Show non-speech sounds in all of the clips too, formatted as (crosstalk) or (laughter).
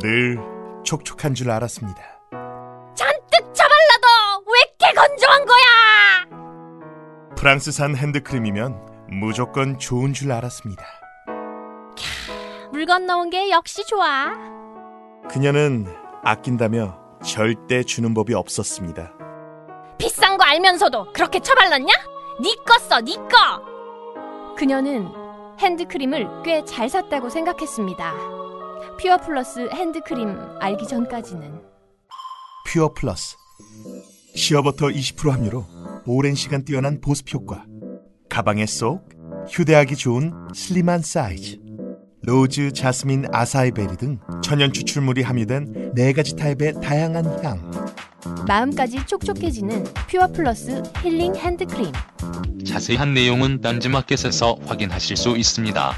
늘 촉촉한 줄 알았습니다. 잔뜩 처발라도 왜 이렇게 건조한 거야? 프랑스산 핸드크림이면 무조건 좋은 줄 알았습니다. 물 건너온 게 역시 좋아. 그녀는 아낀다며 절대 주는 법이 없었습니다. 비싼 거 알면서도 그렇게 처발랐냐? 니꺼 써, 니꺼. 그녀는 핸드크림을 꽤 잘 샀다고 생각했습니다. 퓨어 플러스 핸드크림 알기 전까지는. 퓨어 플러스 시어버터 20% 함유로 오랜 시간 뛰어난 보습 효과 가방에 쏙 휴대하기 좋은 슬림한 사이즈 로즈, 자스민, 아사이 베리 등 천연 추출물이 함유된 네 가지 타입의 다양한 향 마음까지 촉촉해지는 퓨어 플러스 힐링 핸드크림. 자세한 내용은 딴지마켓에서 확인하실 수 있습니다.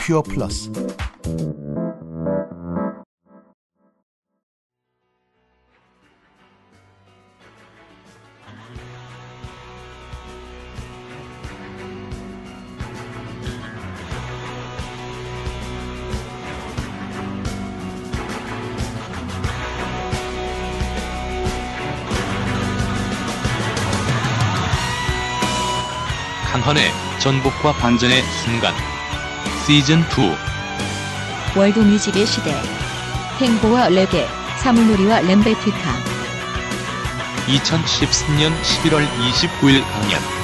퓨어 플러스 강헌의 전복과 반전의 순간. 시즌 2 월드 뮤직의 시대. 행보와 레게 사물놀이와 램베티카. 2013년 11월 29일 강연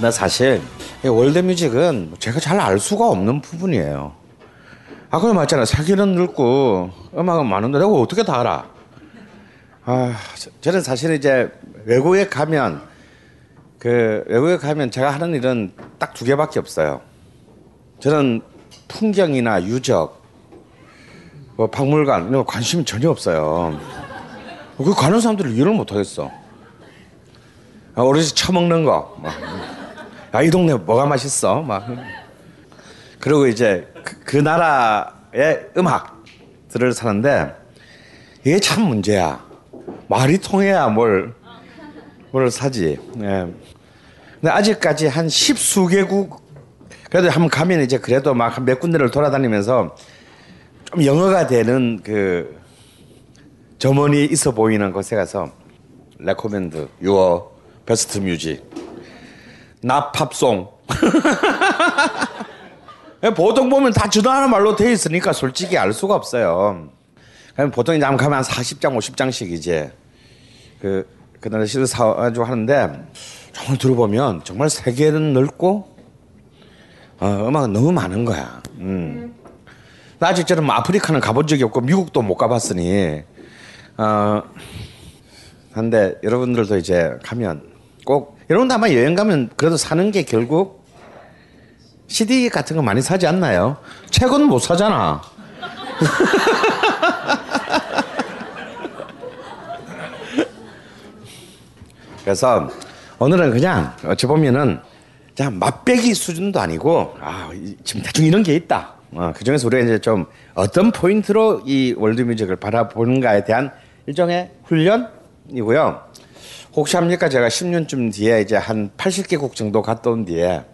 나 사실 이 월드뮤직은 제가 잘 알 수가 없는 부분이에요. 아까 말했잖아. 세계는 넓고 음악은 많은데 내가 어떻게 다 알아? 아, 저- 저는 사실 이제 외국에 가면 그 외국에 가면 제가 하는 일은 딱 두 개밖에 없어요. 저는 풍경이나 유적, 뭐 박물관 이런 거 관심이 전혀 없어요. 그 가는 사람들을 이해를 못 하겠어. 아, 어르신 처먹는 거. 막. 야, 이 동네 뭐가 맛있어? 막. 그리고 이제 그, 그 나라의 음악들을 사는데 이게 참 문제야. 말이 통해야 뭘, 뭘 사지. 예. 근데 아직까지 한 십수 개국, 그래도 한번 가면 이제 그래도 막 몇 군데를 돌아다니면서 좀 영어가 되는 그 점원이 있어 보이는 곳에 가서 Recommend, your, best music. Not pop song. (laughs) 보통 보면 다 전화하는 말로 돼 있으니까 솔직히 알 수가 없어요. 보통 이제 가면 한 40장, 50장씩 이제 그, 그 나라 시를 사가지고 하는데 정말 들어보면 정말 세계는 넓고 어, 음악은 너무 많은 거야. 음. 나 아직 저는 뭐 아프리카는 가본 적이 없고 미국도 못 가봤으니 어, 한데 여러분들도 이제 가면 꼭 여러분도 아마 여행 가면 그래도 사는 게 결국 CD 같은 거 많이 사지 않나요? 책은 못 사잖아. (laughs) 그래서 오늘은 그냥 어찌 보면은 그냥 맛배기 수준도 아니고 아 이- 지금 대충 이런 게 있다. 어, 그 중에서 우리가 이제 좀 어떤 포인트로 이 월드뮤직을 바라보는가에 대한 일종의 훈련이고요. 혹시 합니까? 제가 10년쯤 뒤에 이제 한 80개국 정도 갔다 온 뒤에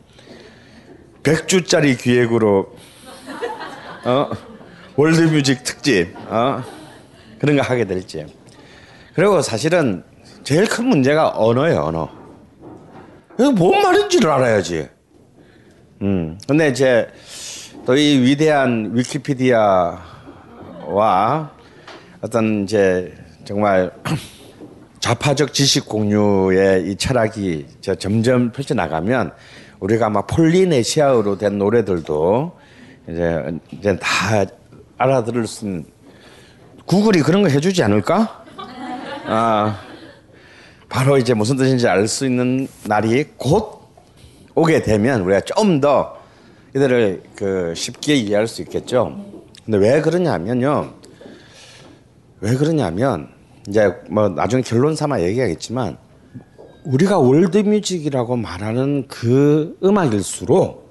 100주짜리 기획으로 어 월드뮤직 특집 어? 그런 거 하게 될지. 그리고 사실은 제일 큰 문제가 언어예요, 언어. 이거 뭔 말인지를 알아야지. 음. 근데 이제 또 이 위대한 위키피디아와 어떤 이제 정말 좌파적 지식 공유의 이 철학이 저 점점 펼쳐나가면 우리가 막 폴리네시아어로 된 노래들도 이제 이제 다 알아들을 수 있는 구글이 그런 거 해주지 않을까? 아 바로 이제 무슨 뜻인지 알 수 있는 날이 곧 오게 되면 우리가 좀 더 이들을 그 쉽게 이해할 수 있겠죠. 근데 왜 그러냐면요. 왜 그러냐면 이제 뭐 나중에 결론 삼아 얘기하겠지만 우리가 월드뮤직이라고 말하는 그 음악일수록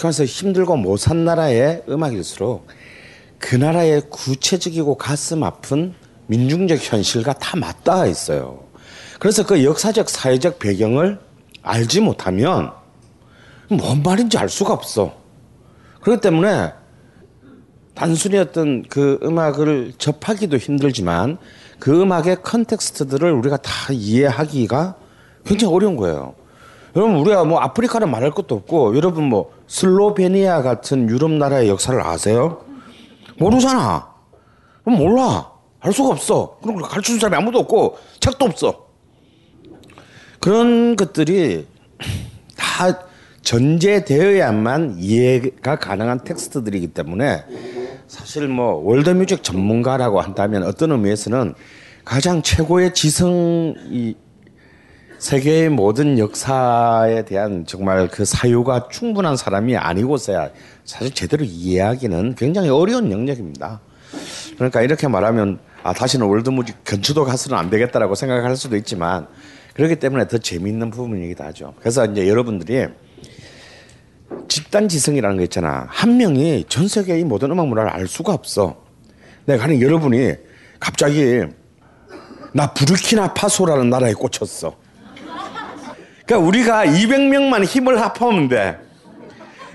그래서 힘들고 못 산 나라의 음악일수록 그 나라의 구체적이고 가슴 아픈 민중적 현실과 다 맞닿아 있어요. 그래서 그 역사적 사회적 배경을 알지 못하면 뭔 말인지 알 수가 없어. 그렇기 때문에 단순히 어떤 그 음악을 접하기도 힘들지만 그 음악의 컨텍스트들을 우리가 다 이해하기가 굉장히 어려운 거예요. 여러분 우리가 뭐 아프리카를 말할 것도 없고 여러분 뭐 슬로베니아 같은 유럽 나라의 역사를 아세요? 모르잖아. 몰라. 알 수가 없어. 그럼 가르쳐 준 사람이 아무도 없고 책도 없어. 그런 것들이 다 전제되어야만 이해가 가능한 텍스트들이기 때문에 사실 뭐 월드뮤직 전문가라고 한다면 어떤 의미에서는 가장 최고의 지성 이 세계의 모든 역사에 대한 정말 그 사유가 충분한 사람이 아니고서야 사실 제대로 이해하기는 굉장히 어려운 영역입니다. 그러니까 이렇게 말하면 아 다시는 월드뮤직 근처도 가서는 안 되겠다라고 생각할 수도 있지만 그렇기 때문에 더 재미있는 부분이기도 하죠. 그래서 이제 여러분들이 집단 지성이라는 거 있잖아. 한 명이 전 세계의 모든 음악 문화를 알 수가 없어. 내가 하는 여러분이 갑자기 나 부르키나 파소라는 나라에 꽂혔어. 그러니까 우리가 200명만 힘을 합하면 돼.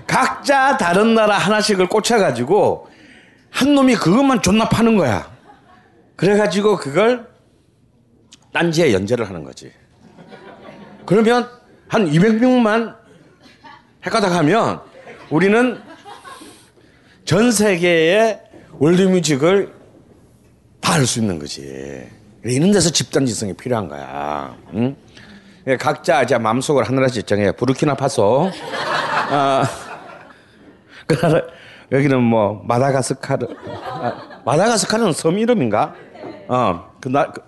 각자 다른 나라 하나씩을 꽂혀가지고 한 놈이 그것만 존나 파는 거야. 그래가지고 그걸 딴지에 연재를 하는 거지. 그러면 한 200명만 헷가닥 하면 우리는 전 세계의 월드뮤직을 다 알 수 있는 거지. 이런 데서 집단 지성이 필요한 거야. 응? 각자 이제 마음속으로 하나씩 정해. 부르키나파소. 아, 여기는 뭐, 마다가스카르. 아, 마다가스카르는 섬 이름인가? 어, 그, 나, 그,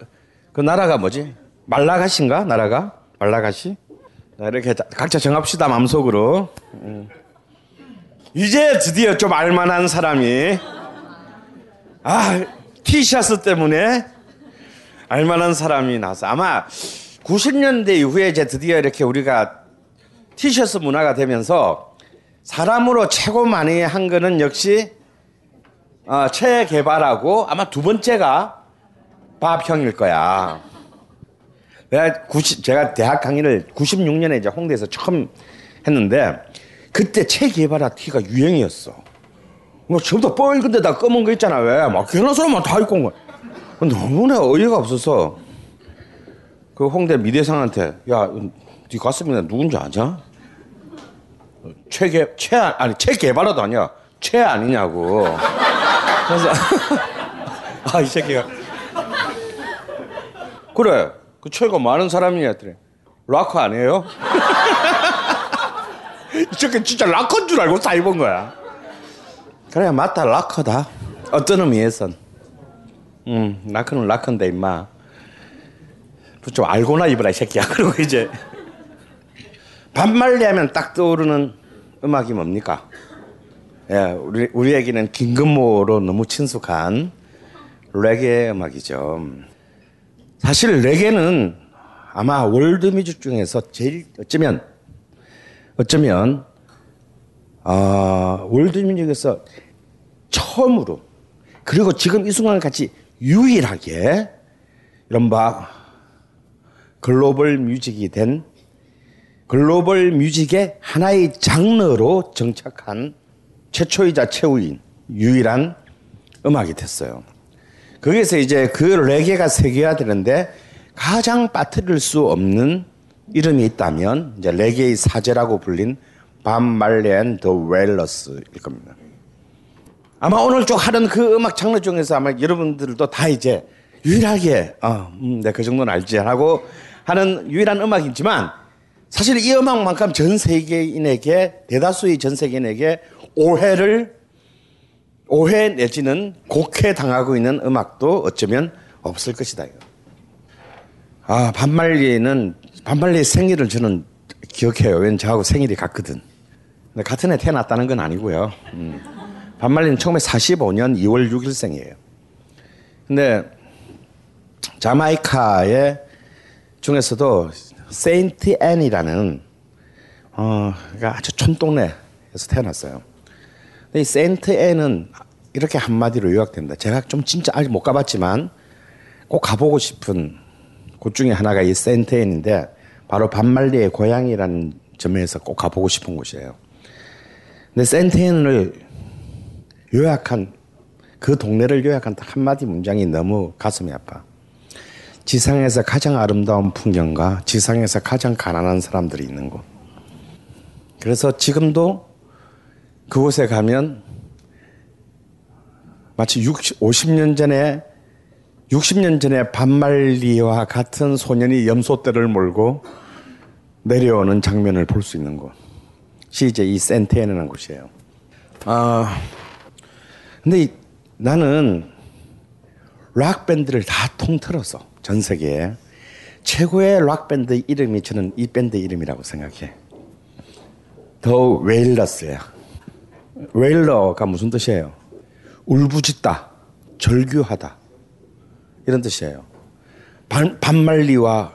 그 나라가 뭐지? 말라가시인가? 나라가? 말라가시? 자, 이렇게 각자 정합시다, 마음속으로. 음. 이제 드디어 좀 알만한 사람이, 아, 티셔츠 때문에 알만한 사람이 나서 아마 90년대 이후에 이제 드디어 이렇게 우리가 티셔츠 문화가 되면서 사람으로 최고 많이 한 거는 역시 어, 체개발하고 아마 두 번째가 밥형일 거야. 내가 90, 제가 대학 강의를 96년에 이제 홍대에서 처음 했는데 그때 체개발화 티가 유행이었어. 뭐 전부 다 뻘건 데다 검은 거 있잖아 왜? 막 괜한 사람만 다 입고 온 거야. 너무나 어이가 없어서 그 홍대 미대상한테 야네 가슴이 누군지 아냐? 최개 최 아니 최개발화도 아니야 최 아니냐고. 그래서 (laughs) 아 이 새끼가 그래 그 최가 많은 사람이야 그래. 락커 아니에요? (laughs) 이 새끼 진짜 락커인 줄 알고 다 입은 거야. 그래 맞다 락커다. 어떤 의미에선. 음 락커는 락커인데 임마. 좀 알고나 입으라 이 새끼야. (laughs) 그리고 이제. 반말리 하면 딱 떠오르는 음악이 뭡니까? 예, 우리, 우리에게는 김건모로 너무 친숙한 레게 음악이죠 사실 레게는 아마 world music 중에서 제일 어쩌면 어쩌면 아, world music에서 처음으로 그리고 지금 이 순간 같이 유일하게 이른바 global music이 된 글로벌 뮤직의 하나의 장르로 정착한 최초이자 최후인 유일한 음악이 됐어요. 거기서 이제 그 레게가 세계화되는데 가장 빠뜨릴 수 없는 이름이 있다면 이제 레게의 사제라고 불린 밤 말리 앤더 웨일러스일 겁니다. 아마 오늘 쭉 하는 그 음악 장르 중에서 아마 여러분들도 다 이제 유일하게 어, 음, 내가 그 정도는 알지 하고 하는 유일한 음악이지만 사실 이 음악만큼 전 세계인에게 대다수의 전 세계인에게 오해를 오해 내지는 곡해 당하고 있는 음악도 어쩌면 없을 것이다. 아 반말리는 반말리의 생일을 저는 기억해요. 왜냐면 저하고 생일이 같거든. 근데 같은 해 태어났다는 건 아니고요. 음. 반말리는 1945년 2월 6일생이에요. 근데 자마이카의 중에서도 세인트 앤이라는 어, 그러니까 아주 촌동네에서 태어났어요. 이 앤은 이렇게 한마디로 요약된다. 제가 좀 진짜 아직 못 가봤지만 꼭 가보고 싶은 곳 중에 하나가 이 세인트 앤인데 바로 밥 말리의 고향이라는 점에서 꼭 가보고 싶은 곳이에요. 근데 앤을 요약한 그 동네를 요약한 딱 한마디 문장이 너무 가슴이 아파. 지상에서 가장 아름다운 풍경과 지상에서 가장 가난한 사람들이 있는 곳. 그래서 지금도 그곳에 가면 마치 60, 50년 전에 60년 전에 반말리와 같은 소년이 염소떼를 몰고 내려오는 장면을 볼 수 있는 곳이 이제 이 센테에는 곳이에요. 아, 근데 이, 나는 락 밴드를 다 통틀어서 전 세계에 최고의 락 밴드 이름이 저는 이 밴드 이름이라고 생각해. The Wailers야. wailer가 무슨 뜻이에요? 울부짖다, 절규하다 이런 뜻이에요. 반, 반말리와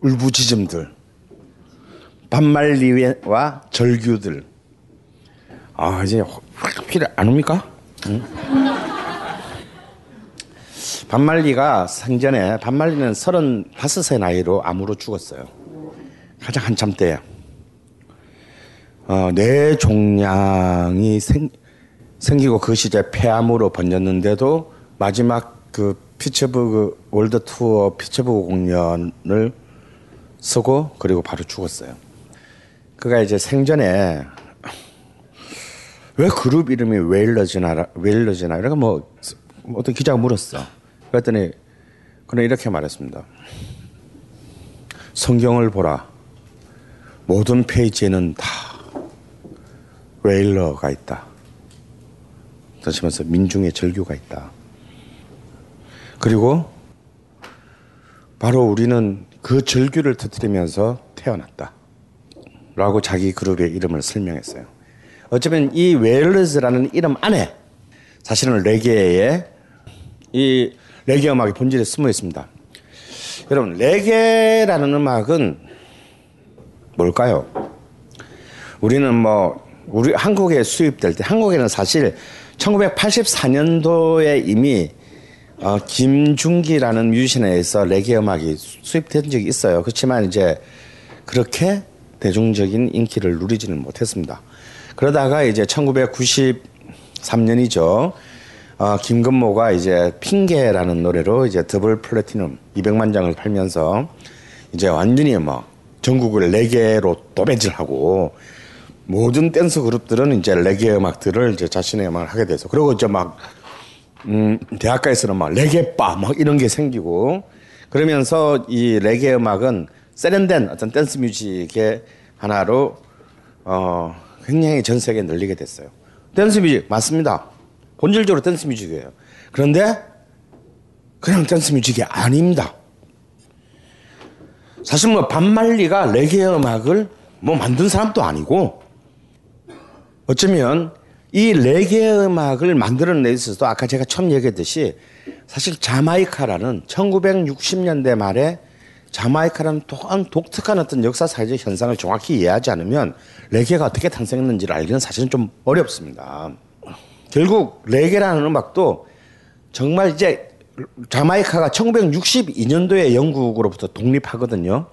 울부짖음들, 반말리와 절규들. 아 이제 필요 안 옵니까? 응? 반말리가 생전에 반말리는 35세 나이로 암으로 죽었어요. 가장 한참 때야. 어, 뇌 종양이 생, 생기고 그것이 이제 폐암으로 번졌는데도 마지막 그 피츠버그 world tour 피츠버그 공연을 쓰고 그리고 바로 죽었어요. 그가 이제 생전에 왜 그룹 이름이 Wailers냐 Wailers냐 이러니까 뭐 어떤 기자가 물었어. 그랬더니 그는 이렇게 말했습니다. 성경을 보라. 모든 페이지에는 다 웨일러가 있다. 다시면서 민중의 절규가 있다. 그리고 바로 우리는 그 절규를 터뜨리면서 태어났다. 라고 자기 그룹의 이름을 설명했어요. 어쩌면 이 웨일러즈라는 이름 안에 사실은 레게의 이 레게 음악의 본질에 숨어 있습니다. 여러분, 레게라는 음악은 뭘까요? 우리는 뭐, 우리 한국에 수입될 때, 한국에는 사실 1984년도에 이미 어, 김중기라는 뮤지션에 의해서 레게 음악이 수입된 적이 있어요. 그렇지만 이제 그렇게 대중적인 인기를 누리지는 못했습니다. 그러다가 이제 1993년이죠. 어, 김건모가 이제 핑계라는 노래로 이제 double platinum 200만 장을 팔면서 이제 완전히 뭐 전국을 레게로 도배질 하고 모든 댄스 그룹들은 이제 레게 음악들을 이제 자신의 음악을 하게 돼서 그리고 이제 막 음, 대학가에서는 막 레게바 막 이런 게 생기고 그러면서 이 레게 음악은 세련된 어떤 dance music의 하나로 어, 굉장히 전 세계에 널리게 됐어요. 댄스 뮤직 맞습니다. 본질적으로 댄스 뮤직이에요. 그런데 그냥 댄스 뮤직이 아닙니다. 사실 뭐 밥 말리가 레게 음악을 뭐 만든 사람도 아니고 어쩌면 이 레게 음악을 만들어냄에 있어서 아까 제가 처음 얘기했듯이 사실 자마이카라는 1960년대 말에 자마이카라는 또한 독특한 어떤 역사사회적 현상을 정확히 이해하지 않으면 레게가 어떻게 탄생했는지를 알기는 사실은 좀 어렵습니다. 결국 레게라는 음악도 정말 이제 자마이카가 1962년도에 영국으로부터 독립하거든요.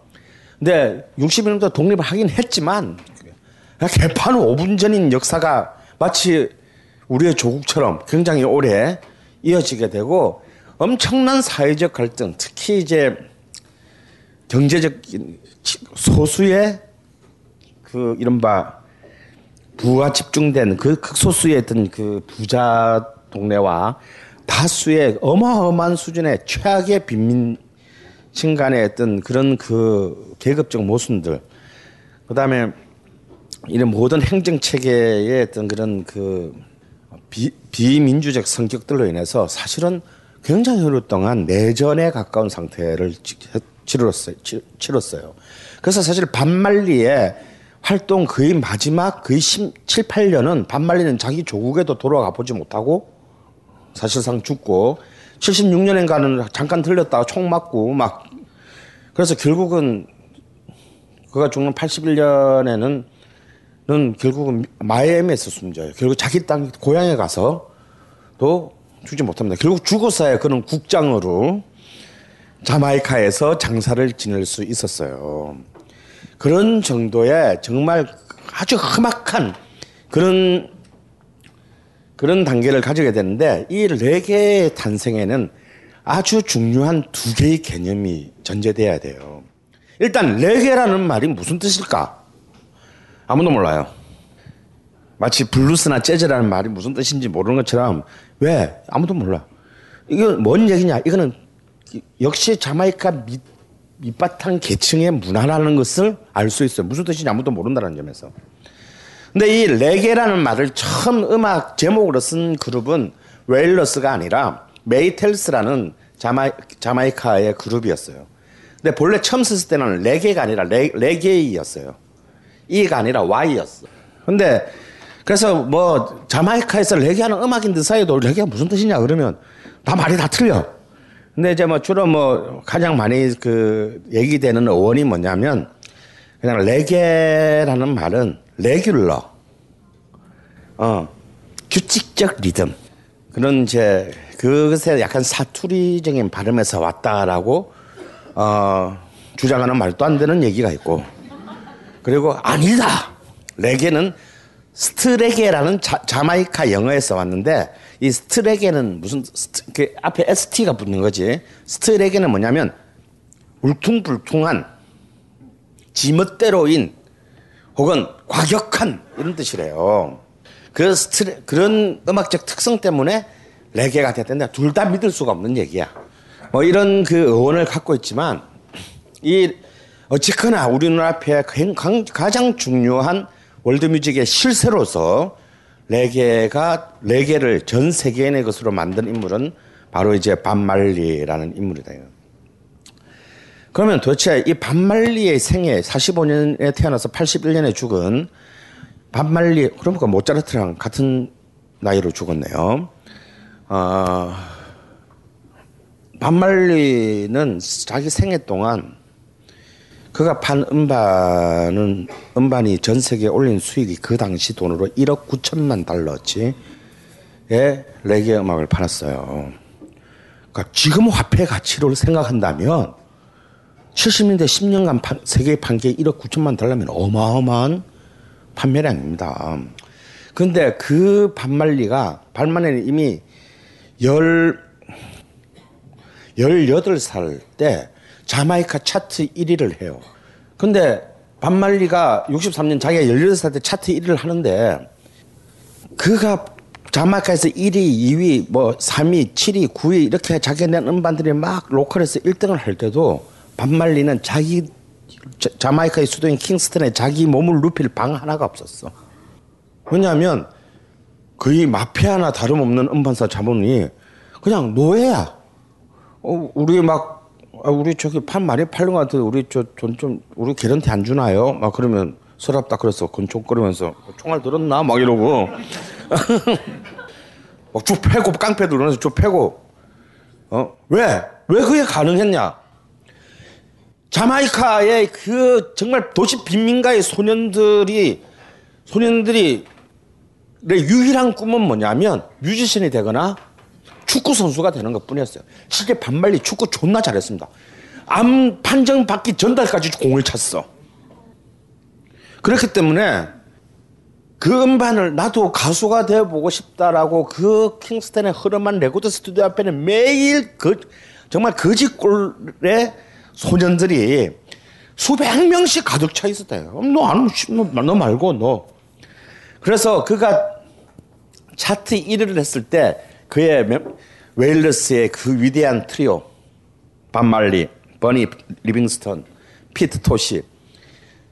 근데 62년도 독립을 하긴 했지만 개판 5분 전인 역사가 마치 우리의 조국처럼 굉장히 오래 이어지게 되고 엄청난 사회적 갈등, 특히 이제 경제적 소수의 그 이른바 부가 집중된 그 극소수의 어떤 그 부자 동네와 다수의 어마어마한 수준의 최악의 빈민층 간의 어떤 그런 그 계급적 모순들, 그 다음에 이런 모든 행정 체계의 어떤 그런 그 비, 비민주적 성격들로 인해서 사실은 굉장히 오랫동안 내전에 가까운 상태를 치렀어요. 치렀어요. 그래서 사실 반말리의 활동 거의 마지막 거의 7, 8년은 반말리는 자기 조국에도 돌아가 보지 못하고 사실상 죽고 76년인가는 잠깐 들렸다가 총 맞고 막 그래서 결국은 그가 죽는 81년에는 는 결국은 마이애미에서 숨져요. 결국 자기 땅 고향에 가서 또 죽지 못합니다. 결국 죽었어야 그는 국장으로 자마이카에서 장사를 지낼 수 있었어요. 그런 정도의 정말 아주 험악한 그런 그런 단계를 가지게 되는데 이 레게의 탄생에는 아주 중요한 두 개의 개념이 전제돼야 돼요. 일단 레게라는 말이 무슨 뜻일까? 아무도 몰라요. 마치 블루스나 재즈라는 말이 무슨 뜻인지 모르는 것처럼 왜 아무도 몰라. 이거 뭔 얘기냐? 이거는 역시 자마이카 밑, 밑바탕 계층의 문화라는 것을 알 수 있어요. 무슨 뜻인지 아무도 모른다는 점에서. 근데 이 레게라는 말을 처음 음악 제목으로 쓴 그룹은 웨일러스가 아니라 메이탈스라는 자마, 자마이카의 그룹이었어요. 근데 본래 처음 썼을 때는 레게가 아니라 레, reggay였어요. E가 아니라 Y였어. 근데 그래서 뭐 자마이카에서 레게하는 음악인들 사이에도 레게가 무슨 뜻이냐 그러면 다 말이 다 틀려. 근데 이제 뭐 주로 뭐 가장 많이 그 얘기되는 어원이 뭐냐면 그냥 레게라는 말은 레귤러, 어 규칙적 리듬 그런 이제 그것에 약간 사투리적인 발음에서 왔다라고 어 주장하는 말도 안 되는 얘기가 있고 그리고 아니다 레게는 streggae라는 자, 자마이카 영어에서 왔는데 이 streggae는 무슨 스트, 그 앞에 ST가 붙는 거지. streggae는 뭐냐면 울퉁불퉁한 지멋대로인 혹은 과격한 이런 뜻이래요. 그 스트레, 그런 음악적 특성 때문에 레게가 됐는데 둘 다 믿을 수가 없는 얘기야. 뭐 이런 그 의원을 갖고 있지만 이 어쨌거나 우리 눈앞에 가장 중요한 월드뮤직의 실세로서 레게가 레게를 전 세계인의 것으로 만든 인물은 바로 이제 반말리라는 인물이다. 그러면 도대체 이 반말리의 생애 45년에 태어나서 81년에 죽은 반말리 그러니까 모차르트랑 같은 나이로 죽었네요. 어, 반말리는 자기 생애 동안 그가 판 음반은 음반이 전 세계에 올린 수익이 그 당시 돈으로 1억 9천만 달러치의 레게 음악을 팔았어요. 그러니까 지금 화폐 가치를 생각한다면 70년대 10년간 판, 세계에 판게 1억 9천만 달러면 어마어마한 판매량입니다. 근데 그 반말리가 발만에는 이미 열 18살 때 자마이카 차트 1위를 해요. 근데 반말리가 63년 자기가 16살 때 차트 1위를 하는데 그가 자마이카에서 1위, 2위, 뭐 3위, 7위, 9위 이렇게 자기 낸 음반들이 막 로컬에서 1등을 할 때도 반말리는 자기 자, 마이카의 수도인 킹스턴에 자기 몸을 눕힐 방 하나가 없었어. 왜냐하면 거의 마피아나 다름없는 음반사 자본이 그냥 노예야. 어, 우리 막 아, 우리 저기 판 많이 팔는 것 같은데 우리 저 돈 좀 우리 개런티 안 주나요? 막 그러면 서랍 다 그래서 건총거리면서 총알 들었나? 막 이러고 (laughs) 막쭉 패고 깡패 들어면서 쭉 패고 어 왜? 왜 그게 가능했냐? 자마이카의 그 정말 도시 빈민가의 소년들이 소년들이 유일한 꿈은 뭐냐면 뮤지션이 되거나 축구 선수가 되는 것 뿐이었어요. 실제 밥 말리 축구 존나 잘했습니다. 암 판정 받기 전달까지 공을 찼어. 그렇기 때문에 그 음반을 나도 가수가 되어보고 싶다라고 그 킹스턴의 허름한 레코드 스튜디오 앞에는 매일 그 정말 거지꼴의 소년들이 수백 명씩 가득 차 있었대요. 너안 너, 너 말고 너. 그래서 그가 차트 1위를 했을 때 그의 멤- 웨일러스의 그 위대한 트리오 밥 말리, 버니 리빙스턴, 피터 토시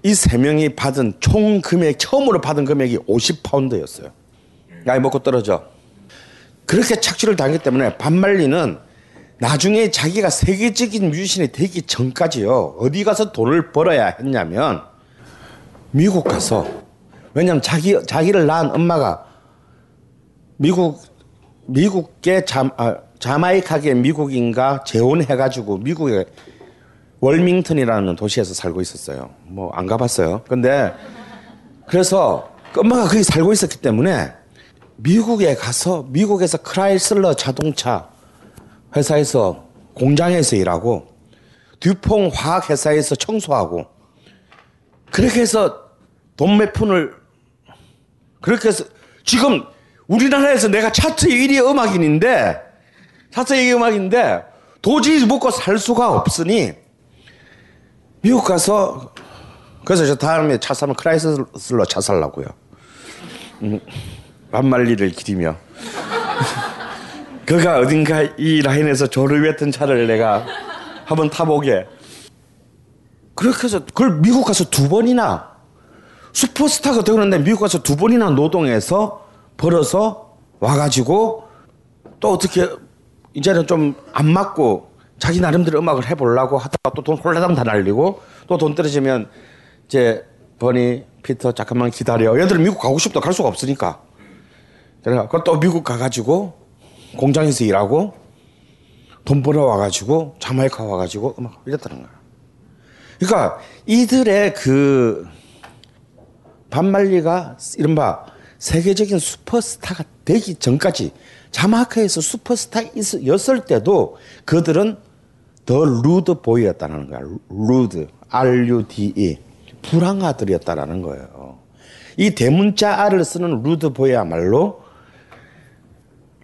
이 세 명이 받은 총 금액 처음으로 받은 금액이 50파운드였어요. 야이 먹고 떨어져. 그렇게 착취를 당했기 때문에 반말리는 나중에 자기가 세계적인 뮤지션이 되기 전까지요 어디 가서 돈을 벌어야 했냐면 미국 가서 왜냐면 자기 자기를 낳은 엄마가 미국 미국계 자, 아, 자마이카계 미국인가 재혼해가지고 미국에 월밍턴이라는 도시에서 살고 있었어요. 뭐 안 가봤어요. 근데 그래서 그 엄마가 거기 살고 있었기 때문에 미국에 가서 미국에서 크라이슬러 자동차 회사에서 공장에서 일하고 듀퐁 화학 회사에서 청소하고 그렇게 해서 돈 몇 푼을 그렇게 해서 지금 우리나라에서 내가 차트 1위 음악인인데 차트 1위 음악인데 도저히 먹고 살 수가 없으니 미국 가서 그래서 저 다음에 차 사면 크라이슬러 차 살라고요. 음, 반말리를 기리며 그가 어딘가 이 라인에서 저를 위했던 차를 내가 한번 타보게. 그렇게 해서 그걸 미국 가서 두 번이나 슈퍼스타가 되었는데 미국 가서 두 번이나 노동해서 벌어서 와가지고 또 어떻게 이제는 좀 안 맞고 자기 나름대로 음악을 해보려고 하다가 또 돈 홀라당 다 날리고 또 돈 떨어지면 이제 버니 피터 잠깐만 기다려. 얘들 미국 가고 싶다. 갈 수가 없으니까. 그래가 또 미국 가가지고 공장에서 일하고 돈 벌어 와가지고 자마이카 와가지고 음악 이랬다는 거야. 그러니까 이들의 그 반말리가 이른바 세계적인 슈퍼스타가 되기 전까지 자마이카에서 슈퍼스타였을 때도 그들은 the rude boy였다는 거야. rude, R-U-D-E. 불량 아들이었다라는 거예요. 이 대문자 R을 쓰는 rude boy야말로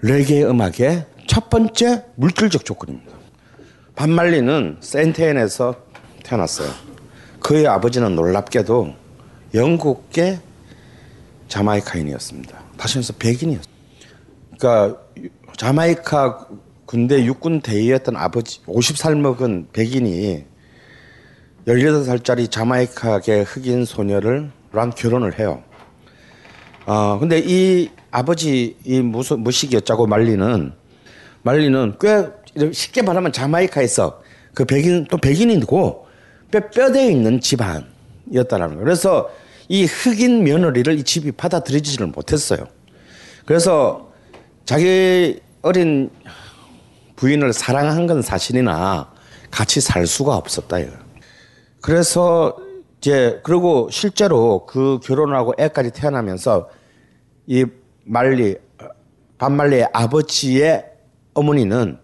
레게 음악의 첫 번째 물질적 조건입니다. 밥 말리는 세인트 앤에서 태어났어요. 그의 아버지는 놀랍게도 영국계 자마이카인이었습니다. 다시 말해서 백인이었어요. 그러니까 자마이카 군대 육군 대위였던 아버지 50살 먹은 백인이 18살짜리 자마이카계 흑인 소녀를 랑 결혼을 해요. 어, 근데 이 아버지 이 무슨 무식이었자고 말리는 말리는 꽤 쉽게 말하면 자마이카에서 그 백인 또 백인이고 뼈 뼈대 있는 집안이었다라는 거예요. 그래서 이 흑인 며느리를 이 집이 받아들이지를 못했어요. 그래서 자기 어린 부인을 사랑한 건 사실이나 같이 살 수가 없었다. 그래서 이제 그리고 실제로 그 결혼하고 애까지 태어나면서 이 말리 반말리의 아버지의 어머니는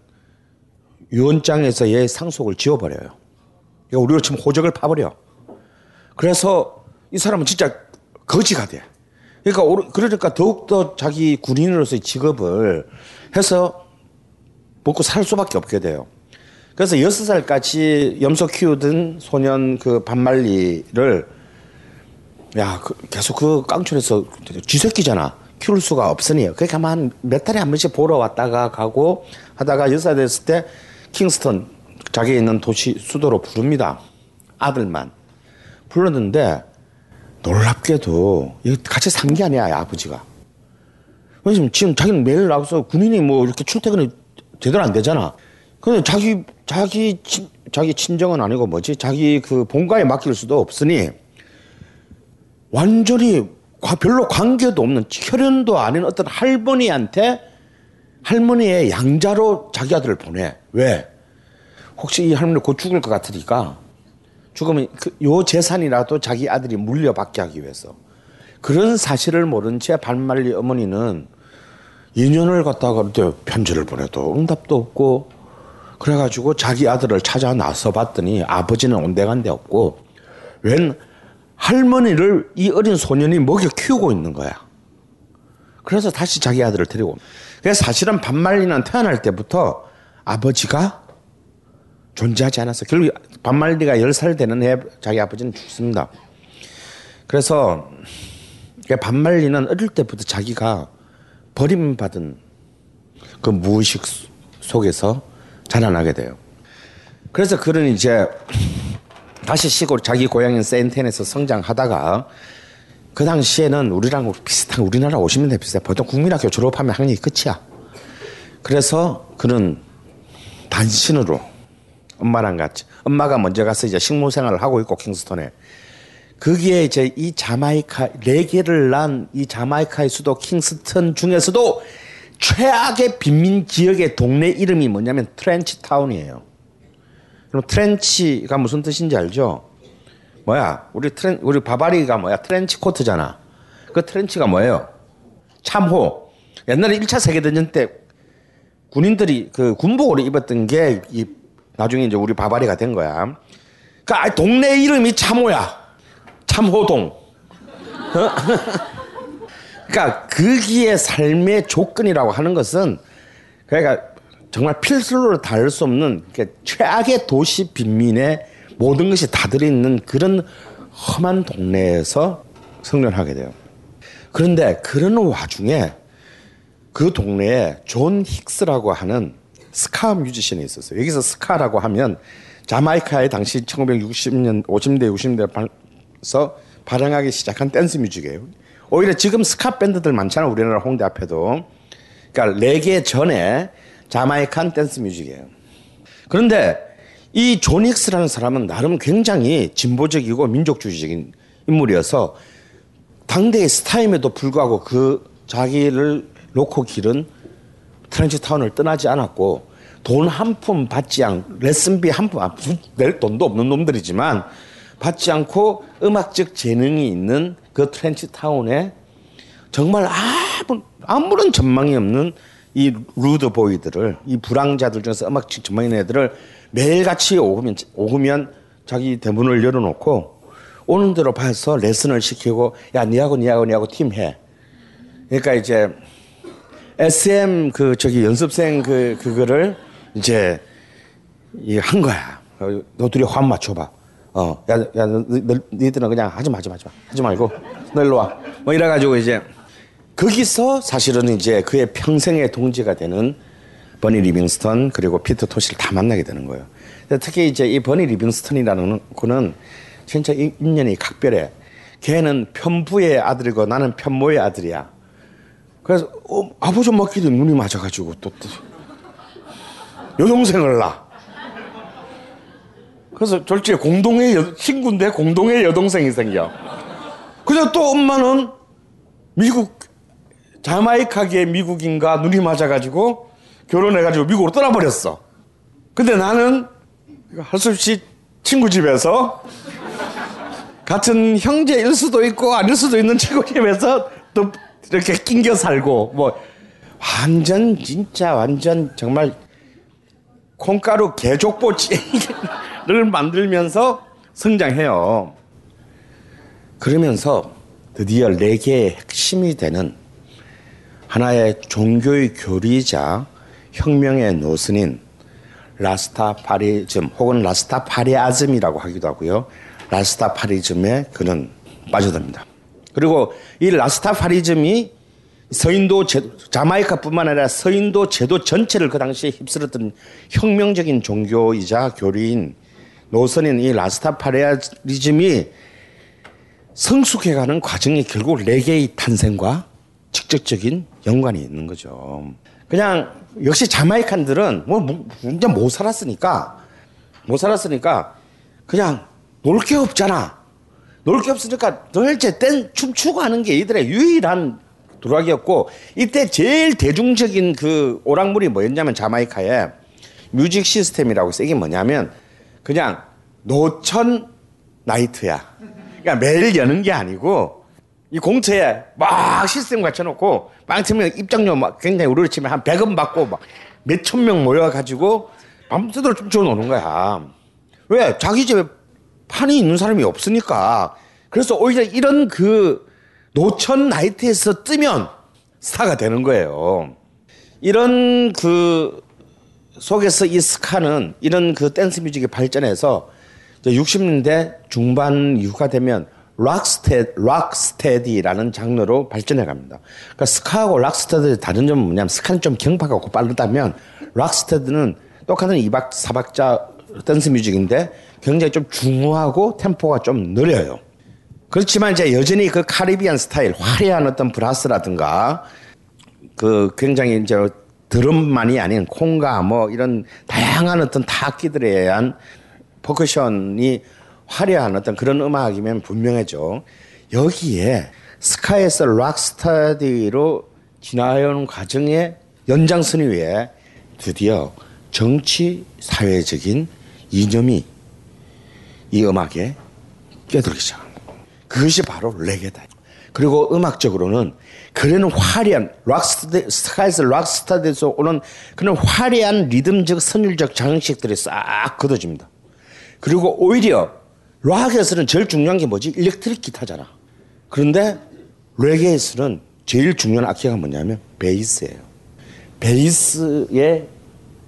유언장에서 얘 상속을 지워버려요. 우리로 치면 호적을 파버려. 그래서 이 사람은 진짜 거지가 돼. 그러니까 오르- 그러니까 더욱더 자기 군인으로서의 직업을 해서 먹고 살 수밖에 없게 돼요. 그래서 여섯 살까지 염소 키우던 소년 그 반말리를 야 그- 계속 그 깡촌에서 쥐새끼잖아. 키울 수가 없으니 그러니까 한몇 달에 한 번씩 보러 왔다가 가고 하다가 여섯 살 됐을 때 킹스턴 자기 있는 도시 수도로 부릅니다. 아들만 불렀는데 놀랍게도 같이 산 게 아니야 아버지가. 왜냐면 지금 자기는 매일 나가서 군인이 뭐 이렇게 출퇴근이 제대로 안 되잖아. 근데 자기 자기 친, 자기 친정은 아니고 뭐지? 자기 그 본가에 맡길 수도 없으니 완전히 과- 별로 관계도 없는 혈연도 아닌 어떤 할머니한테 할머니의 양자로 자기 아들을 보내. 왜? 혹시 이 할머니 곧 죽을 것 같으니까 죽으면 그, 요 재산이라도 자기 아들이 물려받게 하기 위해서 그런 사실을 모른 채 반말리 어머니는 2년을 갖다가 편지를 보내도 응답도 없고 그래가지고 자기 아들을 찾아 나서 봤더니 아버지는 온데간데 없고 웬 할머니를 이 어린 소년이 먹여 키우고 있는 거야. 그래서 다시 자기 아들을 데리고. 그래서 사실은 반말리는 태어날 때부터 아버지가 존재하지 않았어요. 결국 반말리가 10살 되는 해 자기 아버지는 죽습니다. 그래서 반말리는 어릴 때부터 자기가 버림받은 그 무의식 속에서 자라나게 돼요. 그래서 그는 이제 다시 시골 자기 고향인 세인텐에서 성장하다가 그 당시에는 우리랑 비슷한 우리나라 50년대 비슷해. 보통 국민학교 졸업하면 학년이 끝이야. 그래서 그는 단신으로 엄마랑 같이 엄마가 먼저 가서 이제 식물 생활을 하고 있고 킹스톤에 거기에 이제 이 자마이카 네 개를 낳은 이 자마이카의 수도 킹스턴 중에서도 최악의 빈민 지역의 동네 이름이 뭐냐면 트렌치 타운이에요. 그럼 trench가 무슨 뜻인지 알죠? 뭐야? 우리 tren 우리 바바리가 뭐야? 트렌치 코트잖아. 그 trench가 뭐예요? 참호. 옛날에 1차 세계대전 때 군인들이 그 군복을 입었던 게 이 나중에 이제 우리 바바리가 된 거야. 그러니까 동네 이름이 참호야. 참호동. (laughs) 그러니까 거기에 삶의 조건이라고 하는 것은 그러니까 정말 필설로 다할 수 없는 최악의 도시 빈민의 모든 것이 다 들어있는 그런 험한 동네에서 성장하게 돼요. 그런데 그런 와중에 그 동네에 조 힉스라고 하는 ska 뮤지션이 있었어요. 여기서 ska라고 하면 자마이카의 당시 1960년, 50대, 60대에서 발흥하기 시작한 댄스 뮤직이에요. 오히려 지금 ska 밴드들 많잖아 우리나라 홍대 앞에도. 그러니까 레게 전에 Jamaican 댄스 뮤직이에요. 그런데 이 조 힉스라는 사람은 나름 굉장히 진보적이고 민족주의적인 인물이어서 당대의 스타임에도 불구하고 그 자기를 낳고 기른 트렌치 타운을 떠나지 않았고 돈 한 푼 받지 않고 레슨비 한 푼 낼 돈도 없는 놈들이지만 받지 않고 음악적 재능이 있는 그 트렌치 타운에 정말 아무, 아무런 전망이 없는 이 루드 보이들을 이 불황자들 중에서 음악적 전망이 있는 애들을 매일같이 오후면 오후면 자기 대문을 열어놓고 오는 대로 봐서 레슨을 시키고 야 니하고 니하고 니하고 팀 해. 그러니까 이제 SM 그 저기 연습생 그 그거를 이제 이한 거야. 어, 너둘이 화음 맞춰봐. 어, 야, 야, 너, 너, 너희들은 그냥 하지 마, 하지 마, 하지 마. 하지 말고, 너 일로 와. 뭐 이래가지고 이제, 거기서 사실은 이제 그의 평생의 동지가 되는 버니 리빙스턴 그리고 피터 토시를 다 만나게 되는 거예요. 특히 이제 이 버니 리빙스턴이라는 그는 진짜 인연이 각별해. 걔는 편부의 아들이고 나는 편모의 아들이야. 그래서 어, 아버지 먹기도 눈이 맞아가지고 또, 또 여동생을 낳아. 그래서 졸지에 공동의 여, 친구인데 공동의 여동생이 생겨. 그래서 또 엄마는 미국 자마이카계 미국인과 눈이 맞아가지고 결혼해가지고 미국으로 떠나버렸어. 근데 나는 할 수 없이 친구 집에서 같은 형제일 수도 있고 아닐 수도 있는 친구 집에서 또 이렇게 낑겨 살고 뭐 완전 진짜 완전 정말 콩가루 개족보치를 (laughs) 만들면서 성장해요. 그러면서 드디어 네 개의 핵심이 되는 하나의 종교의 교리자 혁명의 노선인 라스타파리즘 혹은 라스타파리아즘이라고 하기도 하고요. 라스타파리즘에 그는 빠져듭니다. 그리고 이 라스타파리즘이 서인도 제도, 자마이카뿐만 아니라 서인도 제도 전체를 그 당시에 휩쓸었던 혁명적인 종교이자 교리인 노선인 이 라스타파리즘이 성숙해가는 과정이 결국 레게의 탄생과 직접적인 연관이 있는 거죠. 그냥 역시 자마이칸들은 뭐, 뭐 완전 못 살았으니까 못 살았으니까 그냥 놀 게 없잖아. 놀 게 없으니까 널제 땐 춤추고 하는 게 이들의 유일한 도락이었고 이때 제일 대중적인 그 오락물이 뭐였냐면 자마이카에 뮤직 시스템이라고 쓰기 뭐냐면 그냥 노천 나이트야. 그러니까 매일 여는 게 아니고 이 공터에 막 시스템 갖춰놓고 빵치면 입장료 막 굉장히 우르르 치면 한 100원 받고 막 몇 천 명 모여가지고 밤새도록 춤춰 노는 거야. 왜? 자기 집에 판이 있는 사람이 없으니까 그래서 오히려 이런 그 노천 나이트에서 뜨면 스타가 되는 거예요. 이런 그 속에서 이 스카는 이런 그 댄스 뮤직이 발전해서 60년대 중반 이후가 되면 락스테 락스테디라는 장르로 발전해 갑니다. 그러니까 ska하고 rocksteady의 다른 점은 뭐냐면 ska는 좀 경쾌하고 빠르다면 rocksteady는 똑같은 2박 4박자 댄스 뮤직인데 굉장히 좀 중후하고 템포가 좀 느려요. 그렇지만 이제 여전히 그 Caribbean 스타일 화려한 어떤 brass라든가 그 굉장히 이제 드럼만이 아닌 콩가 뭐 이런 다양한 어떤 타악기들에 의한 퍼커션이 화려한 어떤 그런 음악이면 분명해져. 여기에 ska에서 rocksteady로 지나오는 과정의 연장선 위에 드디어 정치 사회적인 이념이 이 음악에 껴들기 시작합니다. 그것이 바로 레게다. 그리고 음악적으로는 그래는 화려한 rocksteady ska에서 rocksteady에서 오는 그런 화려한 리듬적 선율적 장식들이 싹 걷어집니다. 그리고 오히려 락에서는 제일 중요한 게 뭐지? 일렉트릭 기타잖아. 그런데 레게에서는 제일 중요한 악기가 뭐냐면 베이스예요. 베이스의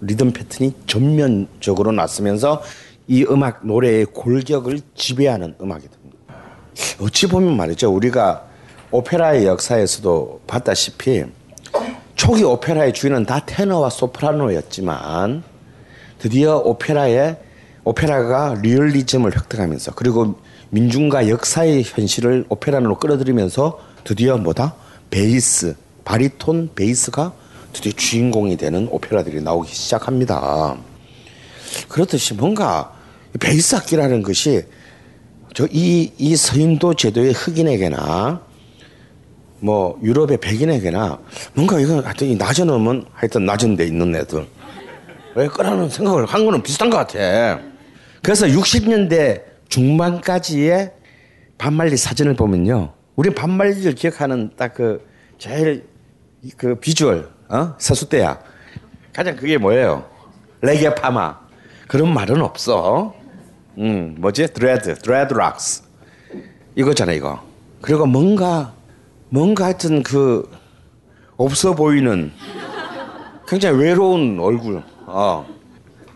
리듬 패턴이 전면적으로 났으면서 이 음악 노래의 골격을 지배하는 음악이 됩니다. 어찌 보면 말이죠. 우리가 오페라의 역사에서도 봤다시피 초기 오페라의 주인은 다 테너와 소프라노였지만 드디어 오페라의 오페라가 리얼리즘을 획득하면서 그리고 민중과 역사의 현실을 오페라로 끌어들이면서 드디어 뭐다? 베이스, 바리톤 베이스가 드디어 주인공이 되는 오페라들이 나오기 시작합니다. 그렇듯이 뭔가 베이스 악기라는 것이 저 이 이 서인도 제도의 흑인에게나 뭐 유럽의 백인에게나 뭔가 이거 하여튼 이 낮은 음은 하여튼 낮은 데 있는 애들의 거라는 생각을 한 거는 비슷한 것 같아. 그래서 60년대 중반까지의 밥 말리 사진을 보면요. 우리 밥 말리를 기억하는 딱 그 제일 그 비주얼, 어? 서수대야. 가장 그게 뭐예요? 레게 파마. 그런 말은 없어. 음, 뭐지? dread, dreadlocks. 이거잖아, 이거. 그리고 뭔가, 뭔가 하여튼 그, 없어 보이는 굉장히 외로운 얼굴. 어.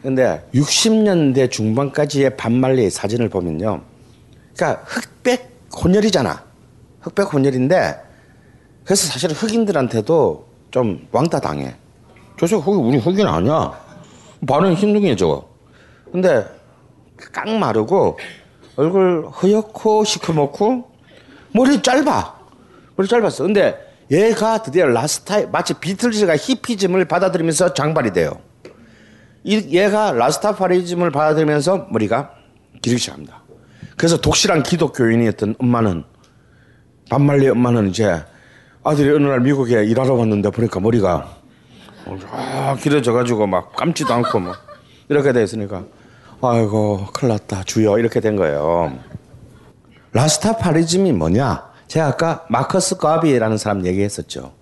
근데 60년대 중반까지의 반말리 사진을 보면요. 그러니까 흑백 혼혈이잖아. 흑백 혼혈인데 그래서 사실은 흑인들한테도 좀 왕따 당해. 저새 흑인 우리 흑인 아니야. 반응 힘둥이야 저거. 근데 깡 마르고 얼굴 허옇고 시커멓고 머리 짧아. 머리 짧았어. 근데 얘가 드디어 라스타 마치 비틀즈가 히피즘을 받아들이면서 장발이 돼요. 이 얘가 라스타파리즘을 받아들이면서 머리가 기르기 시작합니다. 그래서 독실한 기독교인이었던 엄마는 반말리 엄마는 이제 아들이 어느 날 미국에 일하러 왔는데 보니까 머리가 아 길어져 가지고 막 감지도 않고 뭐 이렇게 돼 있으니까 아이고 큰일 났다 주여 이렇게 된 거예요. 라스타파리즘이 뭐냐? 제가 아까 마커스 가비라는 사람 얘기했었죠.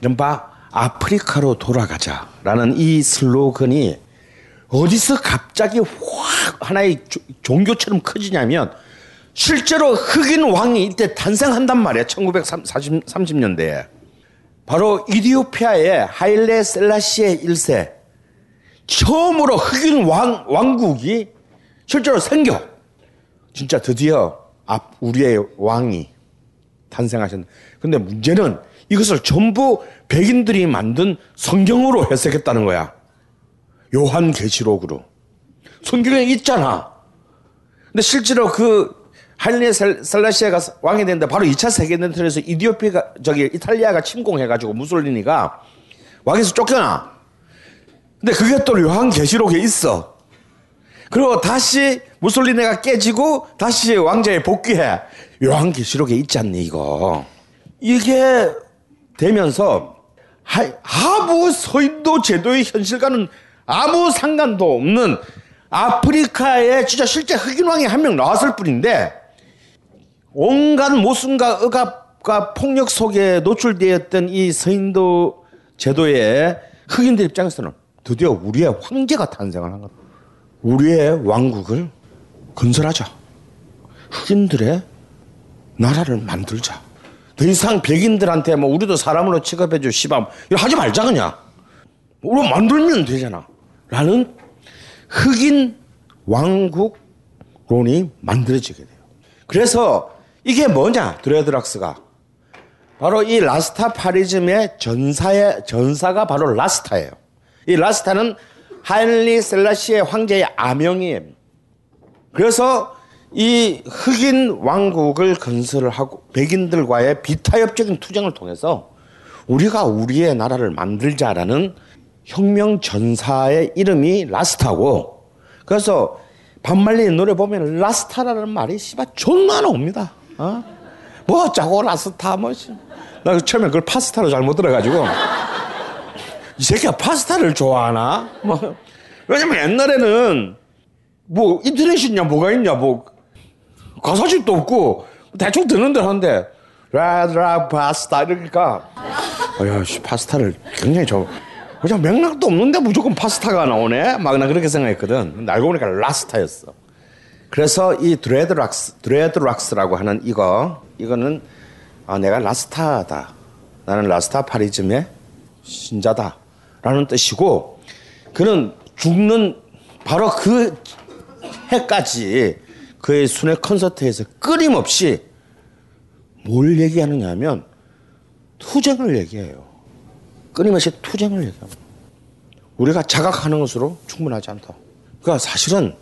이른바 아프리카로 돌아가자라는 이 슬로건이 어디서 갑자기 확 하나의 조, 종교처럼 커지냐면 실제로 흑인 왕이 이때 탄생한단 말이야. 1930년대에. 바로 이디오피아의 하일레 셀라시의 1세. 처음으로 흑인 왕, 왕국이 실제로 생겨. 진짜 드디어 앞, 우리의 왕이 탄생하셨는데. 근데 문제는 이것을 전부 백인들이 만든 성경으로 해석했다는 거야. 요한 계시록으로. 성경에 있잖아. 근데 실제로 그 할리네 살라시아가 왕이 됐는데 바로 2차 세계대전에서 이디오피가 저기 이탈리아가 침공해가지고 무솔리니가 왕에서 쫓겨나. 근데 그게 또 요한 계시록에 있어. 그리고 다시 무솔리니가 깨지고 다시 왕자에 복귀해. 요한 계시록에 있지 않니 이거. 이게 되면서 하부 서인도 제도의 현실과는 아무 상관도 없는 아프리카에 진짜 실제 흑인 왕이 한 명 나왔을 뿐인데 온갖 모순과 억압과 폭력 속에 노출되었던 이 서인도 제도의 흑인들 입장에서는 드디어 우리의 황제가 탄생을 한 것. 우리의 왕국을 건설하자. 흑인들의 나라를 만들자. 더 이상 백인들한테 뭐 우리도 사람으로 취급해줘 시방 이거 하지 말자 그냥. 우리 만들면 되잖아. 라는 흑인 왕국론이 만들어지게 돼요. 그래서 이게 뭐냐 드레드락스가 바로 이 라스타파리즘의 전사의 전사가 바로 라스타예요. 이 라스타는 하일리 셀라시의 황제의 아명이에요. 그래서 이 흑인 왕국을 건설을 하고 백인들과의 비타협적인 투쟁을 통해서 우리가 우리의 나라를 만들자라는 혁명 전사의 이름이 라스타고 그래서 반말리 노래 보면 라스타라는 말이 씨발 존나 나옵니다. 어? 뭐 어쩌고 라스타 뭐. 씨. 나 처음에 그걸 파스타로 잘못 들어가지고 이 새끼가 파스타를 좋아하나? 뭐. 왜냐면 옛날에는 뭐 인터넷이 있냐 뭐가 있냐 뭐 가사집도 없고 대충 듣는 대로 하는데 라드라 파스타 이러니까 어야 씨 파스타를 굉장히 저 그냥 맥락도 없는데 무조건 파스타가 나오네? 막 나 그렇게 생각했거든. 알고 보니까 Rasta였어. 그래서 이 dreadlocks dreadlocks라고 하는 이거 이거는 아 내가 Rasta다. 나는 Rastafarism의 신자다 라는 뜻이고 그는 죽는 바로 그 해까지 그의 순회 콘서트에서 끊임없이 뭘 얘기하느냐 하면 투쟁을 얘기해요. 끊임없이 투쟁을 얘기합니다. 우리가 자각하는 것으로 충분하지 않다. 그러니까 사실은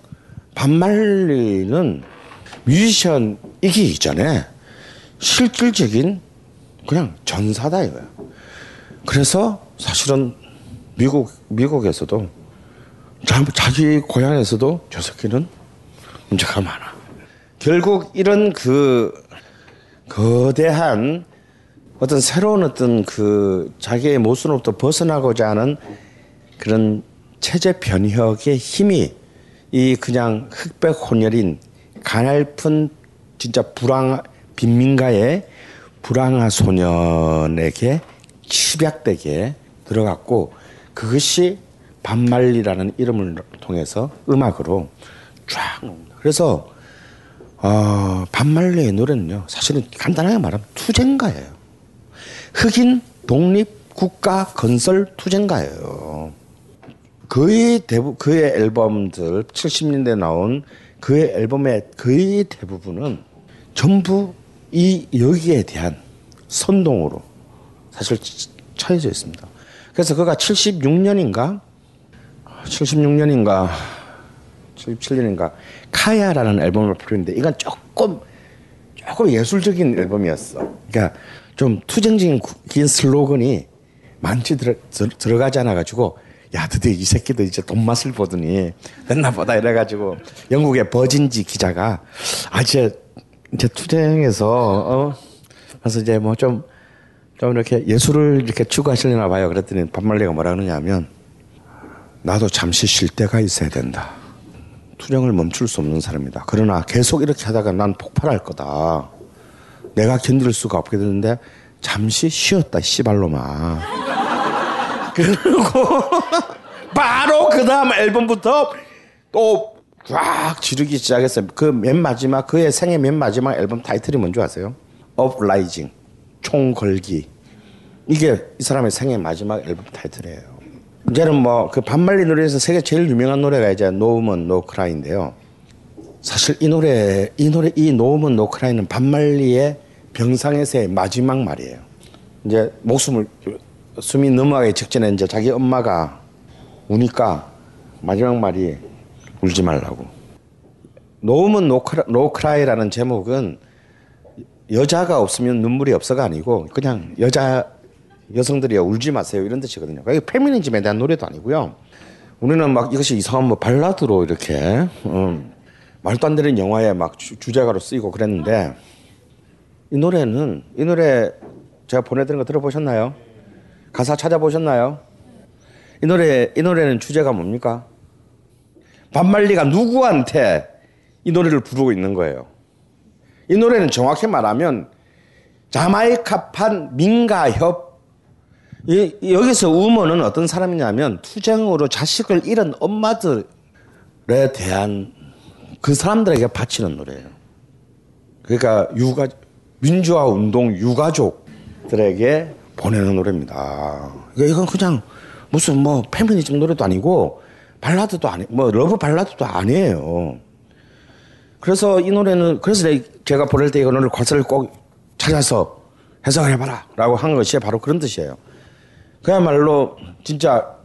반말리는 뮤지션이기 이전에 실질적인 그냥 전사다 이거야. 그래서 사실은 미국 미국에서도 자기 고향에서도 저 새끼는 문제가 많아. 결국 이런 그 거대한 어떤 새로운 어떤 그 자기의 모순으로부터 벗어나고자 하는 그런 체제 변혁의 힘이 이 그냥 흑백 혼혈인 가냘픈 진짜 불황 빈민가의 불황아 소년에게 집약되게 들어갔고 그것이 반말리라는 이름을 통해서 음악으로 쫙. 그래서 어, 반말리의 노래는요 사실은 간단하게 말하면 투쟁가예요. 흑인 독립 국가 건설 투쟁가예요. 그의 대부 그의 앨범들 70년대 나온 그의 앨범의 거의 대부분은 전부 이 여기에 대한 선동으로 사실 처해져 있습니다. 그래서 그가 76년인가? 76년인가? 77년인가? 카야라는 앨범을 부르는데 이건 조금 조금 예술적인 앨범이었어. 그러니까 좀 투쟁적인 긴 슬로건이 많지 들어, 들어가지 않아 가지고 야 드디어 이 새끼들 이제 돈 맛을 보더니 됐나 보다 이래가지고 영국의 버진지 기자가 아 이제 이제 투쟁에서 어? 그래서 이제 뭐 좀 좀 이렇게 예술을 이렇게 추구하시려나 봐요. 그랬더니 반말리가 뭐라 그러냐면 나도 잠시 쉴 때가 있어야 된다. 투쟁을 멈출 수 없는 사람이다. 그러나 계속 이렇게 하다가 난 폭발할 거다. 내가 견딜 수가 없게 되는데 잠시 쉬었다 씨발로마. (laughs) 그리고 (laughs) 바로 그 다음 앨범부터 또 쫙 지르기 시작했어요. 그 맨 마지막 그의 생애 맨 마지막 앨범 타이틀이 뭔지 아세요? Uprising 총궐기 이게 이 사람의 생애 마지막 앨범 타이틀이에요. 이제는 뭐 그 밥 말리 노래에서 세계 제일 유명한 노래가 이제 No Woman No Cry인데요. 사실 이 노래 이 노래 이 노우먼 노크라인은 반말리의 병상에서의 마지막 말이에요. 이제 목숨을 숨이 넘어가기 직전에 이제 자기 엄마가 우니까 마지막 말이 울지 말라고. 노우먼 노크라, 노크라이라는 제목은 여자가 없으면 눈물이 없어가 아니고 그냥 여자 여성들이 울지 마세요 이런 뜻이거든요. 이게 페미니즘에 대한 노래도 아니고요. 우리는 막 이것이 이상한 뭐 발라드로 이렇게 음, 말도 안 되는 영화에 막 주, 주제가로 쓰이고 그랬는데 이 노래는 이 노래 제가 보내드린 거 들어보셨나요? 가사 찾아보셨나요? 이 노래 이 노래는 주제가 뭡니까? 반말리가 누구한테 이 노래를 부르고 있는 거예요. 이 노래는 정확히 말하면 자마이카판 민가협 이, 여기서 우먼은 어떤 사람이냐면 투쟁으로 자식을 잃은 엄마들에 대한 그 사람들에게 바치는 노래예요. 그러니까 육아 민주화 운동 유가족들에게 보내는 노래입니다. 이건 그냥 무슨 뭐 페미니즘 노래도 아니고 발라드도 아니 뭐 love 발라드도 아니에요. 그래서 이 노래는 그래서 제가 보낼 때 이거를 가사를 꼭 찾아서 해석을 해봐라라고 한 것이 바로 그런 뜻이에요. 그야말로 진짜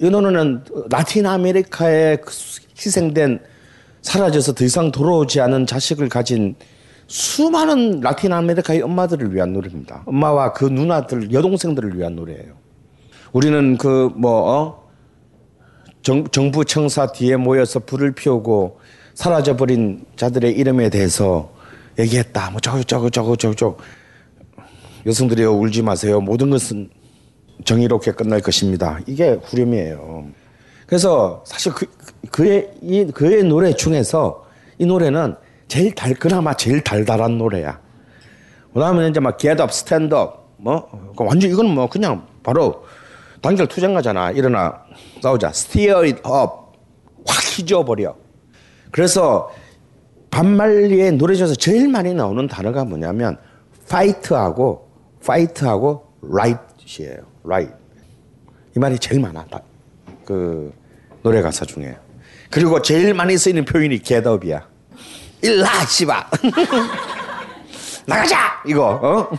이 노래는 라틴 아메리카에 희생된 사라져서 더 이상 돌아오지 않은 자식을 가진 수많은 라틴 아메리카의 엄마들을 위한 노래입니다. 엄마와 그 누나들, 여동생들을 위한 노래예요. 우리는 그 뭐 어? 정, 정부 청사 뒤에 모여서 불을 피우고 사라져버린 자들의 이름에 대해서 얘기했다. 뭐 저거 저거 저거 저거 저거 여성들이여 울지 마세요. 모든 것은 정의롭게 끝날 것입니다. 이게 후렴이에요. 그래서 사실 그, 그의 이 그의 노래 중에서 이 노래는 제일 달 그나마 제일 달달한 노래야. 그다음에 이제 막 Get Up, Stand Up 뭐 그러니까 완전 이건 뭐 그냥 바로 단결 투쟁가잖아. 일어나 싸우자. Steer it up 확 휘저어버려. 그래서 반말리의 노래 중에서 제일 많이 나오는 단어가 뭐냐면 fight하고 fight하고 right 이에요. right. 이 말이 제일 많아. 그 노래 가사 중에. 그리고 제일 많이 쓰이는 표현이 up이야. 일라 씨바 (laughs) 나가자 이거 어?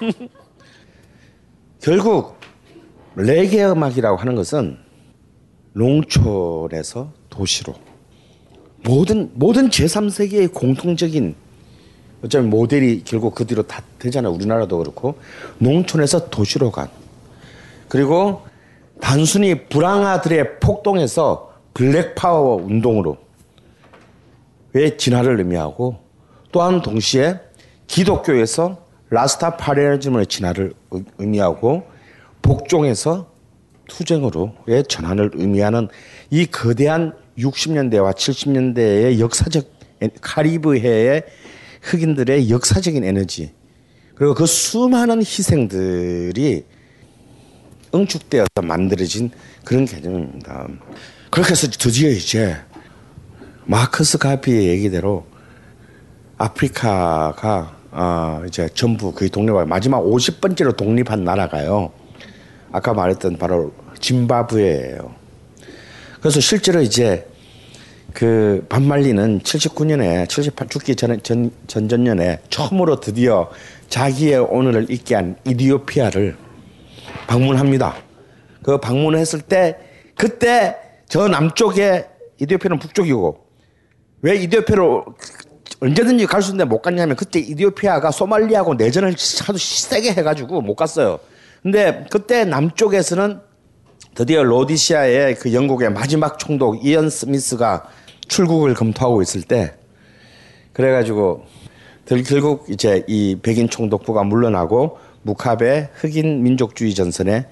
결국 레게 음악이라고 하는 것은 농촌에서 도시로 모든 모든 제3세계의 공통적인 어쩌면 모델이 결국 그 뒤로 다 되잖아요. 우리나라도 그렇고 농촌에서 도시로 간 그리고 단순히 불황아들의 폭동에서 블랙 파워 운동으로 의 진화를 의미하고 또한 동시에 기독교에서 라스타파리아즘의 진화를 의미하고 복종에서 투쟁으로의 전환을 의미하는 이 거대한 60년대와 70년대의 역사적 카리브해의 흑인들의 역사적인 에너지 그리고 그 수많은 희생들이 응축되어서 만들어진 그런 개념입니다. 그렇게 해서 드디어 이제 마크스 가피의 얘기대로 아프리카가 어 이제 전부 거의 독립하고 마지막 50번째로 독립한 나라가요. 아까 말했던 바로 짐바브웨예요. 그래서 실제로 이제 그 반말리는 79년에 78 죽기 전, 전 전전년에 처음으로 드디어 자기의 오늘을 잊게 한 이디오피아를 방문합니다. 그 방문했을 때 그때 저 남쪽에 이디오피아는 북쪽이고 왜 이디오피아로 언제든지 갈 수 있는데 못 갔냐면 그때 이디오피아가 소말리아하고 내전을 하도 세게 해가지고 못 갔어요. 근데 그때 남쪽에서는 드디어 로디시아의 그 영국의 마지막 총독 이언 스미스가 출국을 검토하고 있을 때 그래가지고 결국 이제 이 백인 총독부가 물러나고 무카베 흑인 민족주의 전선에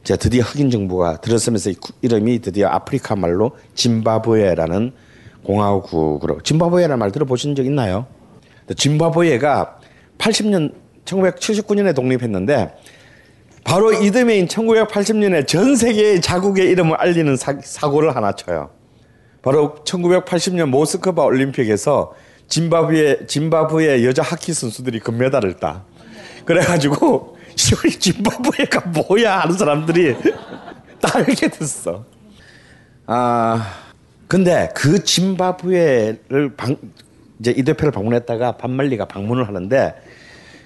이제 드디어 흑인 정부가 들어서면서 이름이 드디어 아프리카 말로 짐바브웨라는 공화국으로 짐바브웨라는 말 들어보신 적 있나요? 짐바브웨가 80년 1979년에 독립했는데 바로 이듬해인 1980년에 전 세계의 자국의 이름을 알리는 사, 고를 하나 쳐요. 바로 1980년 모스크바 올림픽에서 짐바브웨 짐바브웨 여자 하키 선수들이 금메달을 따. 그래가지고 (laughs) 짐바브웨가 뭐야 하는 사람들이 (laughs) 다 알게 됐어. 아 근데 그 짐바브웨를 방, 이제 이 대표를 방문했다가 반말리가 방문을 하는데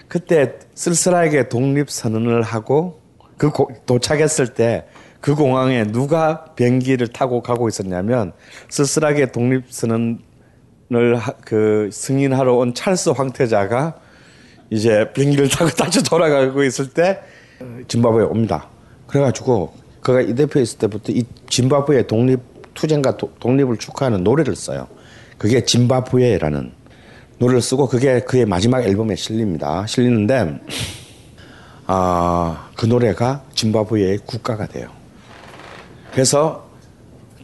그때 쓸쓸하게 독립 선언을 하고 그 고, 도착했을 때 그 공항에 누가 비행기를 타고 가고 있었냐면 쓸쓸하게 독립 선언을 하, 그 승인하러 온 찰스 황태자가 이제 비행기를 타고 (laughs) 다시 돌아가고 있을 때 짐바브웨에 옵니다. 그래가지고 그가 이 대표에 있을 때부터 이 짐바브웨 독립 투쟁과 도, 독립을 축하하는 노래를 써요. 그게 짐바브웨라는 노래를 쓰고 그게 그의 마지막 앨범에 실립니다. 실리는데 (sniffs) 아, 그 노래가 짐바브웨의 국가가 돼요. 그래서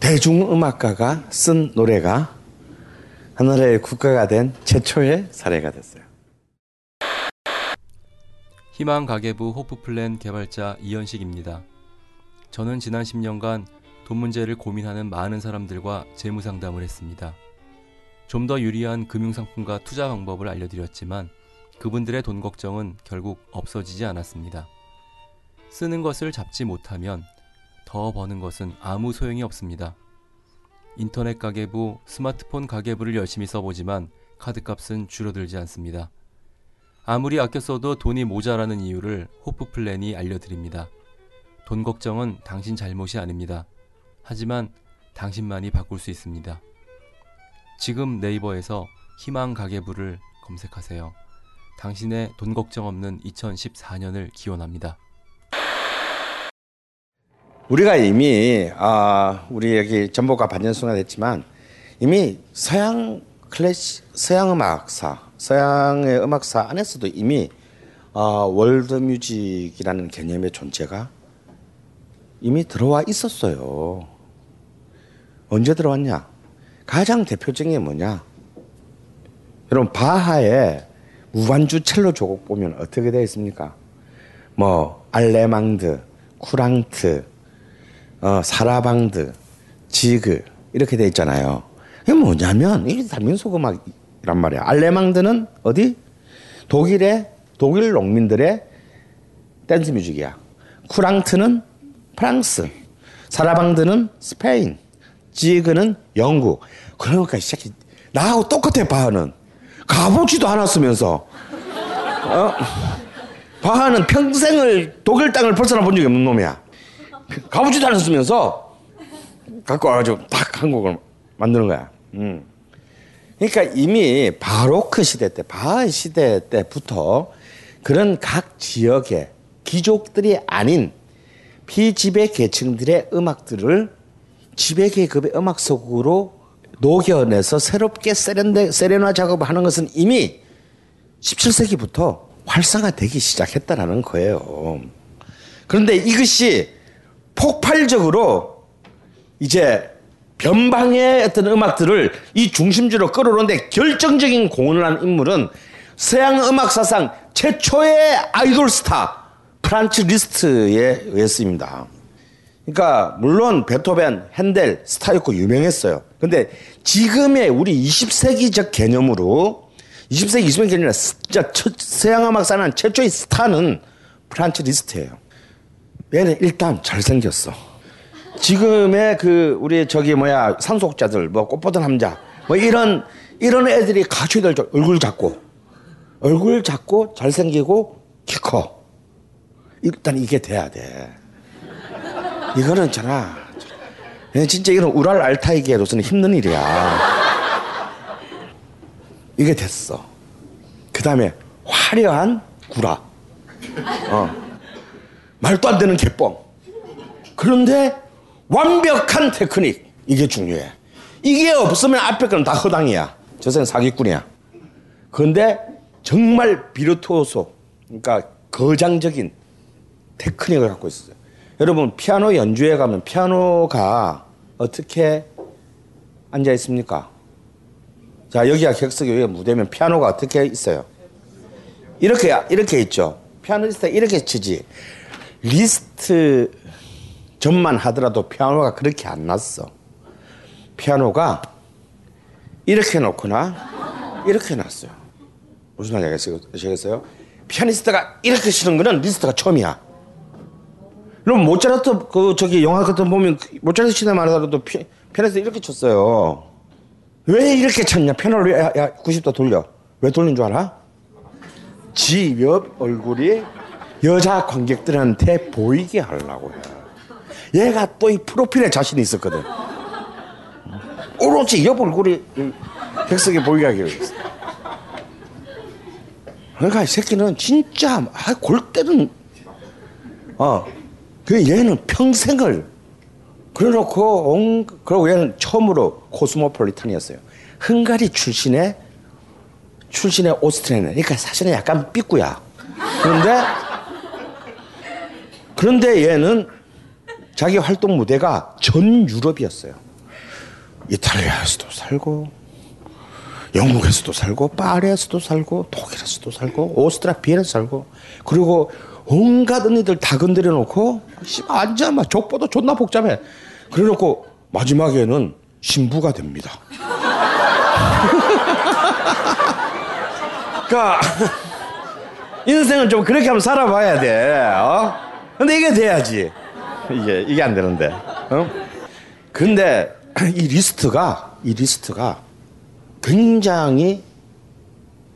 대중음악가가 쓴 노래가 하나라의 국가가 된 최초의 사례가 됐어요. 희망 가계부 호프플랜 개발자 이현식입니다. 저는 지난 10년간 돈 문제를 고민하는 많은 사람들과 재무 상담을 했습니다. 좀 더 유리한 금융상품과 투자 방법을 알려드렸지만 그분들의 돈 걱정은 결국 없어지지 않았습니다. 쓰는 것을 잡지 못하면 더 버는 것은 아무 소용이 없습니다. 인터넷 가계부, 스마트폰 가계부를 열심히 써보지만 카드값은 줄어들지 않습니다. 아무리 아껴 써도 돈이 모자라는 이유를 호프 플랜이 알려드립니다. 돈 걱정은 당신 잘못이 아닙니다. 하지만 당신만이 바꿀 수 있습니다. 지금 네이버에서 희망 가계부를 검색하세요. 당신의 돈 걱정 없는 2014년을 기원합니다. 우리가 이미 아 우리 여기 전보가 반년수가 됐지만 이미 서양 클래식 서양 음악사 서양의 음악사 안에서도 이미 어, world music이라는 개념의 존재가 이미 들어와 있었어요. 언제 들어왔냐? 가장 대표적인 게 뭐냐? 여러분 바하의 무반주 첼로 조곡 보면 어떻게 되어 있습니까? 뭐 알레망드, 쿠랑트, 어, 사라방드, 지그 이렇게 돼 있잖아요. 이게 뭐냐면 이게 다 민속 음악 이란 말이야. 알레망드는 어디? 독일의 독일 농민들의 댄스 뮤직이야. 쿠랑트는 프랑스, 사라방드는 스페인, 지그는 영국. 그러니까 시작이 나하고 똑같아 바하는 가보지도 않았으면서 어? 바하는 평생을 독일 땅을 벗어나 본 적이 없는 놈이야. 가보지도 않았으면서 갖고 와가지고 딱 한국을 만드는 거야. 음. 그러니까 이미 바로크 시대 때, 바하 시대 때부터 그런 각 지역의 귀족들이 아닌 피지배 계층들의 음악들을 지배 계급의 음악 속으로 녹여내서 새롭게 세련되, 세련화 작업을 하는 것은 이미 17세기부터 활성화되기 시작했다라는 거예요. 그런데 이것이 폭발적으로 이제 변방의 어떤 음악들을 이 중심부로 끌어오는데 결정적인 공헌을 한 인물은 서양 음악 사상 최초의 아이돌 스타 프란츠 리스트에 의했습니다. 그러니까 물론 베토벤, 헨델 스타였고 유명했어요. 근데 지금의 우리 20세기적 개념으로 20세기 20세기 개념이라 진짜 서양 음악 사는 최초의 스타는 프란츠 리스트예요. 얘는 일단 잘생겼어. 지금의 그 우리 저기 뭐야 상속자들 뭐 꽃보다 남자 뭐 이런 이런 애들이 갖춰야 될 얼굴 작고 얼굴 작고 잘생기고 키 커. 일단 이게 돼야 돼. 이거는 있잖아. 진짜 이런 우랄 알타이계로서는 힘든 일이야. 이게 됐어. 그 다음에 화려한 구라. 어. 말도 안 되는 개뻥. 그런데 완벽한 테크닉. 이게 중요해. 이게 없으면 앞에 거는 다 허당이야. 저새는 사기꾼이야. 그런데 정말 비르투오소, 그러니까 거장적인 테크닉을 갖고 있어요. 여러분 피아노 연주회 가면 피아노가 어떻게 앉아 있습니까? 자 여기가 객석이 여기가 무대면 피아노가 어떻게 있어요? 이렇게 이렇게 있죠. 피아니스트 이렇게 치지. 리스트 전만 하더라도 피아노가 그렇게 안 놨어. 피아노가 이렇게 놓거나 이렇게 놨어요. 무슨 말인지 아시겠어요? 피아니스트가 이렇게 치는 거는 리스트가 처음이야. 그럼 모차르트 그 저기 영화 같은 보면 모차르트 시대만 하더라도 피, 피아니스트 이렇게 쳤어요. 왜 이렇게 쳤냐? 피아노를 야, 야 90도 돌려. 왜 돌린 줄 알아? 지 옆 얼굴이 여자 관객들한테 보이게 하려고 해. 얘가 또 이 프로필에 자신이 있었거든. 오로지 옆 얼굴이 객석에 보이게 하기로 했어. 그러니까 이 새끼는 진짜 아, 골 때는 어, 그 얘는 평생을 그래놓고 온, 그리고 얘는 처음으로 코스모폴리탄이었어요. 헝가리 출신의 출신의 오스트리아는 그러니까 사실은 약간 삐꾸야. 그런데 그런데 얘는 자기 활동 무대가 전 유럽이었어요. 이탈리아에서도 살고 영국에서도 살고 파리에서도 살고 독일에서도 살고 오스트리아 비엔에서 살고 그리고 온갖 언니들 다 건드려 놓고 완전 막 족보도 존나 복잡해. 그래 놓고 마지막에는 신부가 됩니다. (laughs) 그러니까 인생은 좀 그렇게 한번 살아봐야 돼. 어? 근데 이게 돼야지. 이게 (laughs) 이게 안 되는데. 어? 근데 이 리스트가 이 리스트가 굉장히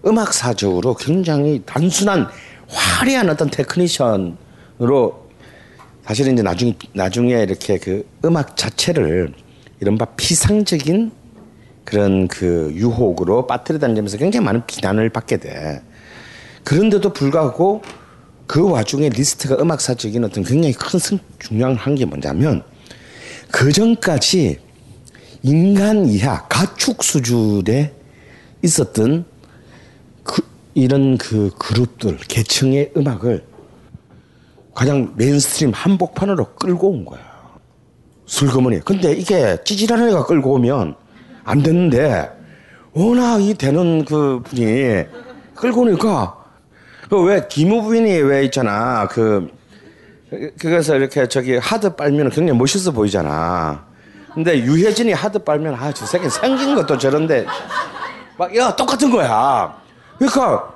음악사적으로 굉장히 단순한 화려한 어떤 테크니션으로 사실은 이제 나중에 나중에 이렇게 그 음악 자체를 이른바 피상적인 그런 그 유혹으로 빠뜨렸다면서 굉장히 많은 비난을 받게 돼. 그런데도 불구하고 그 와중에 리스트가 음악사적인 어떤 굉장히 큰 승, 중요한 게 뭐냐면 그 전까지 인간 이하 가축 수준에 있었던 그 이런 그 그룹들 계층의 음악을 가장 mainstream 한복판으로 끌고 온 거야. 슬그머니. 근데 이게 찌질한 애가 끌고 오면 안 되는데 워낙 이 되는 그 분이 끌고 오니까 그왜 김우 부인이 왜 있잖아 그 그래서 이렇게 저기 하드 빨면 굉장히 멋있어 보이잖아. 근데 유혜진이 하드 빨면 아 저 새끼 생긴 것도 저런데 막 야 똑같은 거야. 그러니까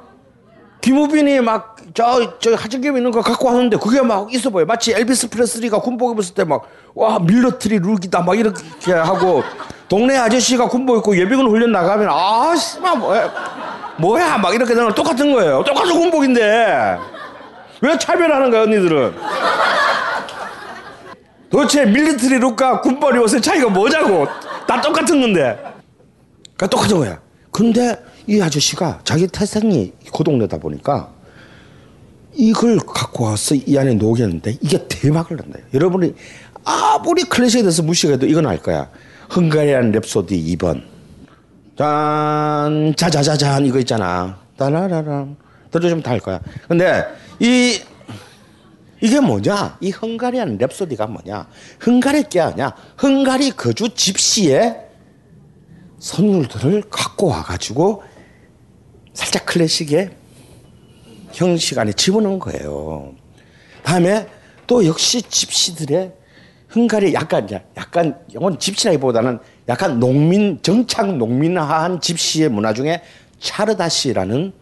김우빈이 막 저 저 하진겸 있는 거 갖고 왔는데 그게 막 있어 보여. 마치 엘비스 프레슬리가 군복 입었을 때 막 와 밀러트리 룩이다 막 이렇게 하고 동네 아저씨가 군복 입고 예비군 훈련 나가면 아 씨발 뭐야 뭐야? 막 이렇게 거 똑같은 거예요. 똑같은 군복인데. 왜 차별하는 거야 언니들은? 도대체 밀리터리 룩과 군벌이 옷의 차이가 뭐냐고. 다 똑같은 건데. 그러니까 똑같은 거야. 근데 이 아저씨가 자기 태생이 그 동네다 보니까 이걸 갖고 와서 이 안에 녹였는데 이게 대박을 난다. 여러분이 아무리 클래식에 대해서 무식해도 이건 알 거야. 헝가리안 랩소디 2번 짠 자자자잔 이거 있잖아 따라라람 들어주면 다알 거야 근데 이 이게 뭐냐? 이 헝가리안 랩소디가 뭐냐? 헝가리 게 아니야. 헝가리 거주 집시의 선율들을 갖고 와가지고 살짝 클래식의 형식 안에 집어넣은 거예요. 다음에 또 역시 집시들의 헝가리 약간 약간 영원 집시라기보다는 약간 농민 정착 농민화한 집시의 문화 중에 차르다시라는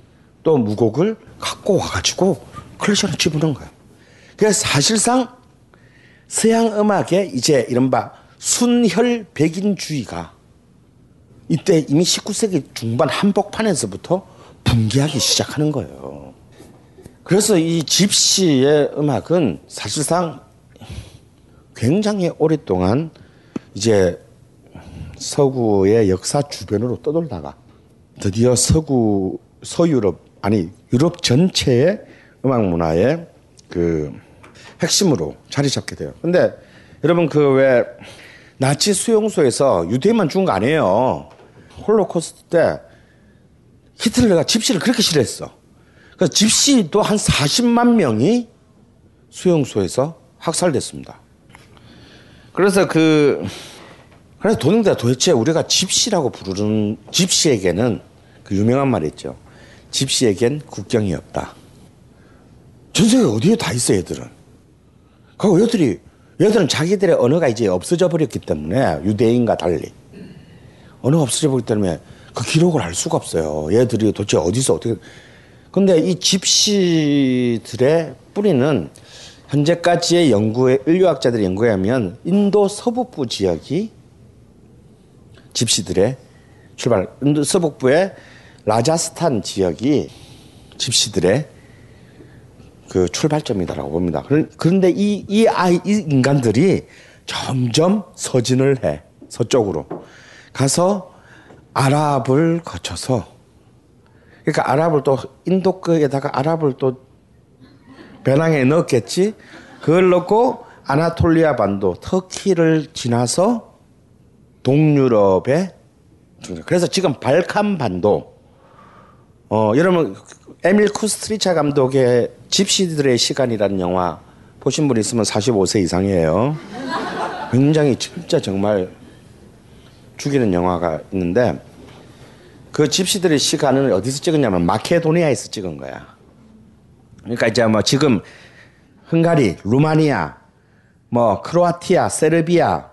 또 무곡을 갖고 와가지고 클래식을 집어넣은 거예요. 그래서 사실상 서양 음악의 이제 이른바 순혈 백인주의가 이때 이미 19세기 중반 한복판에서부터 붕괴하기 시작하는 거예요. 그래서 이 집시의 음악은 사실상 굉장히 오랫동안 이제 서구의 역사 주변으로 떠돌다가 드디어 서구 서유럽 아니 유럽 전체의 음악 문화의 그 핵심으로 자리 잡게 돼요. 근데 여러분 그 왜 나치 수용소에서 유대인만 죽은 거 아니에요. 홀로코스트 때 히틀러가 집시를 그렇게 싫어했어. 그래서 집시도 한 40만 명이 수용소에서 학살됐습니다. 그래서 그 그래서 도는데 도대체 우리가 집시라고 부르는 집시에게는 그 유명한 말이 있죠. 집시에겐 국경이 없다. 전 세계 어디에 다 있어 얘들은. 그리고 얘들이 얘들은 자기들의 언어가 이제 없어져 버렸기 때문에 유대인과 달리 언어가 없어져 버렸기 때문에 그 기록을 알 수가 없어요. 얘들이 도대체 어디서 어떻게. 근데 이 집시들의 뿌리는 현재까지의 연구에 인류학자들의 연구에 하면 인도 서북부 지역이 집시들의 출발, 서북부의 라자스탄 지역이 집시들의 그 출발점이다라고 봅니다. 그런데 이, 이 아이, 이 인간들이 점점 서진을 해. 서쪽으로. 가서 아랍을 거쳐서 그러니까 아랍을 또 인도급에다가 아랍을 또 배낭에 넣었겠지. 그걸 넣고 아나톨리아 반도, 터키를 지나서 동유럽에 그래서 지금 발칸 반도 어 여러분 에밀 쿠스트리차 감독의 집시들의 시간이라는 영화 보신 분 있으면 45세 이상이에요. 굉장히 진짜 정말 죽이는 영화가 있는데 그 집시들의 시간을 어디서 찍었냐면 마케도니아에서 찍은 거야. 그러니까 이제 뭐 지금 헝가리, 루마니아, 뭐 크로아티아, 세르비아,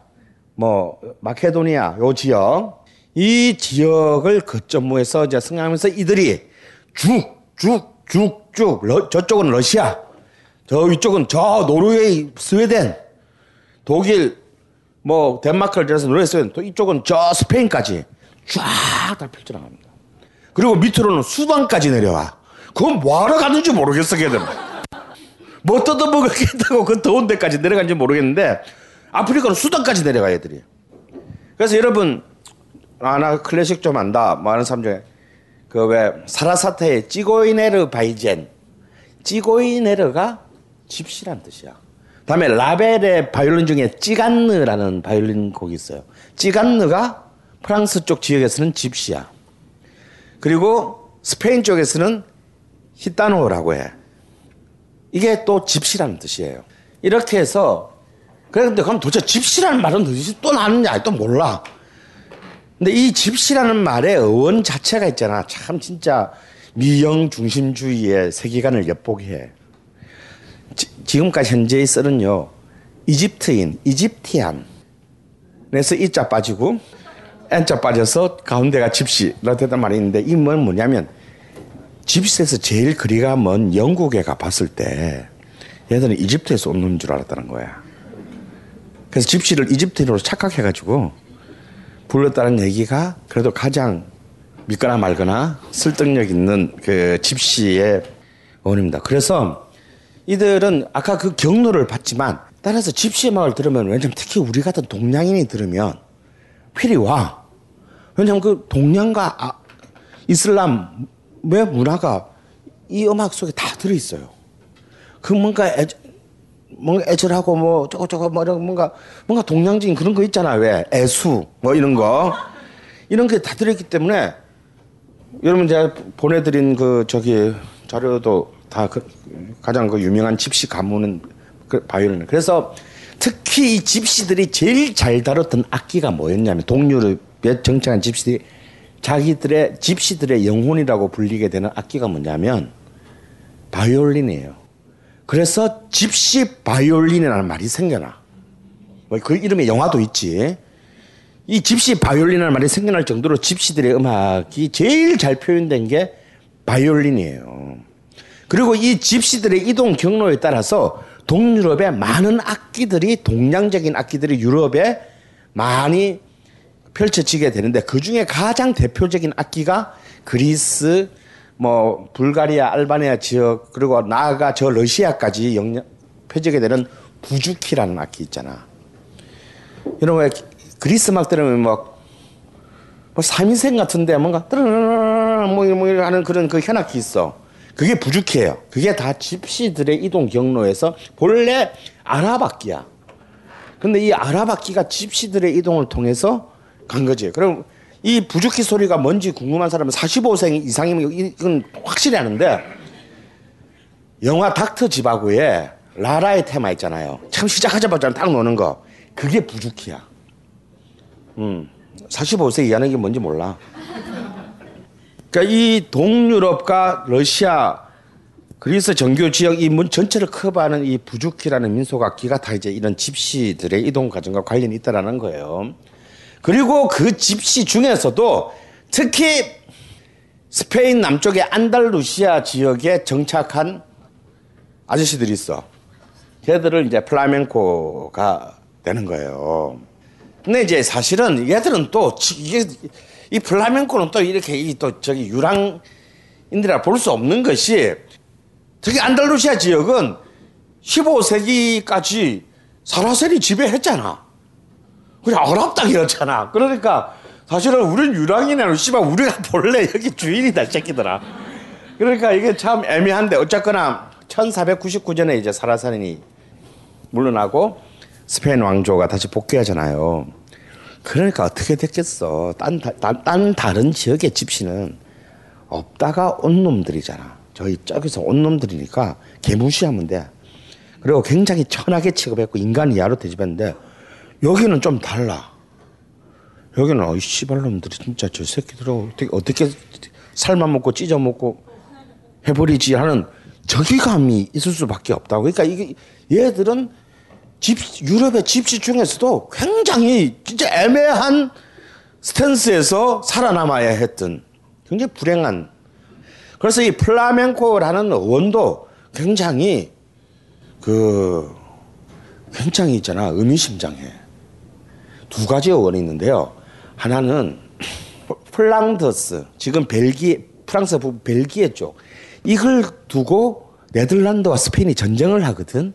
뭐 마케도니아 요 지역 이 지역을 거점으로 해서 이제 승하면서 이들이 쭉쭉 쭉쭉 러- 저쪽은 러시아, 저 위쪽은 저 노르웨이, 스웨덴, 독일, 뭐 덴마크를 지나서 노르웨이, 스웨덴, 또 이쪽은 저 스페인까지 쫙 다 펼쳐나갑니다. 그리고 밑으로는 수단까지 내려와. 그건 뭐하러 갔는지 모르겠어, 걔들은. 뭐 뜯어먹겠다고 그 더운 데까지 내려간지 모르겠는데 아프리카는 수단까지 내려가 애들이. 그래서 여러분 아 나 클래식 좀 안다 뭐 하는 사람 중에 그 왜 사라사테의 찌고이네르 바이젠 찌고이네르가 집시란 뜻이야. 다음에 라벨의 바이올린 중에 찌간느라는 바이올린 곡이 있어요. 찌간느가 프랑스 쪽 지역에서는 집시야. 그리고 스페인 쪽에서는 히타노라고 해. 이게 또 집시라는 뜻이에요. 이렇게 해서 그런데 그럼 도대체 집시라는 말은 도대체 또 나는지 또 몰라. 근데 이 집시라는 말의 어원 자체가 있잖아. 참 진짜 미영 중심주의의 세계관을 엿보게 해. 지, 금까지 현재의 썰은요. 이집트인, 이집티안. 그래서 이자 빠지고 N자 빠져서 가운데가 집시라고 했단 말이 있는데 이뭐 뭐냐면 집시에서 제일 거리가 먼 영국에 가봤을 때 얘들은 이집트에서 온 놈인 줄 알았다는 거야. 그래서 집시를 이집트인으로 착각해가지고 불렀다는 얘기가 그래도 가장 믿거나 말거나 설득력 있는 그 집시의 어원입니다. 그래서 이들은 아까 그 경로를 봤지만 따라서 집시의 음악을 들으면 왜냐면 특히 우리 같은 동양인이 들으면 필이 와. 왜냐면 그 동양과 아, 이슬람의 문화가 이 음악 속에 다 들어있어요. 그 뭔가 애, 뭔가 애절하고 뭐 저거 저거 뭐 뭔가 뭔가 동양적인 그런 거 있잖아 왜? 애수 뭐 이런 거. 이런 게 다 들어있기 때문에 여러분 제가 보내드린 그 저기 자료도 다 그, 가장 그 유명한 집시 가문은 그 바이올린. 그래서 특히 이 집시들이 제일 잘 다뤘던 악기가 뭐였냐면 동유럽의 정착한 집시들이 자기들의 집시들의 영혼이라고 불리게 되는 악기가 뭐냐면 바이올린이에요. 그래서 집시 바이올린이라는 말이 생겨나. 뭐 그 이름의 영화도 있지. 이 집시 바이올린이라는 말이 생겨날 정도로 집시들의 음악이 제일 잘 표현된 게 바이올린이에요. 그리고 이 집시들의 이동 경로에 따라서 동유럽의 많은 악기들이 동양적인 악기들이 유럽에 많이 펼쳐지게 되는데 그 중에 가장 대표적인 악기가 그리스, 뭐 불가리아, 알바니아 지역 그리고 나아가 저 러시아까지 영향 펴지게 되는 부주키라는 악기 있잖아. 이런 왜 그리스 막 들으면 막뭐 삼인생 같은데 뭔가 뭐, 뭐 하는 그런 그 현악기 있어. 그게 부주키예요. 그게 다 집시들의 이동 경로에서 본래 아랍악기야. 근데 이 아랍악기가 집시들의 이동을 통해서 간 거지. 그럼 이 부주키 소리가 뭔지 궁금한 사람은 45세 이상이면 이건 확실히 아는데 영화 닥터 지바고에 라라의 테마 있잖아요. 참 시작하자마자 딱 노는 거. 그게 부주키야. 음. 45세 이하는 게 뭔지 몰라. 그러니까 이 동유럽과 러시아, 그리스 정교 지역 이 문 전체를 커버하는 이 부주키라는 민속악기가 다 이제 이런 집시들의 이동 과정과 관련이 있다라는 거예요. 그리고 그 집시 중에서도 특히 스페인 남쪽의 안달루시아 지역에 정착한 아저씨들이 있어. 걔들을 이제 플라멩코가 되는 거예요. 근데 이제 사실은 얘들은 또 지- 이게 이 플라멩코는 또 이렇게 이 또 저기 유랑인들이라 볼 수 없는 것이 특히 안달루시아 지역은 15세기까지 사라셀이 지배했잖아. 그냥 아랍 땅이었잖아. 그러니까 사실은 우린 유랑이나 씨발 우리가 (laughs) 본래 여기 주인이다 이 새끼들아. 그러니까 이게 참 애매한데 어쨌거나 1499년에 이제 사라산이 물러나고 스페인 왕조가 다시 복귀하잖아요. 그러니까 어떻게 됐겠어. 딴, 다- 딴, 딴 다른 지역의 집시는 없다가 온 놈들이잖아. 저희 저기서 온 놈들이니까 개무시하면 돼. 그리고 굉장히 천하게 취급했고 인간 이하로 대접했는데 여기는 좀 달라. 여기는 어이 씨발놈들이 진짜 저 새끼들 어떻게 어떻게 살만 먹고 찢어 먹고 해버리지 하는 저기감이 있을 수밖에 없다고. 그러니까 이게 얘들은 집 유럽의 집시 중에서도 굉장히 진짜 애매한 stance에서 살아남아야 했던 굉장히 불행한. 그래서 이 플라멩코라는 어원도 굉장히 그 굉장히 있잖아 의미심장해. 두 가지 어원이 있는데요. 하나는 플랑더스 지금 벨기 프랑스 북 벨기에 쪽 이걸 두고 네덜란드와 스페인이 전쟁을 하거든.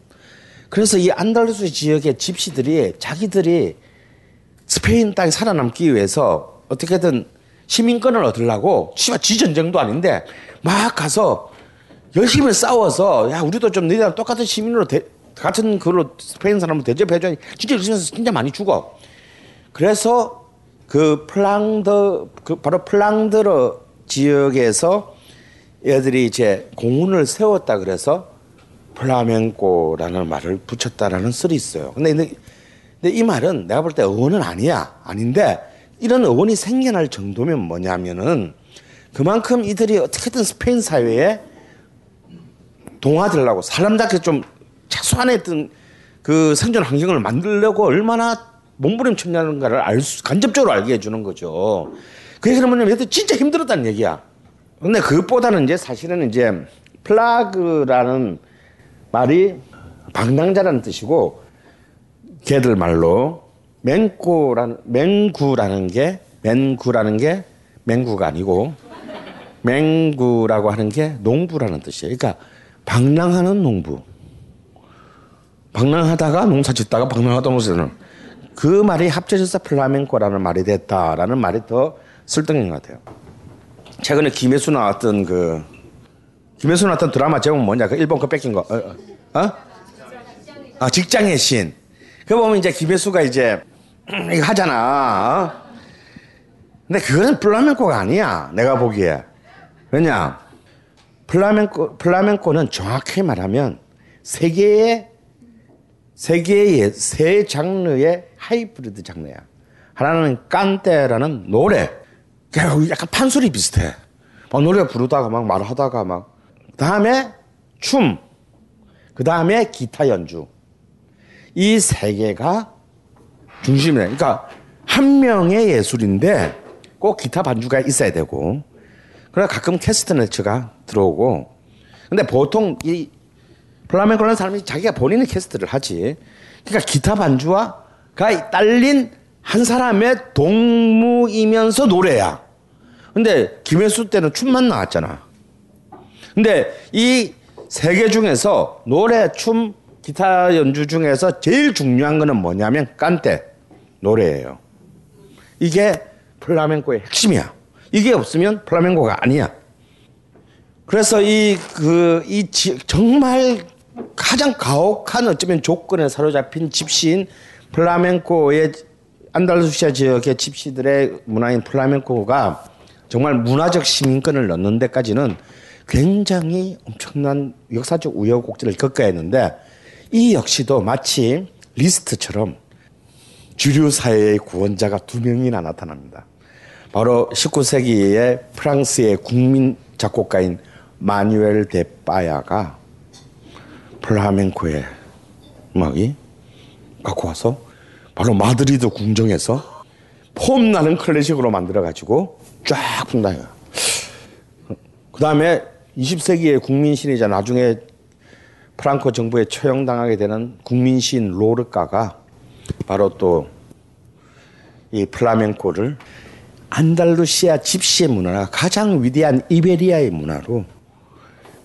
그래서 이 안달루스 지역의 집시들이 자기들이 스페인 땅에 살아남기 위해서 어떻게든 시민권을 얻으려고 씨발 지 전쟁도 아닌데 막 가서 열심히 싸워서 야 우리도 좀 너희랑 똑같은 시민으로 대, 같은 그로 스페인 사람을 대접해줘 진짜 열심히 해서 진짜 많이 죽어 그래서 그 플랑드 그 바로 플랑드르 지역에서 애들이 이제 공훈을 세웠다 그래서 플라멩코라는 말을 붙였다라는 썰이 있어요. 근데, 근데, 근데 이 말은 내가 볼 때 어원은 아니야. 아닌데 이런 어원이 생겨날 정도면 뭐냐면은 그만큼 이들이 어떻게든 스페인 사회에 동화되려고 사람답게 좀 최소한의 어떤 그 생존 환경을 만들려고 얼마나 몸부림쳤냐는가를 알 수, 간접적으로 알게 해주는 거죠. 그 얘기는 뭐냐면 진짜 힘들었다는 얘기야. 근데 그것보다는 이제 사실은 이제 플라그라는 말이 방랑자라는 뜻이고 걔들 말로 맹구라는 맹구라는 게 맹구라는 게 맹구가 아니고 맹구라고 하는 게 농부라는 뜻이에요. 그러니까 방랑하는 농부. 방랑하다가 농사 짓다가 방랑하다 농사는 그 말이 합쳐져서 플라멩코라는 말이 됐다라는 말이 더 설득인 것 같아요. 최근에 김혜수 나왔던 그 김혜수 나왔던 드라마 제목 뭐냐? 그 일본 거 뺏긴 거. 어? 어? 어? 아 직장의 신. 그 보면 이제 김혜수가 이제 (clears throat) 이거 하잖아. 어? 근데 그거는 플라멩코가 아니야. 내가 보기에. 왜냐? 플라멩코 플라멩코는 정확히 말하면 세계의 세계의 세 장르의 하이브리드 장르야. 하나는 cante라는 노래. 약간 판소리 비슷해. 막 노래 부르다가 막 말하다가 막. 다음에 춤. 그 다음에 기타 연주. 이 세 개가 중심이래. 그러니까 한 명의 예술인데 꼭 기타 반주가 있어야 되고. 그래 가끔 캐스터네츠가 들어오고. 근데 보통 이 플라멩코라는 사람이 자기가 본인의 캐스터네츠를 하지. 그러니까 기타 반주와가 딸린 한 사람의 독무이면서 노래야. 근데 김혜수 때는 춤만 나왔잖아. 근데 이 세 개 중에서 노래, 춤, 기타 연주 중에서 제일 중요한 거는 뭐냐면 cante 노래예요. 이게 플라멩코의 핵심이야. 이게 없으면 플라멩코가 아니야. 그래서 이, 그, 이, 정말 가장 가혹한 어쩌면 조건에 사로잡힌 집시인 플라멩코의 안달루시아 지역의 집시들의 문화인 플라멩코가 정말 문화적 시민권을 얻는 데까지는 굉장히 엄청난 역사적 우여곡절을 겪어야 했는데 이 역시도 마치 리스트처럼 주류 사회의 구원자가 두 명이나 나타납니다. 바로 19세기의 프랑스의 국민 작곡가인 마뉴엘 데 빠야가 플라멩코의 음악을 갖고 와서 바로 마드리드 궁정에서 폼 나는 클래식으로 만들어가지고 쫙 분다요. 그 다음에 20세기의 국민 시인이자 나중에 프랑코 정부에 처형당하게 되는 국민 시인 로르카가 바로 또 이 플라멩코를 안달루시아 집시의 문화가 가장 위대한 이베리아의 문화로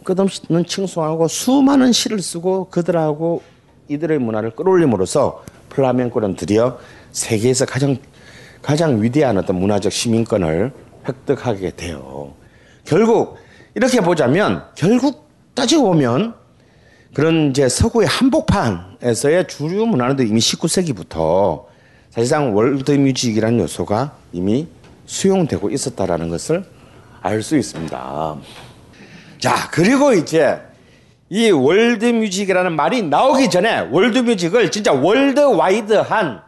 끝없는 칭송하고 수많은 시를 쓰고 그들하고 이들의 문화를 끌어올림으로써 플라멩코는 드디어 세계에서 가장 가장 위대한 어떤 문화적 시민권을 획득하게 돼요. 결국 이렇게 보자면 결국 따지고 보면 그런 이제 서구의 한복판에서의 주류 문화는 이미 19세기부터 사실상 월드 뮤직이라는 요소가 이미 수용되고 있었다라는 것을 알 수 있습니다. 자, 그리고 이제 이 월드 뮤직이라는 말이 나오기 전에 월드 뮤직을 진짜 worldwide한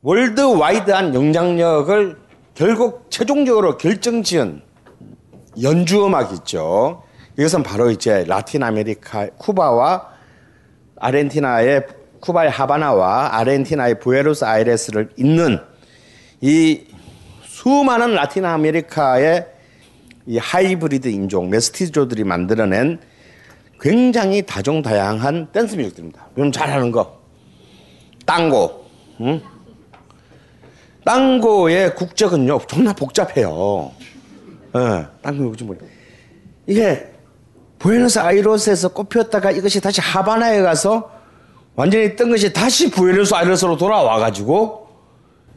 worldwide한 영향력을 결국 최종적으로 결정지은 연주 음악 있죠. 이것은 바로 이제 라틴 아메리카 쿠바와 아르헨티나의 쿠바의 하바나와 아르헨티나의 부에노스 아이레스를 잇는 이 수많은 라틴 아메리카의 이 하이브리드 인종 메스티조들이 만들어낸 굉장히 다종다양한 댄스 뮤직들입니다. 여러분 잘하는 거 땅고, 응? 땅고의 국적은요 존나 복잡해요. 예, 땅고 국적 뭐 이게 부에노스 아이레스에서 꽃피었다가 이것이 다시 하바나에 가서 완전히 뜬 것이 다시 부에노스 아이레스로 돌아와 가지고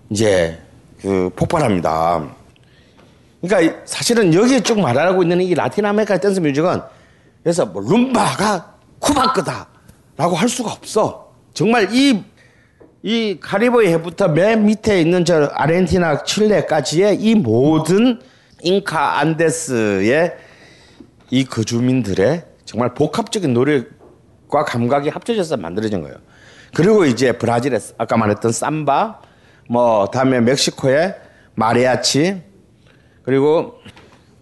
이제 그 폭발합니다. 그러니까 사실은 여기에 쭉 말하고 있는 이 라틴 아메리카 댄스 뮤직은 그래서 뭐 룸바가 쿠바 거다라고 할 수가 없어. 정말 이, 이 카리브해 해부터 맨 밑에 있는 저 아르헨티나, 칠레까지의 이 모든 잉카 안데스의 이 거주민들의 정말 복합적인 노력과 감각이 합쳐져서 만들어진 거예요. 그리고 이제 브라질에 아까 말했던 삼바, 뭐 다음에 멕시코의 마리아치, 그리고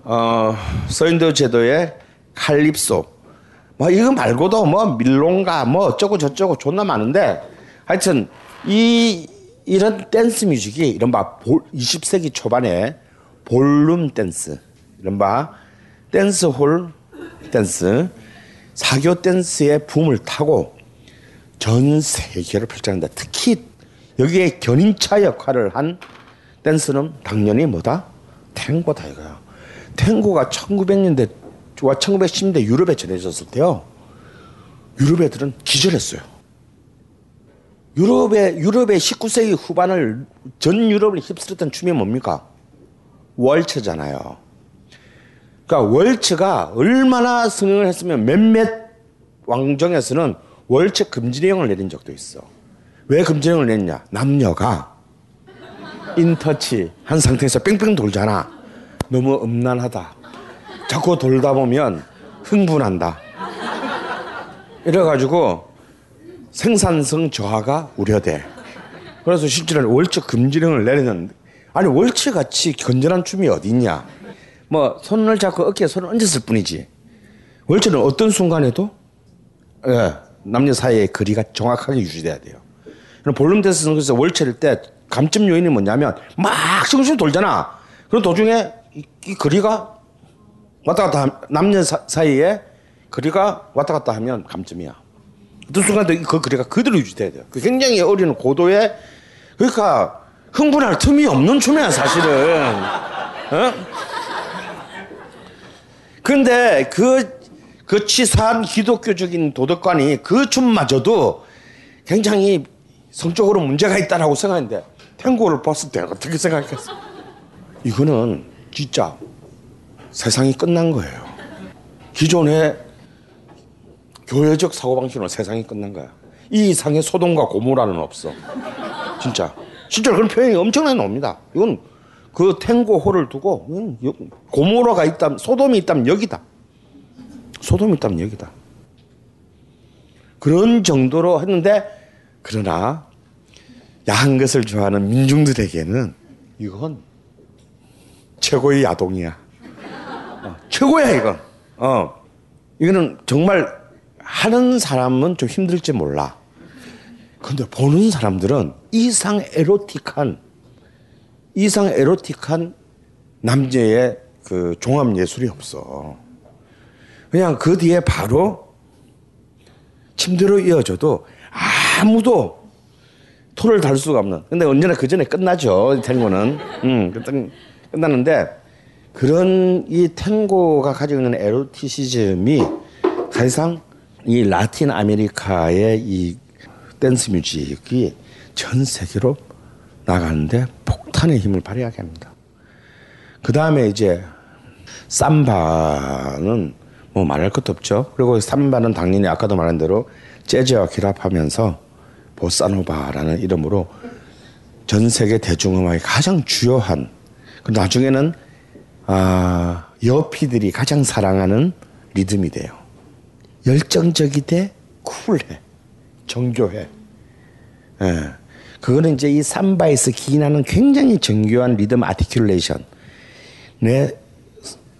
어 서인도 제도의 칼립소, 뭐 이거 말고도 뭐 밀롱가 뭐 어쩌고 저쩌고 존나 많은데 하여튼 이 이런 댄스 뮤직이 이른바 20세기 초반에 볼룸 댄스, 이른바 댄스홀 댄스, 사교 댄스의 붐을 타고 전 세계를 펼쳤는데 특히 여기에 견인차 역할을 한 댄스는 당연히 뭐다? 탱고다 이거야. 탱고가 1900년대와 1910년대 유럽에 전해졌을 때요. 유럽 애들은 기절했어요. 유럽의 유럽의 19세기 후반을 전 유럽을 휩쓸었던 춤이 뭡니까? 월츠잖아요. 그러니까 월츠가 얼마나 승행을 했으면 몇몇 왕정에서는 월츠 금지령을 내린 적도 있어. 왜 금지령을 냈냐? 남녀가 인터치 한 상태에서 뺑뺑 돌잖아. 너무 음란하다. 자꾸 돌다 보면 흥분한다. 이래가지고 생산성 저하가 우려돼. 그래서 실제로는 월츠 금지령을 내리는 아니 월츠 같이 건전한 춤이 어디 있냐? 뭐 손을 잡고 어깨에 손을 얹었을 뿐이지. 월츠는 어떤 순간에도 예, 남녀 사이의 거리가 정확하게 유지돼야 돼요. 볼륨 댄스는 그래서 월츠일 때 감점 요인이 뭐냐면 막 숭숭 돌잖아. 그럼 도중에 이, 이 거리가 왔다 갔다 함, 남녀 사, 이에 거리가 왔다 갔다 하면 감점이야. 어떤 순간도 그 거리가 그대로 유지돼야 돼요. 그 굉장히 어린 고도의 그러니까 흥분할 틈이 없는 춤이야 사실은. 어? 근데 그, 그 치사한 기독교적인 도덕관이 그 춤마저도 굉장히 성적으로 문제가 있다라고 생각했는데 탱고를 봤을 때 어떻게 생각했어? 이거는 진짜 세상이 끝난 거예요. 기존의 교회적 사고방식으로 세상이 끝난 거야. 이 이상의 소돔과 고모라는 없어. 진짜. 실제로 그런 표현이 엄청나게 나옵니다. 이건 그 탱고호를 두고 고모라가 있다면 소돔이 있다면 여기다. 소돔이 있다면 여기다. 그런 정도로 했는데 그러나 야한 것을 좋아하는 민중들에게는 이건 최고의 야동이야. 어, 최고야 이건. 어, 이거는 정말 하는 사람은 좀 힘들지 몰라. 근데 보는 사람들은 이상 에로틱한 이상 에로틱한 남자의 그 종합 예술이 없어. 그냥 그 뒤에 바로 침대로 이어져도 아무도 토를 달 수가 없는. 근데 언제나 그 전에 끝나죠. 탱고는. 음, 끝나는데 그런 이 탱고가 가지고 있는 에로티시즘이 사실상 이 라틴 아메리카의 이 댄스 뮤직이 전 세계로 나가는데 폭탄의 힘을 발휘하게 합니다. 그 다음에 이제 삼바는 뭐 말할 것도 없죠. 그리고 삼바는 당연히 아까도 말한 대로 재즈와 결합하면서 보사노바라는 이름으로 전 세계 대중음악의 가장 주요한 그 나중에는 아, 여피들이 가장 사랑하는 리듬이 돼요. 열정적이되 쿨해, 정교해. 예. 그거는 이제 이 삼바에서 기인하는 굉장히 정교한 리듬 아티큘레이션. 내,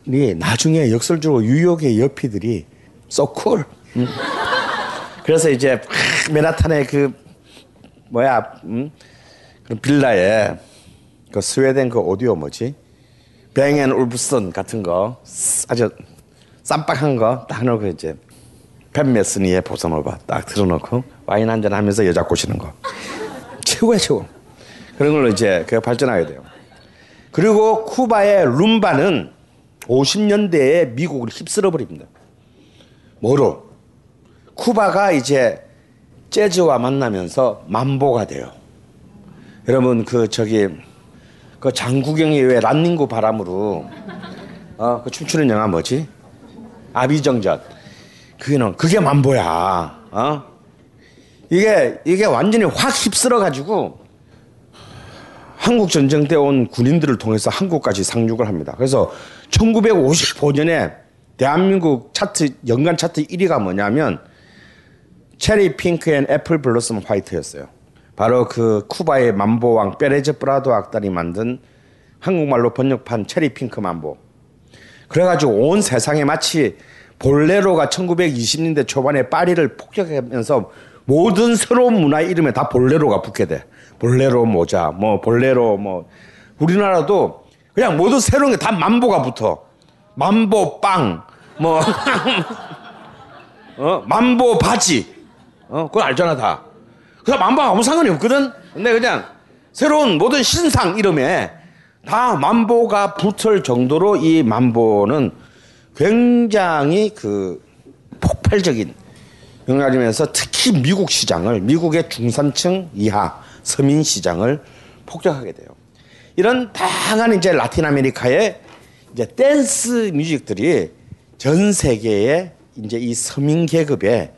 네, 나중에 역설적으로 뉴욕의 여피들이 so cool. 음. 그래서 이제 맨하탄의 그 뭐야 음? 그 빌라에 그 스웨덴 그 오디오 뭐지 뱅앤 울프슨 같은 거 아주 쌈박한 거 딱 넣고 이제 팬 메스니의 보사노바 딱 틀어놓고 와인 한잔 하면서 여자 꼬시는 거 (laughs) 최고야 최고 그런 걸로 이제 그 발전하게 돼요. 그리고 쿠바의 룸바는 50년대에 미국을 휩쓸어 버립니다. 뭐로? 쿠바가 이제 재즈와 만나면서 만보가 돼요. 여러분 그 저기 그 장국영이 왜 란닝구 바람으로 어 그 춤추는 영화 뭐지? 아비정전. 그게는 그게 맘보야. 어? 이게 이게 완전히 확 휩쓸어 가지고 한국 전쟁 때 온 군인들을 통해서 한국까지 상륙을 합니다. 그래서 1955년에 대한민국 차트 연간 차트 1위가 뭐냐면 Cherry Pink and Apple Blossom White였어요. 바로 그 쿠바의 맘보왕 페레즈 프라도 악단이 만든 한국말로 번역판 체리 핑크 만보. 그래가지고 온 세상에 마치 볼레로가 1920년대 초반에 파리를 폭격하면서 모든 새로운 문화 이름에 다 볼레로가 붙게 돼. 볼레로 모자, 뭐 볼레로 뭐 우리나라도 그냥 모두 새로운 게 다 만보가 붙어. 만보 빵, 뭐 (laughs) 어? 만보 바지, 어? 그거 알잖아 다. 그래서 만보 아무 상관이 없거든. 근데 그냥 새로운 모든 신상 이름에 다 만보가 붙을 정도로 이 만보는 굉장히 그 폭발적인 영향이면서 특히 미국 시장을 미국의 중산층 이하 서민 시장을 폭격하게 돼요. 이런 다양한 이제 라틴 아메리카의 이제 댄스 뮤직들이 전 세계에 이제 이 서민 계급의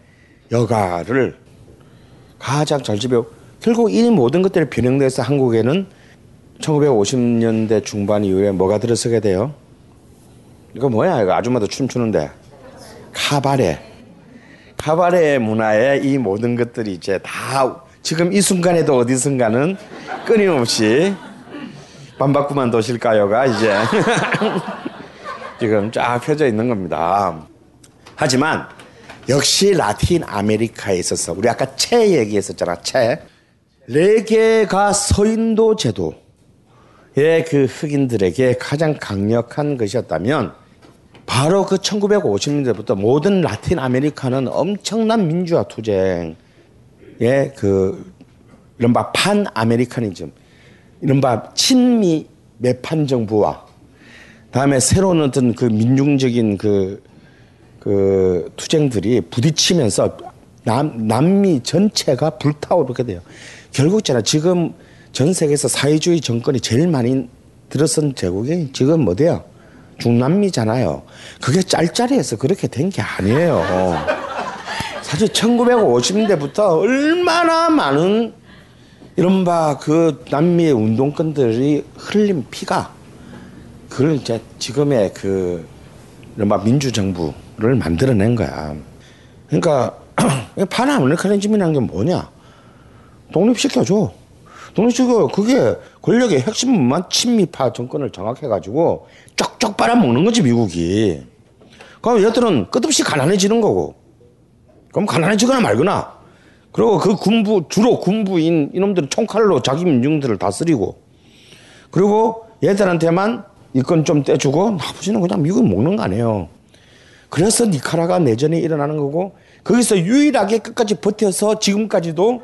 여가를 가장 잘 지배고 결국 이 모든 것들이 변형돼서 한국에는 1950년대 중반 이후에 뭐가 들어서게 돼요? 이거 뭐야? 이거 아줌마도 춤추는데 카바레. 카바레 문화의 이 모든 것들이 이제 다 지금 이 순간에도 어디선가는 끊임없이 반바꾸만 도실까요가 이제 (laughs) 지금 쫙 펴져 있는 겁니다. 하지만 역시 라틴 아메리카에 있어서 우리 아까 체 얘기했었잖아 체. 레게가 서인도 제도의 그 흑인들에게 가장 강력한 것이었다면 바로 그 1950년대부터 모든 라틴 아메리카는 엄청난 민주화 투쟁의 그 이른바 Pan-Americanism 이른바 친미 매판 정부와 다음에 새로운 어떤 그 민중적인 그, 그 투쟁들이 부딪히면서 남, 남미 전체가 불타오르게 돼요. 결국 있잖아. 지금 전 세계에서 사회주의 정권이 제일 많이 들어선 제국이 지금 뭐대요? 중남미잖아요. 그게 짤짤해서 그렇게 된 게 아니에요. 사실 1950년대부터 얼마나 많은 이른바 그 남미의 운동권들이 흘린 피가 그걸 이제 지금의 그 이른바 민주정부 를 만들어낸 거야. 그러니까 (clears throat) Pan-Americanism이라는 게 뭐냐? 독립시켜줘. 독립시켜. 그게 권력의 핵심만 친미파 정권을 장악해가지고 쪽쪽 빨아먹는 거지, 미국이. 그럼 얘들은 끝없이 가난해지는 거고. 그럼 가난해지거나 말거나. 그리고 그 군부, 주로 군부인 이놈들은 총칼로 자기 민중들을 다스리고. 그리고 얘들한테만 이건 좀 떼주고 나머지는 그냥 미국이 먹는 거 아니에요. 그래서 니카라가 내전이 일어나는 거고 거기서 유일하게 끝까지 버텨서 지금까지도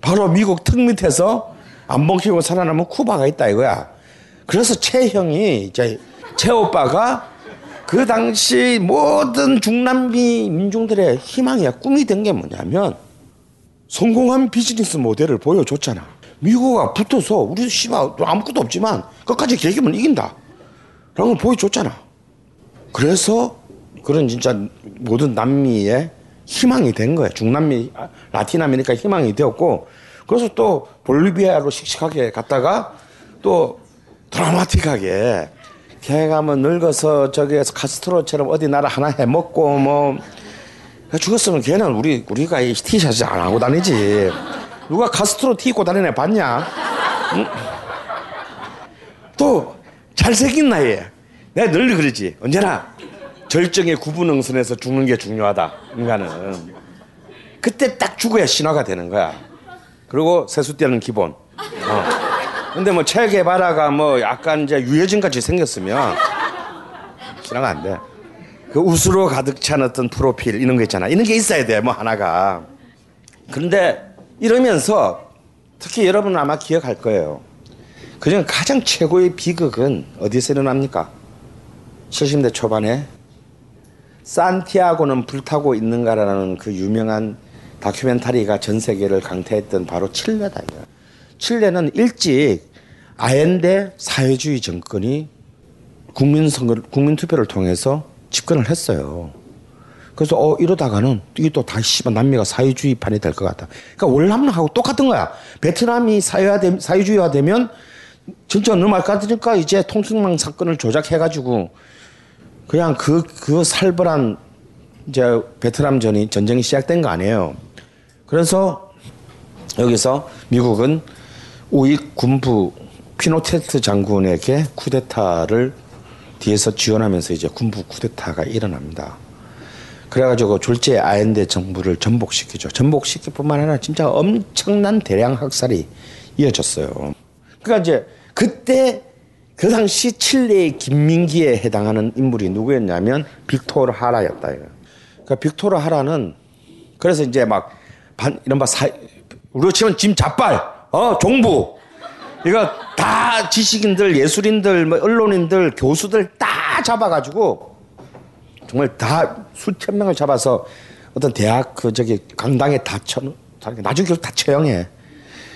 바로 미국 턱 밑에서 안 먹히고 살아남은 쿠바가 있다 이거야. 그래서 최 형이 이제 최 오빠가 그 당시 모든 중남미 민중들의 희망이야 꿈이 된 게 뭐냐면 성공한 비즈니스 모델을 보여줬잖아. 미국과 붙어서 우리 씨발 아무것도 없지만 끝까지 개기면 이긴다. 라는 걸 보여줬잖아. 그래서 그런 진짜 모든 남미의 희망이 된 거예요. 중남미, 아, 라틴 아메리카 희망이 되었고, 그래서 또 볼리비아로 씩씩하게 갔다가 또 드라마틱하게 걔가 뭐 늙어서 저기에서 카스트로처럼 어디 나라 하나 해먹고 뭐 죽었으면 걔는 우리 우리가 이 티셔츠 안 하고 다니지. 누가 카스트로 티 입고 다니는 애 봤냐? 응? 또 잘생긴 나이에 내가 늘 그러지. 언제나 절정의 구분응선에서 죽는 게 중요하다. 인간은 그때 딱 죽어야 신화가 되는 거야. 그리고 세수 때는 기본. 어. 근데 뭐 체게바라가 뭐 약간 이제 유해진 같이 생겼으면 신랑 안 돼. 그 웃으로 가득 찬 어떤 프로필 이런 거 있잖아. 이런 게 있어야 돼. 뭐 하나가. 그런데 이러면서 특히 여러분은 아마 기억할 거예요. 그중 가장 최고의 비극은 어디서 일어납니까? 70대 초반에 산티아고는 불타고 있는가라는 그 유명한 다큐멘터리가 전 세계를 강타했던 바로 칠레다. 칠레는 일찍 아엔데 사회주의 정권이 국민 선거, 국민 투표를 통해서 집권을 했어요. 그래서 어 이러다가는 이게 또 다시 남미가 사회주의판이 될 것 같다. 그러니까 월남하고 똑같은 거야. 베트남이 사회화 사회주의화 되면 진짜 얼마 까드니까 이제 통칭망 사건을 조작해가지고 그냥 그, 그 살벌한 이제 베트남 전이 전쟁이 시작된 거 아니에요. 그래서 여기서 미국은 우익 군부 피노테트 장군에게 쿠데타를 뒤에서 지원하면서 이제 군부 쿠데타가 일어납니다. 그래가지고 졸제 아엔데 정부를 전복시키죠. 전복시킬 뿐만 아니라 진짜 엄청난 대량 학살이 이어졌어요. 그러니까 이제 그때 그 당시 칠레의 김민기에 해당하는 인물이 누구였냐면 빅토르 하라였다. 그러니까 빅토르 하라는 그래서 이제 막 반, 이런 바 사, 우리로 치면 짐 잡발, 어, 종부. 이거 다 지식인들, 예술인들, 뭐 언론인들, 교수들 다 잡아가지고 정말 다 수천 명을 잡아서 어떤 대학 그 저기 강당에 다 쳐, 나중에 결국 다 처형해.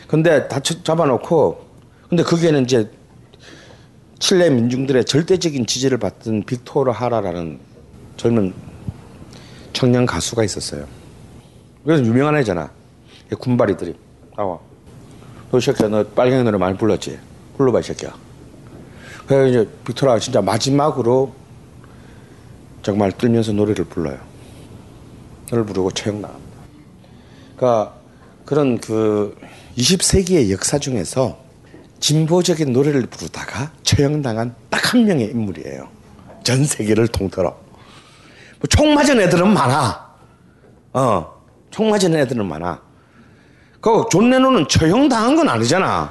근데 다 쳐, 잡아놓고 근데 거기에는 이제 칠레 민중들의 절대적인 지지를 받던 빅토르 하라라는 젊은 청년 가수가 있었어요. 그래서 유명한 애잖아. 군바리들이 나와. 너 새끼야, 너 빨갱이 노래 많이 불렀지? 불러봐, 이 새끼야. 그래서 이제 빅토르가 진짜 마지막으로 정말 떨면서 노래를 불러요. 노래를 부르고 처형 나갑니다. 그러니까 그런 그 20세기의 역사 중에서 진보적인 노래를 부르다가 처형당한 딱 한 명의 인물이에요. 전 세계를 통틀어. 뭐 총 맞은 애들은 많아. 어, 총 맞은 애들은 많아. 그존 레논은 처형당한 건 아니잖아.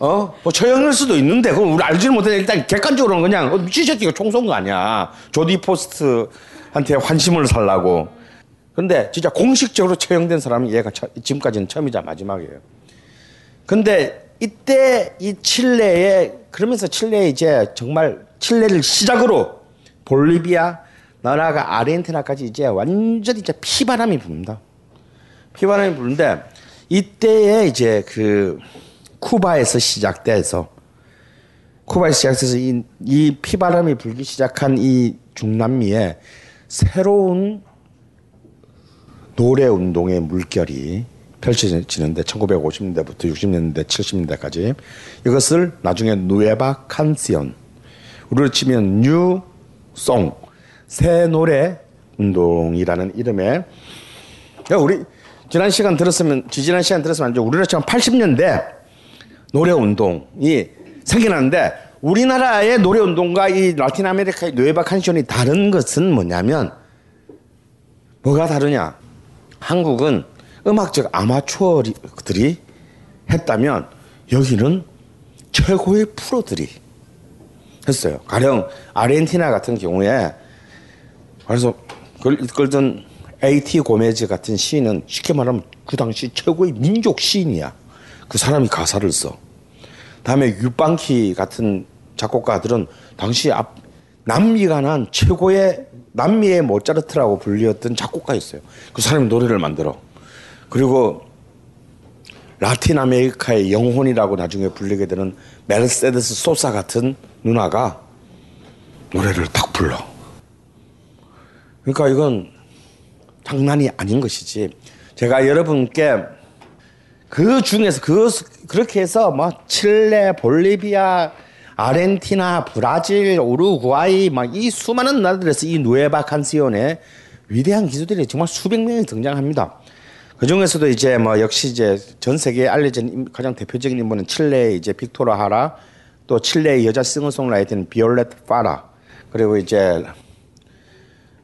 어? 뭐 처형일 수도 있는데 그건 우리 알지는 못해 일단 객관적으로는 그냥 어, 미친 새끼가 총 쏜 거 아니야. 조디 포스트한테 환심을 살라고. 근데 진짜 공식적으로 처형된 사람은 얘가 처, 지금까지는 처음이자 마지막이에요. 근데 이때 이 칠레에 그러면서 칠레에 이제 정말 칠레를 시작으로 볼리비아 나라가 아르헨티나까지 이제 완전히 이제 피바람이 붑니다. 피바람이 부는데 이때에 이제 그 쿠바에서 시작돼서 쿠바에서 시작해서 이, 이 피바람이 불기 시작한 이 중남미에 새로운 노래 운동의 물결이 펼쳐지는데 1950년대부터 60년대, 70년대까지 이것을 나중에 누에바 칸시온 우리로 치면 뉴송 새 노래 운동이라는 이름의 우리 지난 시간 들었으면 지지난 시간 들었으면 안죠 우리나라 지금 80년대 노래 운동이 생겨났는데 우리나라의 노래 운동과 이 라틴 아메리카의 누에바 칸시온이 다른 것은 뭐냐면 뭐가 다르냐? 한국은 음악적 아마추어들이 했다면 여기는 최고의 프로들이 했어요. 가령 아르헨티나 같은 경우에 그래서 이끌던 A.T. 고메즈 같은 시인은 쉽게 말하면 그 당시 최고의 민족 시인이야. 그 사람이 가사를 써. 다음에 유방키 같은 작곡가들은 당시 앞 남미가 난 최고의 남미의 모차르트라고 불리었던 작곡가였어요. 그 사람이 노래를 만들어. 그리고 라틴 아메리카의 영혼이라고 나중에 불리게 되는 메르세데스 소사 같은 누나가 노래를 딱 불러. 그러니까 이건 장난이 아닌 것이지. 제가 여러분께 그 중에서 그 그렇게 해서 뭐 칠레, 볼리비아, 아르헨티나, 브라질, 우루과이 막 이 수많은 나라들에서 이 누에바 칸시온의 위대한 기수들이 정말 수백 명이 등장합니다. 그 중에서도 이제 뭐 역시 이제 전 세계에 알려진 가장 대표적인 인물은 칠레의 이제 빅토라 하라, 또 칠레의 여자 싱어송라이터는 비올렛 파라, 그리고 이제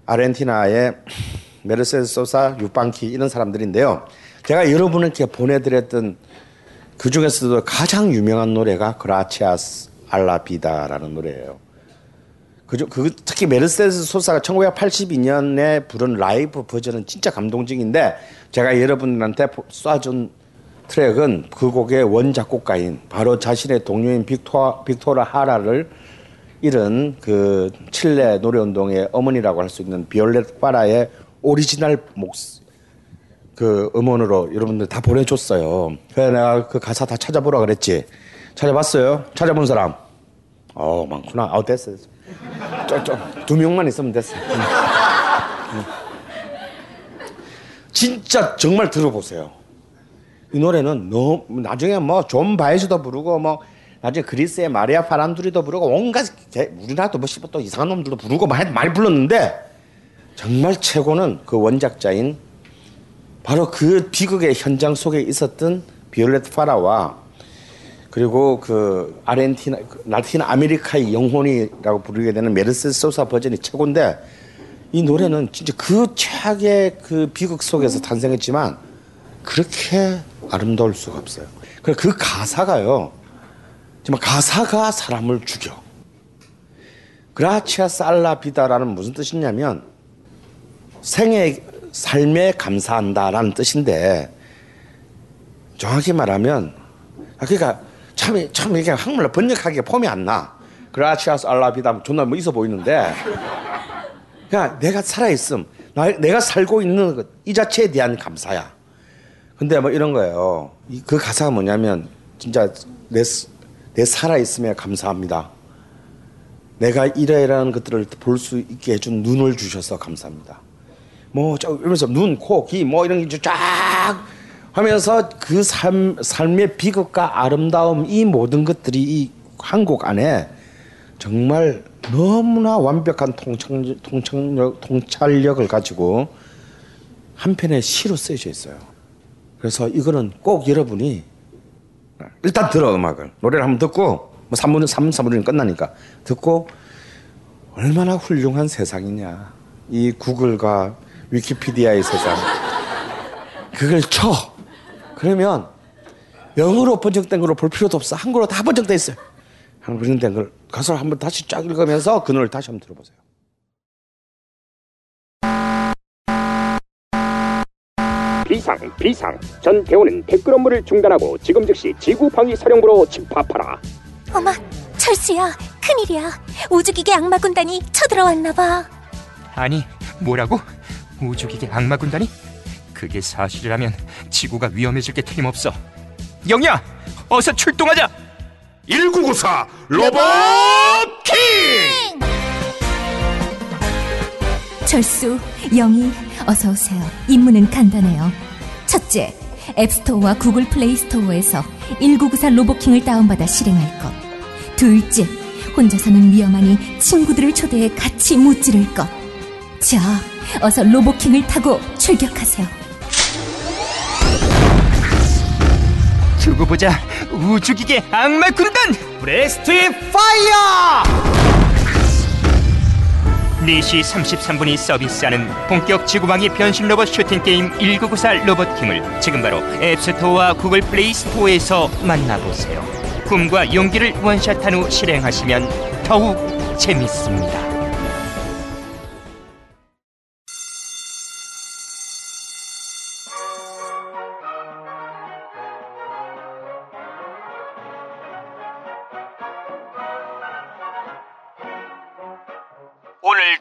아르헨티나의 메르세스 소사, 유방키 이런 사람들인데요. 제가 여러분에게 보내드렸던 그 중에서도 가장 유명한 노래가 Gracias a la vida라는 노래예요. 그죠? 그 특히 메르세데스 소사가 1982년에 부른 라이브 버전은 진짜 감동적인데 제가 여러분들한테 쏴준 트랙은 그 곡의 원 작곡가인 바로 자신의 동료인 빅토 빅토르 하라를 잃은 그 칠레 노래 운동의 어머니라고 할 수 있는 비올렛 파라의 오리지널 목, 그 음원으로 여러분들 다 보내줬어요. 그래서 내가 그 가사 다 찾아보라 그랬지. 찾아봤어요? 찾아본 사람? 어, 많구나. 아, 됐어. 됐어. 저, 저, 두 명만 있으면 됐어. 진짜 정말 들어보세요. 이 노래는 너무, 나중에 뭐, 존 바에즈도 부르고, 뭐, 나중에 그리스의 마리아 파란두리도 부르고, 온갖, 우리나라도 뭐, 또 이상한 놈들도 부르고, 많이 불렀는데, 정말 최고는 그 원작자인 바로 그 비극의 현장 속에 있었던 비올렛 파라와 그리고 그 아르헨티나 그 라틴 아메리카의 영혼이라고 부르게 되는 메르세데스 소사 버전이 최고인데 이 노래는 진짜 그 최악의 그 비극 속에서 탄생했지만 그렇게 아름다울 수가 없어요. 그래 그 가사가요. 정말 가사가 사람을 죽여. 그라치아 살라비다라는 무슨 뜻이냐면 생애 삶에 감사한다라는 뜻인데 정확히 말하면 아, 그러니까 참, 참 이게 한국말로 번역하기가 폼이 안 나. 그라치아스 알라비다 존나 뭐 있어 보이는데 그냥 내가 살아있음 나, 내가 살고 있는 것, 이 자체에 대한 감사야. 근데 뭐 이런 거예요. 이, 그 가사가 뭐냐면 진짜 내, 내 살아있음에 감사합니다. 내가 이러이러한 것들을 볼 수 있게 해준 눈을 주셔서 감사합니다. 뭐, 저, 이러면서 눈, 코, 귀, 뭐 이런 게 쫙 하면서 그 삶, 삶의 비극과 아름다움 이 모든 것들이 이 한 곡 안에 정말 너무나 완벽한 통찰, 통찰력, 통찰력을 가지고 한 편의 시로 쓰여져 있어요. 그래서 이거는 꼭 여러분이 일단 들어 음악을. 노래를 한번 듣고 뭐 3분 3, 4분이면 끝나니까 듣고 얼마나 훌륭한 세상이냐. 이 구글과 위키피디아의 세상. 그걸 쳐. 그러면 영어로 번역된 걸로 볼 필요도 없어. 한국어로 다 번역돼 있어요. 한국어 번역된 걸 가서 한번 다시 쫙 읽으면서 그 노래를 다시 한번 들어보세요 비상 비상 전 대원은 댓글 업무를 중단하고 지금 즉시 지구 방위 사령부로 집합하라 어마, 철수야, 큰일이야. 우주기계 악마 군단이 쳐들어왔나 봐. 아니, 뭐라고? 우주기계 악마 군단이? 그게 사실이라면 지구가 위험해질 게 틀림없어. 영희야, 어서 출동하자. 1994 로봇 킹! 철수, 영희, 어서 오세요. 임무는 간단해요. 첫째, 앱스토어와 구글 플레이 스토어에서 1994 로보킹을 다운받아 실행할 것. 둘째, 혼자서는 위험하니 친구들을 초대해 같이 무찌를 것. 자, 어서 로보킹을 타고 출격하세요. 두고 보자. 우주기계 악마 군단 Breast Fire! 4시 33분이 서비스하는 본격 지구방위 변신 로봇 슈팅 게임 1994 로봇 킹을 지금 바로 앱스토어와 구글 플레이 스토어에서 만나보세요. 꿈과 용기를 원샷한 후 실행하시면 더욱 재밌습니다.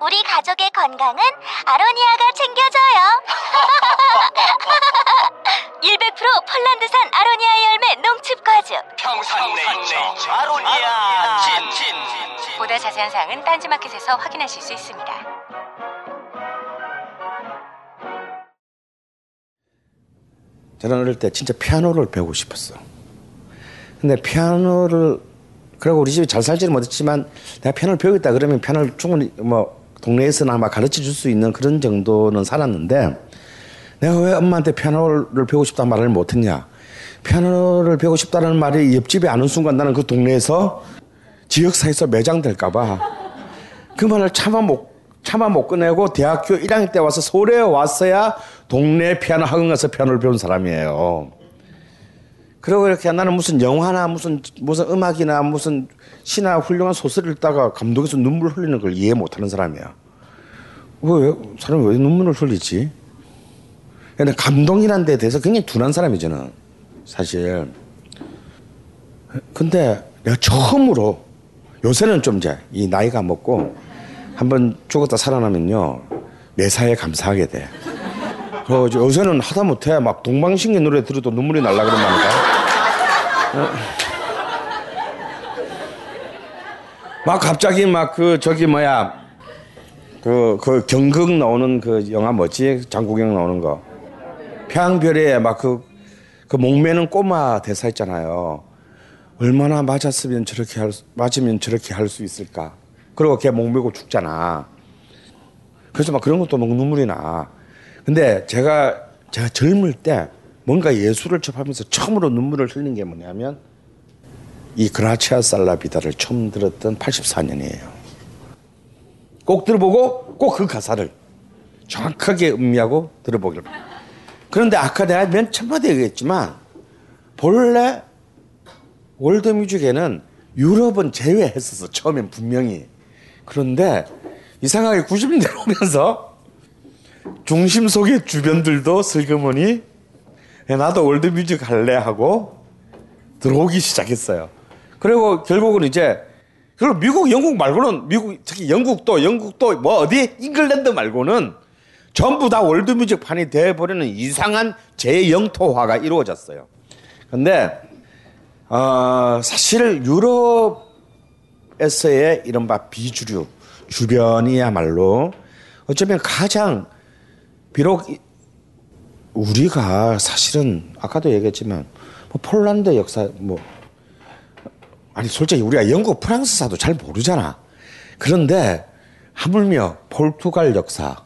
우리 가족의 건강은 아로니아가 챙겨줘요. (laughs) 100% 폴란드산 아로니아 열매 농축 과즙. 평산네이처 아로니아 친 보다 자세한 사항은 딴지마켓에서 확인하실 수 있습니다. 저는 어릴 때 진짜 피아노를 배우고 싶었어. 근데 피아노를 그리고 우리 집에 잘 살지는 못했지만 내가 피아노를 배우겠다 그러면 피아노를 충분히 뭐 동네에서나 아마 가르쳐 줄 수 있는 그런 정도는 살았는데 내가 왜 엄마한테 피아노를 배우고 싶다는 말을 못했냐 피아노를 배우고 싶다는 말이 옆집에 아는 순간 나는 그 동네에서 지역사회에서 매장될까봐 그 말을 참아 못 차마 못 꺼내고 대학교 1학년 때 와서 서울에 왔어야 동네 피아노 학원 가서 피아노를 배운 사람이에요. 그리고 이렇게 나는 무슨 영화나 무슨 무슨 음악이나 무슨 시나 훌륭한 소설을 읽다가 감독에서 눈물 흘리는 걸 이해 못하는 사람이야. 왜 사람이 왜 눈물을 흘리지? 근데 감동이라는 데 대해서 굉장히 둔한 사람이잖아. 사실. 근데 내가 처음으로 요새는 좀 이제 이 나이가 먹고 한번 죽었다 살아나면요 매사에 감사하게 돼. 그 요새는 하다못해 막 동방신기 노래 들어도 눈물이 날라 그런 말인가. 막 갑자기 막 그 저기 뭐야 그 그 경극 나오는 그 영화 뭐지 장국영 나오는 거 평별에 막그 그 목매는 꼬마 대사 있잖아요. 얼마나 맞았으면 저렇게 할 맞으면 저렇게 할 수 있을까. 그리고 걔 목매고 죽잖아. 그래서 막 그런 것도 막 눈물이 나. 근데 제가 제가 젊을 때 뭔가 예술을 접하면서 처음으로 눈물을 흘린 게 뭐냐면 이 그라치아 살라비다를 처음 들었던 84년이에요. 꼭 들어보고 꼭 그 가사를 정확하게 음미하고 들어보길. 그런데 아까 내가 맨 첫마디 얘기했지만 본래 월드뮤직에는 유럽은 제외했었어 처음엔 분명히. 그런데 이상하게 90년대 오면서 중심 속의 주변들도 슬그머니 나도 월드뮤직 할래 하고 들어오기 시작했어요. 그리고 결국은 이제 그리고 미국, 영국 말고는 미국 특히 영국도 영국도 뭐 어디 잉글랜드 말고는 전부 다 월드뮤직 판이 돼버리는 이상한 재영토화가 이루어졌어요. 근데 어, 사실 유럽에서의 이른바 비주류 주변이야말로 어쩌면 가장 비록 우리가 사실은 아까도 얘기했지만 뭐 폴란드 역사 뭐 아니 솔직히 우리가 영국 프랑스사도 잘 모르잖아. 그런데 하물며 포르투갈 역사,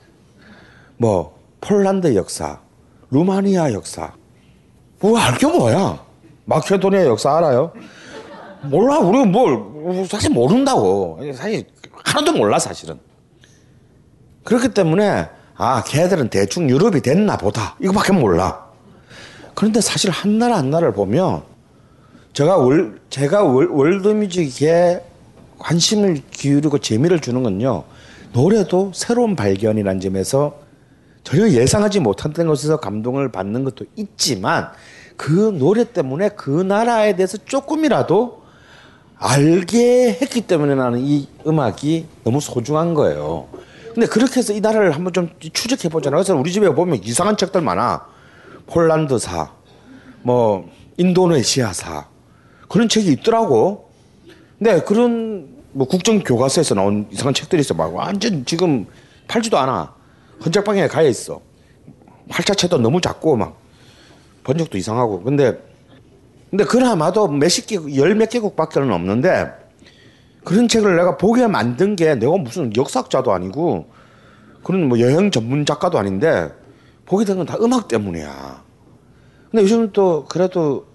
뭐 폴란드 역사, 루마니아 역사, 뭐 알 게 뭐야? 마케도니아 역사 알아요? 몰라. 우리가 뭘 사실 모른다고. 사실 하나도 몰라 사실은. 그렇기 때문에 아 걔들은 대충 유럽이 됐나 보다 이거밖에 몰라. 그런데 사실 한 나라 한 나라를 보면 제가 월 제가 월, 월드뮤직에 관심을 기울이고 재미를 주는 건요 노래도 새로운 발견이라는 점에서 전혀 예상하지 못했던 것에서 감동을 받는 것도 있지만 그 노래 때문에 그 나라에 대해서 조금이라도 알게 했기 때문에 나는 이 음악이 너무 소중한 거예요. 근데 그렇게 해서 이 나라를 한번 좀 추적해 보잖아요. 그래서 우리 집에 보면 이상한 책들 많아. 폴란드사, 뭐 인도네시아사 그런 책이 있더라고. 근데 그런 뭐 국정 교과서에서 나온 이상한 책들이 있어. 막 완전 지금 팔지도 않아. 헌책방에 가야 있어. 활자체도 너무 작고 막 번역도 이상하고. 근데 근데 그나마도 몇십 개국, 열몇 개국밖에는 없는데 그런 책을 내가 보게 만든 게 내가 무슨 역사학자도 아니고 그런 뭐 여행 전문 작가도 아닌데 보게 된 건 다 음악 때문이야. 근데 요즘은 또 그래도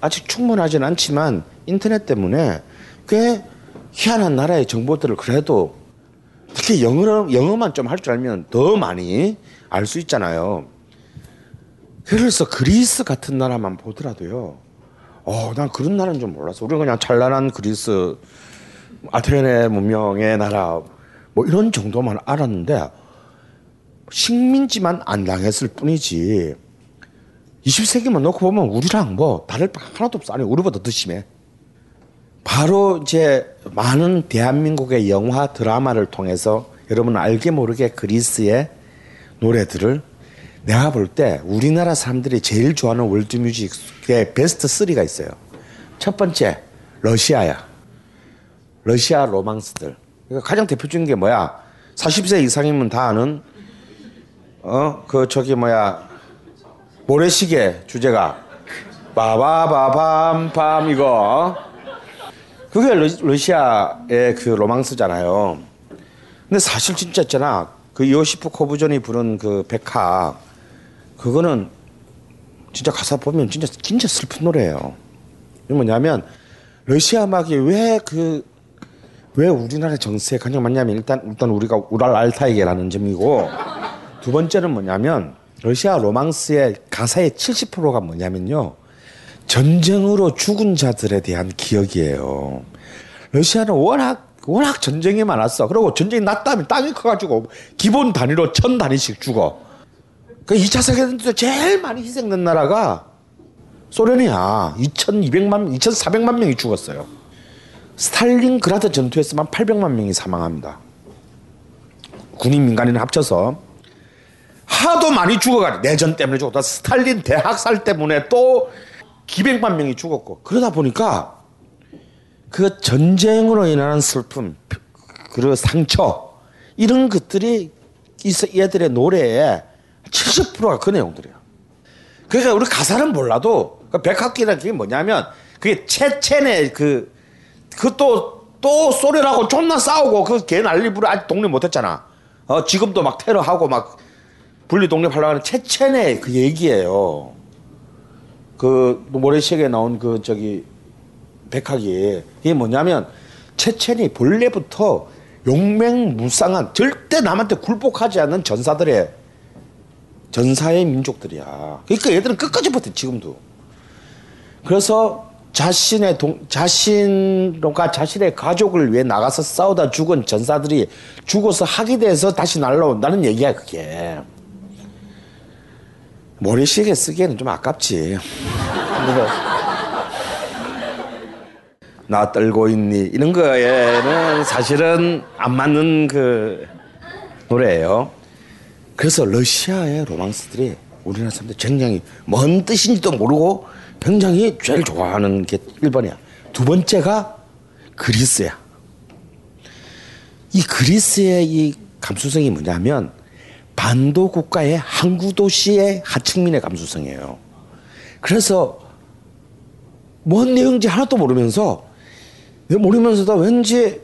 아직 충분하진 않지만 인터넷 때문에 꽤 희한한 나라의 정보들을 그래도 특히 영어, 영어만 좀 할 줄 알면 더 많이 알 수 있잖아요. 그래서 그리스 같은 나라만 보더라도요. 어, 난 그런 나라는 좀 몰랐어. 우리는 그냥 찬란한 그리스, 아테네 문명의 나라, 뭐 이런 정도만 알았는데, 식민지만 안 당했을 뿐이지, 20세기만 놓고 보면 우리랑 뭐 다를 바 하나도 없어. 아니, 우리보다 더 심해. 바로 이제 많은 대한민국의 영화 드라마를 통해서 여러분 알게 모르게 그리스의 노래들을 내가 볼 때 우리나라 사람들이 제일 좋아하는 월드뮤직의 베스트 3가 있어요. 첫 번째 러시아야. 러시아 로망스들. 그러니까 가장 대표적인 게 뭐야? 40세 이상이면 다 아는 어 그 저기 뭐야 모래시계 주제가 빠바바밤밤 이거 그게 러, 러시아의 그 로망스잖아요. 근데 사실 진짜 있잖아. 그 요시프 코브존이 부른 그 백화 그거는 진짜 가사 보면 진짜 진짜 슬픈 노래예요. 뭐냐면 러시아 음악이 왜 그 왜 우리나라 정세에 가장 많냐면 일단 일단 우리가 우랄 알타이게라는 점이고 두 번째는 뭐냐면 러시아 로망스의 가사의 70%가 뭐냐면요. 전쟁으로 죽은 자들에 대한 기억이에요. 러시아는 워낙 워낙 전쟁이 많았어. 그리고 전쟁이 났다면 땅이 커가지고 기본 단위로 천 단위씩 죽어. 그 2차 세계대전 때 제일 많이 희생된 나라가 소련이야. 2,200만, 2,400만 명이 죽었어요. 스탈린그라드 전투에서만 800만 명이 사망합니다. 군인 민간인 합쳐서 하도 많이 죽어가지고 내전 때문에 죽었다. 스탈린 대학살 때문에 또 기백만 명이 죽었고 그러다 보니까 그 전쟁으로 인한 슬픔, 그리고 상처 이런 것들이 이 얘들의 노래에 70%가 그 내용들이에요. 그러니까 우리 가사는 몰라도 그 백학기라는 게 뭐냐면 그게 체첸의 그 그또 또 소련하고 존나 싸우고 그 개 난리부를 아직 독립 못했잖아. 어 지금도 막 테러하고 막 분리 독립하려고 하는 체첸의 그 얘기예요. 그 모래시계에 나온 그 저기 백학이 이게 뭐냐면 체첸이 본래부터 용맹무쌍한 절대 남한테 굴복하지 않는 전사들의 전사의 민족들이야. 그러니까 얘들은 끝까지 버텨 지금도. 그래서 자신의 동, 자신과 자신의 가족을 위해 나가서 싸우다 죽은 전사들이 죽어서 학위돼서 다시 날라온다는 얘기야 그게. 모래시계 쓰기에는 좀 아깝지. 나 떨고 있니 이런 거에는 사실은 안 맞는 그 노래예요. 그래서 러시아의 로망스들이 우리나라 사람들 굉장히 뭔 뜻인지도 모르고 굉장히 제일 좋아하는 게 1번이야. 두 번째가 그리스야. 이 그리스의 이 감수성이 뭐냐면 반도 국가의 항구 도시의 하층민의 감수성이에요. 그래서 뭔 내용인지 하나도 모르면서 모르면서도 왠지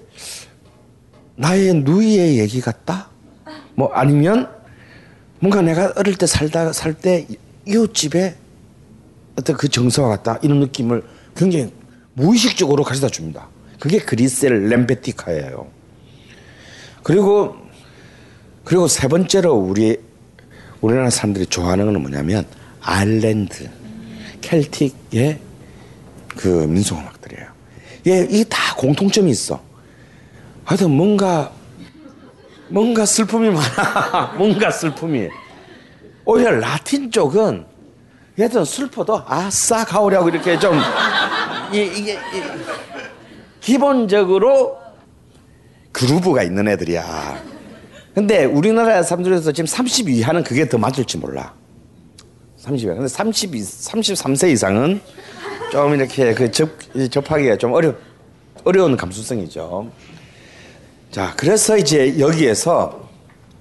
나의 누이의 얘기 같다? 뭐 아니면 뭔가 내가 어릴 때 살다 살 때 이웃집에 어떤 그 정서와 같다 이런 느낌을 굉장히 무의식적으로 가져다 줍니다. 그게 그리스의 렘베티카예요. 그리고 그리고 세 번째로 우리 우리나라 사람들이 좋아하는 건 뭐냐면 아일랜드 켈틱의 그 민속 음악들이에요. 예, 이게 다 공통점이 있어. 하여튼 뭔가 뭔가 슬픔이 많아. (laughs) 뭔가 슬픔이. 오히려 라틴 쪽은 얘들은 슬퍼도 아싸 가오려고 이렇게 좀 이, 이게 이, 기본적으로 그루브가 있는 애들이야. 근데 우리나라 사람들에서 지금 30 이하는 그게 더 맞을지 몰라. 30 이하. 근데 32, 33세 이상은 좀 이렇게 그 접, 접하기가 좀 어려, 어려운 감수성이죠. 자, 그래서 이제 여기에서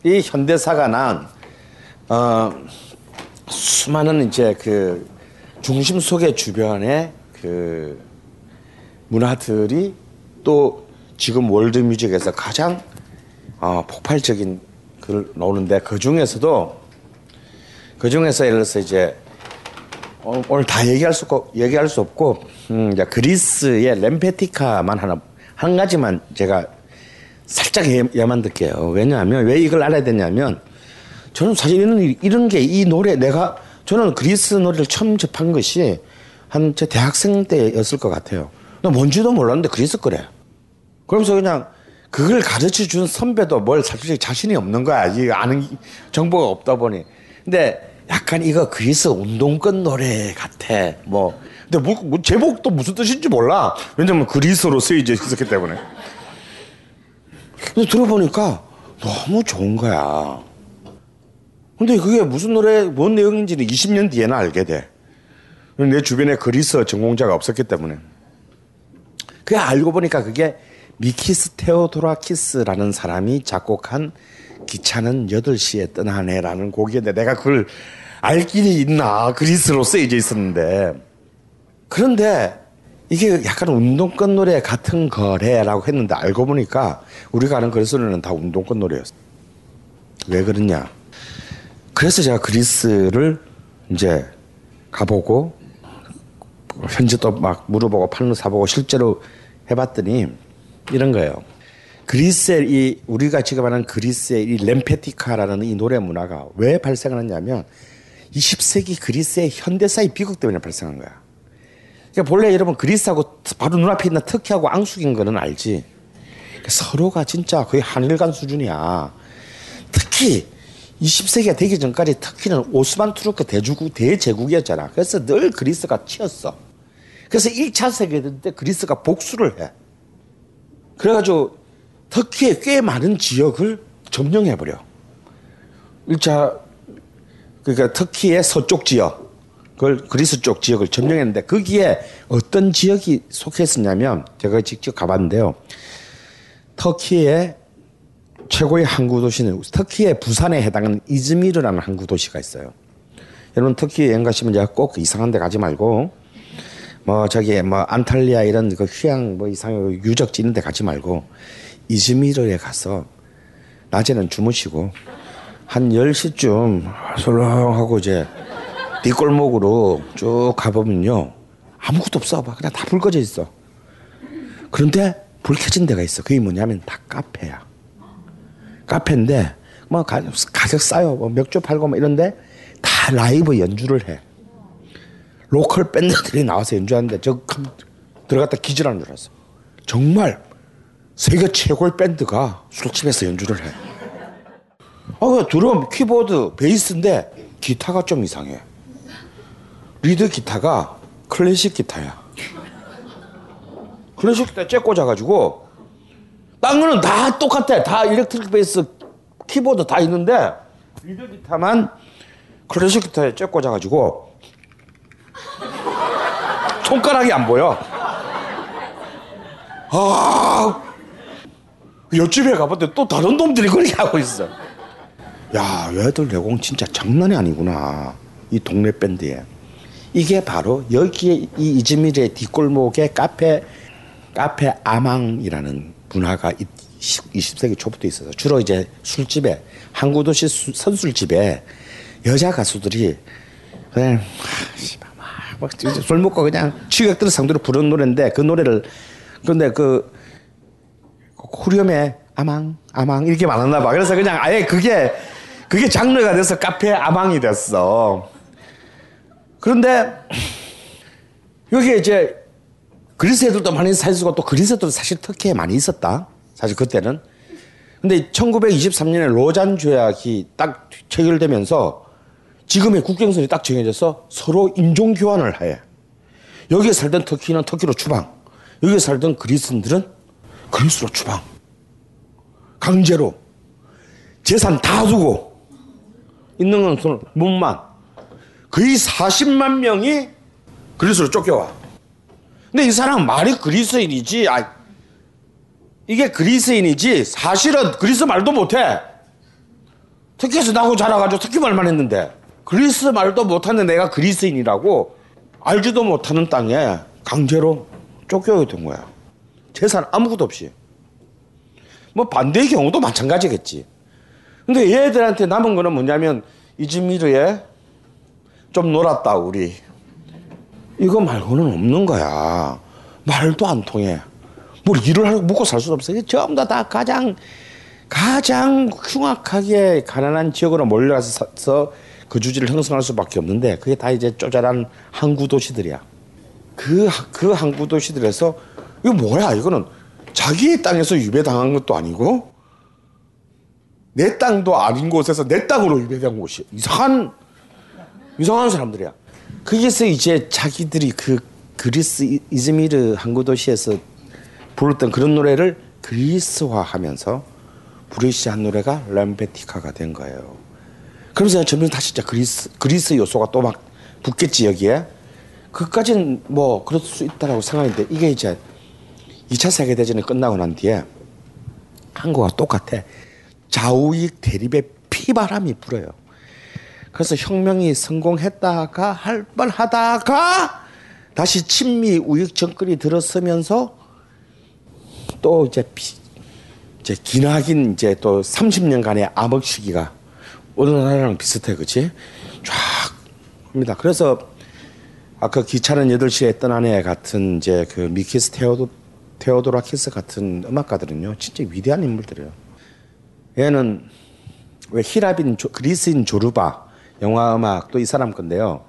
이 현대사가 난, 어, 수많은 이제 그 중심 속의 주변의 그 문화들이 또 지금 월드 뮤직에서 가장 어, 폭발적인 글 나오는데 그 중에서도 그 중에서 예를 들어서 이제 어, 오늘 다 얘기할 수 없고 얘기할 수 없고 음, 이제 그리스의 렘페티카만 하나 한 가지만 제가 살짝 예, 예만 듣게요. 왜냐하면 왜 이걸 알아야 되냐면 저는 사실 이런 이런 게 이 노래 내가 저는 그리스 노래를 처음 접한 것이 한 제 대학생 때였을 것 같아요. 나 뭔지도 몰랐는데 그리스 거래. 그러면서 그냥 그걸 가르쳐 준 선배도 뭘 사실 자신이 없는 거야. 이 아는 정보가 없다 보니. 근데 약간 이거 그리스 운동권 노래 같아. 뭐. 근데 뭐, 뭐 제목도 무슨 뜻인지 몰라. 왜냐면 그리스로 쓰이져 있었기 때문에. 근데 들어보니까 너무 좋은 거야. 근데 그게 무슨 노래, 뭔 내용인지는 20년 뒤에는 알게 돼. 내 주변에 그리스 전공자가 없었기 때문에. 그게 알고 보니까 그게 미키스 테오도라키스라는 사람이 작곡한 기차는 8시에 떠나네라는 곡이었는데 내가 그걸 알 길이 있나 그리스로 쓰여져 있었는데 그런데 이게 약간 운동권 노래 같은 거래라고 했는데 알고 보니까 우리가 아는 그리스 노래는 다 운동권 노래였어. 왜 그러냐? 그래서 제가 그리스를 이제 가보고 현지도 막 물어보고 팔로 사보고 실제로 해봤더니 이런 거예요. 그리스의 이 우리가 지금 하는 그리스의 이 렘페티카라는 이 노래 문화가 왜 발생을 했냐면 20세기 그리스의 현대사의 비극 때문에 발생한 거야. 그러니까 본래 여러분 그리스하고 바로 눈앞에 있는 터키하고 앙숙인 거는 알지. 서로가 진짜 거의 한일간 수준이야. 특히 20세기가 되기 전까지 터키는 오스만 투르크 대주국 대제국이었잖아. 그래서 늘 그리스가 치였어. 그래서 1차 세계대전 때 그리스가 복수를 해. 그래가지고 터키의 꽤 많은 지역을 점령해버려. 1차, 그러니까 터키의 서쪽 지역, 그걸 그리스 쪽 지역을 점령했는데 거기에 어떤 지역이 속했었냐면 제가 직접 가봤는데요. 터키의 최고의 항구 도시는 터키의 부산에 해당하는 이즈미르라는 항구 도시가 있어요. 여러분 터키 여행 가시면 제가 꼭 이상한 데 가지 말고 뭐 저기 뭐 안탈리아 이런 그 휴양 뭐 이상한 유적지 있는 데 가지 말고 이즈미르에 가서 낮에는 주무시고 한 10시쯤 설렁하고 이제 뒷골목으로 쭉 가보면요. 아무것도 없어. 봐. 그냥 다 불 꺼져 있어. 그런데 불 켜진 데가 있어. 그게 뭐냐면 다 카페야. 카페인데 뭐 가, 가격 싸요. 뭐 맥주 팔고 뭐 이런데 다 라이브 연주를 해. 로컬 밴드들이 나와서 연주하는데 저 들어갔다 기절하는 줄 알았어. 정말 세계 최고의 밴드가 술집에서 연주를 해. 아, 드럼, 키보드, 베이스인데 기타가 좀 이상해. 리드 기타가 클래식 기타야. 클래식 기타 잭 꽂아가지고 딴 거는 다 똑같아. 다 electric 베이스, 키보드 다 있는데 리드 기타만 클래식 기타에 잭 꽂아가지고 손가락이 안 보여. 아, 옆집에 가봤더니 또 다른 놈들이 그렇게 하고 있어. 야, 얘들 내공 진짜 장난이 아니구나. 이 동네 밴드에. 이게 바로 여기에 이 이즈미르의 뒷골목에 카페, 카페 아망이라는 문화가 20세기 초부터 있어서 주로 이제 술집에, 항구도시 선술집에 여자 가수들이 그냥, 막, 술 먹고 그냥 취객들 상대로 부르는 노래인데 그 노래를, 그런데 그, 후렴에 아망, 아망 이렇게 많았나 봐. 그래서 그냥 아예 그게 그게 장르가 돼서 카페 아망이 됐어. 그런데 여기 이제 그리스 애들도 많이 살수고 또 그리스 애들도 사실 터키에 많이 있었다. 사실 그때는. 근데 1923년에 로잔 조약이 딱 체결되면서 지금의 국경선이 딱 정해져서 서로 인종 교환을 해. 여기에 살던 터키는 터키로 추방. 여기에 살던 그리스인들은 그리스로 추방. 강제로. 재산 다 두고. 있는 건 손, 몸만. 거의 40만 명이 그리스로 쫓겨와. 근데 이 사람 말이 그리스인이지. 아, 이게 그리스인이지. 사실은 그리스 말도 못해. 터키에서 나고 자라가지고 터키 말만 했는데. 그리스 말도 못하는 내가 그리스인이라고 알지도 못하는 땅에 강제로 쫓겨오게 된 거야. 재산 아무것도 없이. 뭐 반대의 경우도 마찬가지겠지. 근데 얘들한테 남은 거는 뭐냐면 이즈미르에 좀 놀았다 우리. 이거 말고는 없는 거야. 말도 안 통해. 뭘 일을 하고 먹고 살 수도 없어. 전부 다, 다 가장 가장 흉악하게 가난한 지역으로 몰려가서 그 주지를 형성할 수밖에 없는데 그게 다 이제 쪼잘한 항구 도시들이야. 그, 그 항구 도시들에서 이거 뭐야? 이거는 자기의 땅에서 유배당한 것도 아니고 내 땅도 아닌 곳에서 내 땅으로 유배된 곳이 이상한 이상한 사람들이야. 거기서 이제 자기들이 그 그리스 이즈미르 항구 도시에서 불렀던 그런 노래를 그리스화하면서 부르시 한 노래가 람베티카가 된 거예요. 그러면서 점점 다시 진짜 그리스 그리스 요소가 또 막 붙겠지 여기에. 그까지는 뭐 그럴 수 있다라고 생각했는데 이게 이제 2차 세계 대전이 끝나고 난 뒤에 한국과 똑같아. 좌우익 대립의 피바람이 불어요. 그래서 혁명이 성공했다가 할 뻔하다가 다시 친미 우익 정권이 들어서면서 또 이제 비, 이제 기나긴 이제 또 30년간의 암흑 시기가 오늘날랑 비슷해, 그치? 쫙 합니다. 그래서 아까 기차는 8시에 떠나네 같은 이제 그 미키스 테오도, 테오도라키스 같은 음악가들은요, 진짜 위대한 인물들이에요. 얘는 왜 희랍인 조, 그리스인 조르바 영화 음악도 이 사람 건데요.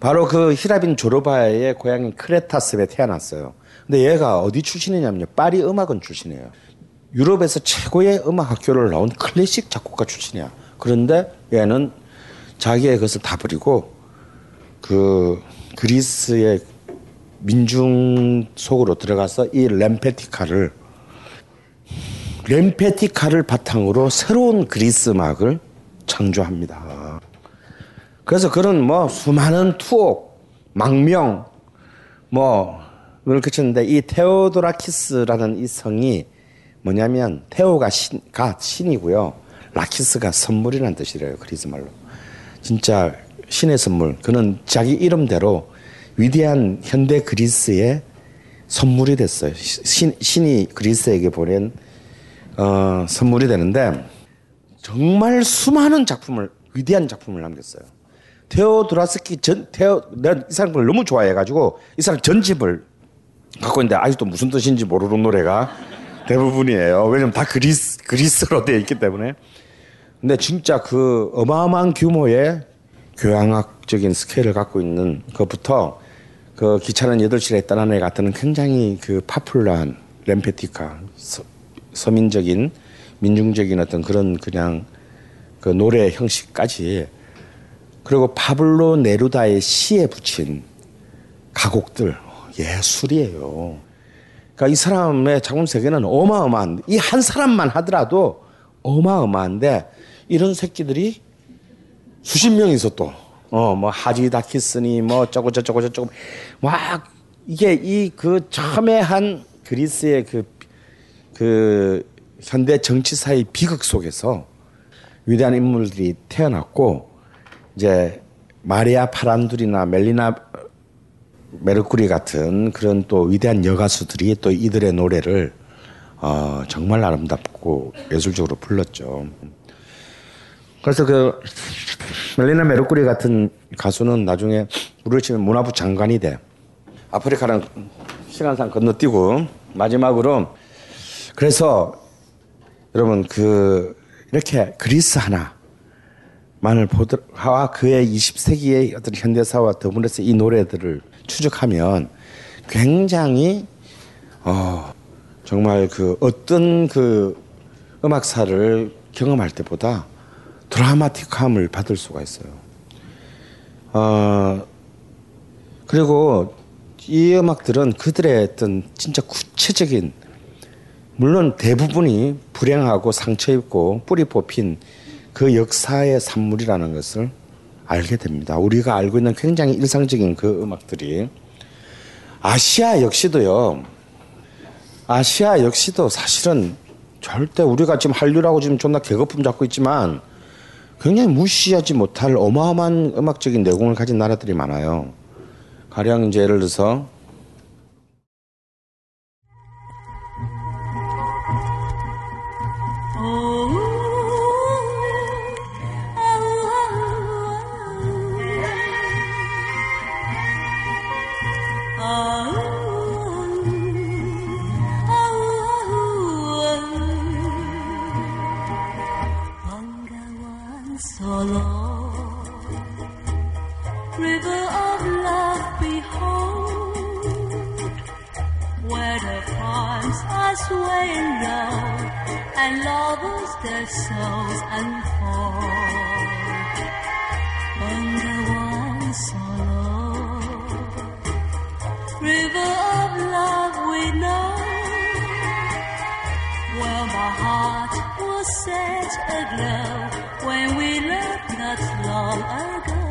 바로 그 희랍인 조르바의 고향인 크레타섬에서 태어났어요. 근데 얘가 어디 출신이냐면요. 파리 음악원 출신이에요. 유럽에서 최고의 음악 학교를 나온 클래식 작곡가 출신이야. 그런데 얘는 자기의 것을 다 버리고 그 그리스의 민중 속으로 들어가서 이 램페티카를 램페티카를 바탕으로 새로운 그리스 음악을 창조합니다. 그래서 그런 뭐 수많은 투옥, 망명, 뭐을 그쳤는데 이 테오도라키스라는 이 성이 뭐냐면 테오가 신 가 신이고요. 라키스가 선물이라는 뜻이래요. 그리스 말로. 진짜 신의 선물. 그는 자기 이름대로 위대한 현대 그리스의 선물이 됐어요. 신, 신이 그리스에게 보낸 어, 선물이 되는데 정말 수많은 작품을 위대한 작품을 남겼어요. 테오도라스키 전 테오 내가 이 사람을 너무 좋아해가지고 이 사람 전집을 갖고 있는데 아직도 무슨 뜻인지 모르는 노래가 대부분이에요. 왜냐면 다 그리스 그리스로 되어 있기 때문에. 근데 진짜 그 어마어마한 규모의 교향악적인 스케일을 갖고 있는 것부터 그 기차는 여덟 시에 떠난 애 같은 굉장히 그 파퓰러한 램페티카 서, 서민적인 민중적인 어떤 그런 그냥 그 노래 형식까지 그리고 파블로 네루다의 시에 붙인 가곡들 예술이에요. 그러니까 이 사람의 작품 세계는 어마어마한 이 한 사람만 하더라도 어마어마한데 이런 새끼들이 수십 명이서 또 어 뭐 하지 다키스니 뭐 저거 저쩌고 저쩌고 막 이게 이 그 처음에 한 그리스의 그, 그 현대 정치사의 비극 속에서 위대한 인물들이 태어났고 이제 마리아 파란둘이나 멜리나 메르쿠리 같은 그런 또 위대한 여가수들이 또 이들의 노래를 어, 정말 아름답고 예술적으로 불렀죠. 그래서 그 멜리나 메르쿠리 같은 가수는 나중에 우리를 치면 문화부 장관이 돼. 아프리카는 시간상 건너뛰고 마지막으로 그래서 여러분 그 이렇게 그리스 하나 만을 보더라 그의 20세기의 어떤 현대사와 더불어서 이 노래들을 추적하면 굉장히 어 정말 그 어떤 그 음악사를 경험할 때보다 드라마틱함을 받을 수가 있어요. 어 그리고 이 음악들은 그들의 어떤 진짜 구체적인 물론 대부분이 불행하고 상처 입고 뿌리 뽑힌 그 역사의 산물이라는 것을 알게 됩니다. 우리가 알고 있는 굉장히 일상적인 그 음악들이 아시아 역시도요. 아시아 역시도 사실은 절대 우리가 지금 한류라고 지금 존나 개거품 잡고 있지만 굉장히 무시하지 못할 어마어마한 음악적인 내공을 가진 나라들이 많아요. 가령 이제 예를 들어서 their souls unfold. Bangawan solo, river of love we know, where my heart was set aglow when we loved not long ago.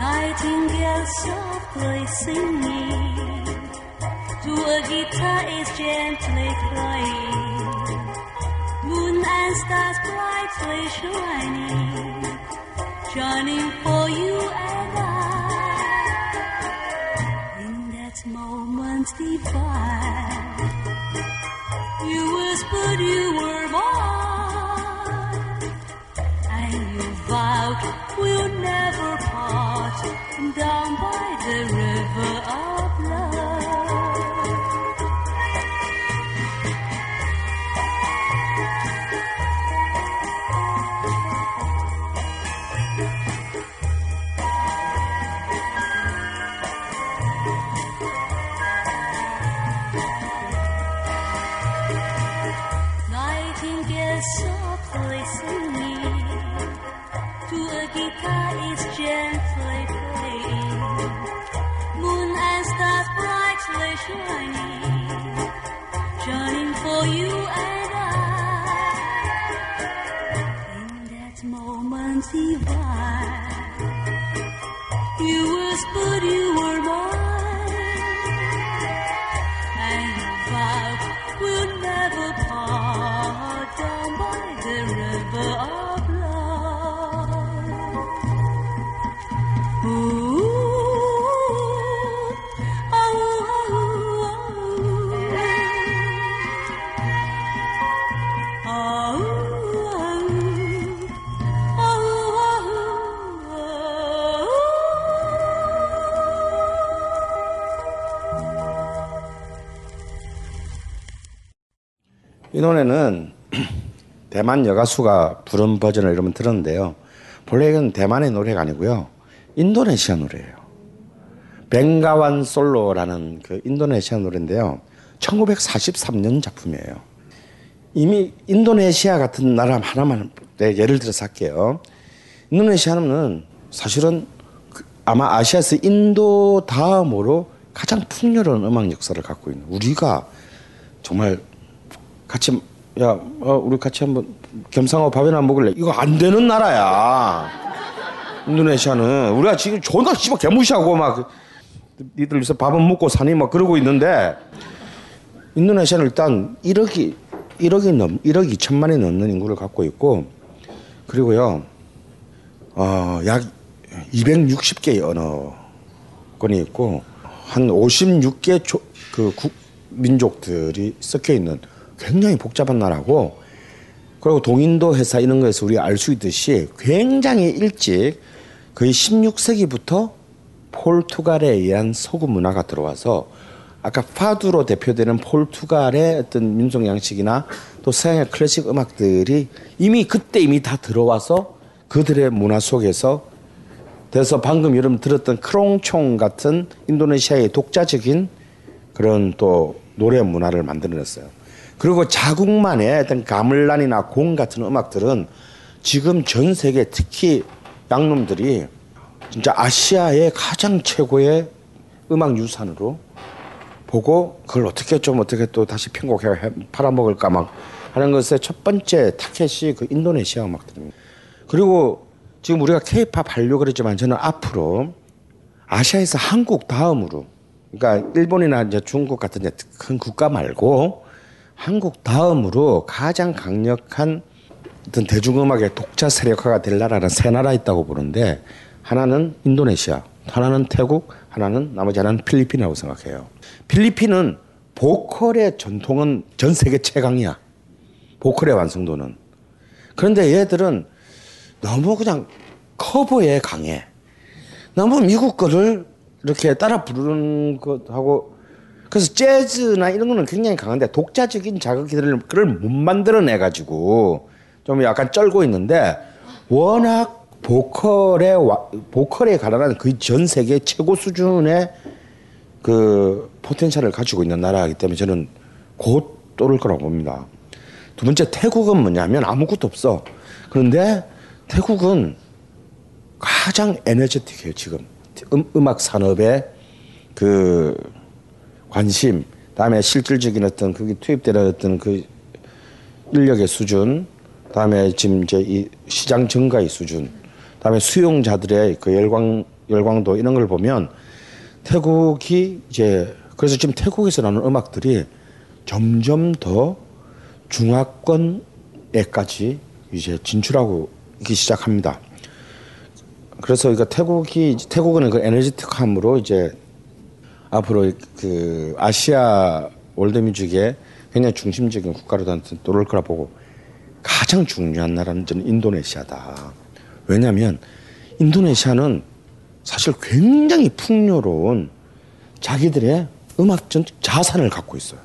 Nightingale softly singing to a guitar is gently playing and stars brightly shining, shining for you and I. In that moment divine, you whispered you were mine, and you vowed we'll never part down by the river. 이 노래는 (clears throat) 대만 여가수가 부른 버전을 여러분 들었는데요. 본래 이건 대만의 노래가 아니고요. 인도네시아 노래예요. 벵가완 솔로라는 그 인도네시아 노래인데요. 1943년 작품이에요. 이미 인도네시아 같은 나라 하나만 네, 예를 들어서 할게요. 인도네시아는 사실은 그 아마 아시아에서 인도 다음으로 가장 풍요로운 음악 역사를 갖고 있는 우리가 정말 같이 야 어, 우리 같이 한번 겸상하고 밥이나 먹을래? 이거 안 되는 나라야. 인도네시아는. 우리가 지금 존나 씨발 개무시하고 막 니들 요새 밥은 먹고 사니 막 그러고 있는데 인도네시아는 일단 1억이 1억이 넘 1억 2천만이 넘는 인구를 갖고 있고 그리고요 어 약 260개의 언어권이 있고 한 56개 조, 그 국, 민족들이 섞여 있는 굉장히 복잡한 나라고 그리고 동인도 회사 이런 거에서 우리가 알 수 있듯이 굉장히 일찍 거의 16세기부터 포르투갈에 의한 서구 문화가 들어와서 아까 파두로 대표되는 포르투갈의 어떤 민속 양식이나 또 서양의 클래식 음악들이 이미 그때 이미 다 들어와서 그들의 문화 속에서 그래서 방금 여러분 들었던 크롱총 같은 인도네시아의 독자적인 그런 또 노래 문화를 만들어냈어요. 그리고 자국만의 어떤 가물란이나 공 같은 음악들은 지금 전 세계 특히 양놈들이 진짜 아시아의 가장 최고의 음악 유산으로 보고 그걸 어떻게 좀 어떻게 또 다시 편곡해 팔아먹을까 막 하는 것의 첫 번째 타켓이 그 인도네시아 음악들입니다. 그리고 지금 우리가 케이팝 하려고 그랬지만 저는 앞으로 아시아에서 한국 다음으로 그러니까 일본이나 이제 중국 같은 큰 국가 말고 한국 다음으로 가장 강력한 어떤 대중음악의 독자 세력화가 될 나라는 세 나라 있다고 보는데 하나는 인도네시아, 하나는 태국, 하나는 나머지 하나는 필리핀이라고 생각해요. 필리핀은 보컬의 전통은 전 세계 최강이야. 보컬의 완성도는. 그런데 얘들은 너무 그냥 커버에 강해. 너무 미국 거를 이렇게 따라 부르는 것하고 그래서 재즈나 이런 거는 굉장히 강한데 독자적인 자극들을 그걸 못 만들어내 가지고 좀 약간 쩔고 있는데 워낙 보컬의 보컬에 관한 그전 세계 최고 수준의 그 포텐셜을 가지고 있는 나라이기 때문에 저는 곧 또를 거라고 봅니다. 두 번째 태국은 뭐냐면 아무것도 없어. 그런데 태국은 가장 에너제틱해요 지금 음, 음악 산업의 그 관심, 다음에 실질적인 어떤 그게 투입되는 어떤 그 인력의 수준, 다음에 지금 이제 이 시장 증가의 수준, 다음에 수용자들의 그 열광 열광도 이런 걸 보면 태국이 이제 그래서 지금 태국에서 나오는 음악들이 점점 더 중화권에까지 이제 진출하고 있기 시작합니다. 그래서 그러니까 태국이 태국은 그 에너지틱함으로 이제 앞으로 그 아시아 월드뮤직의 굉장히 중심적인 국가로 돌을 거라 보고 가장 중요한 나라는 저는 인도네시아다. 왜냐하면 인도네시아는 사실 굉장히 풍요로운 자기들의 음악적 자산을 갖고 있어요.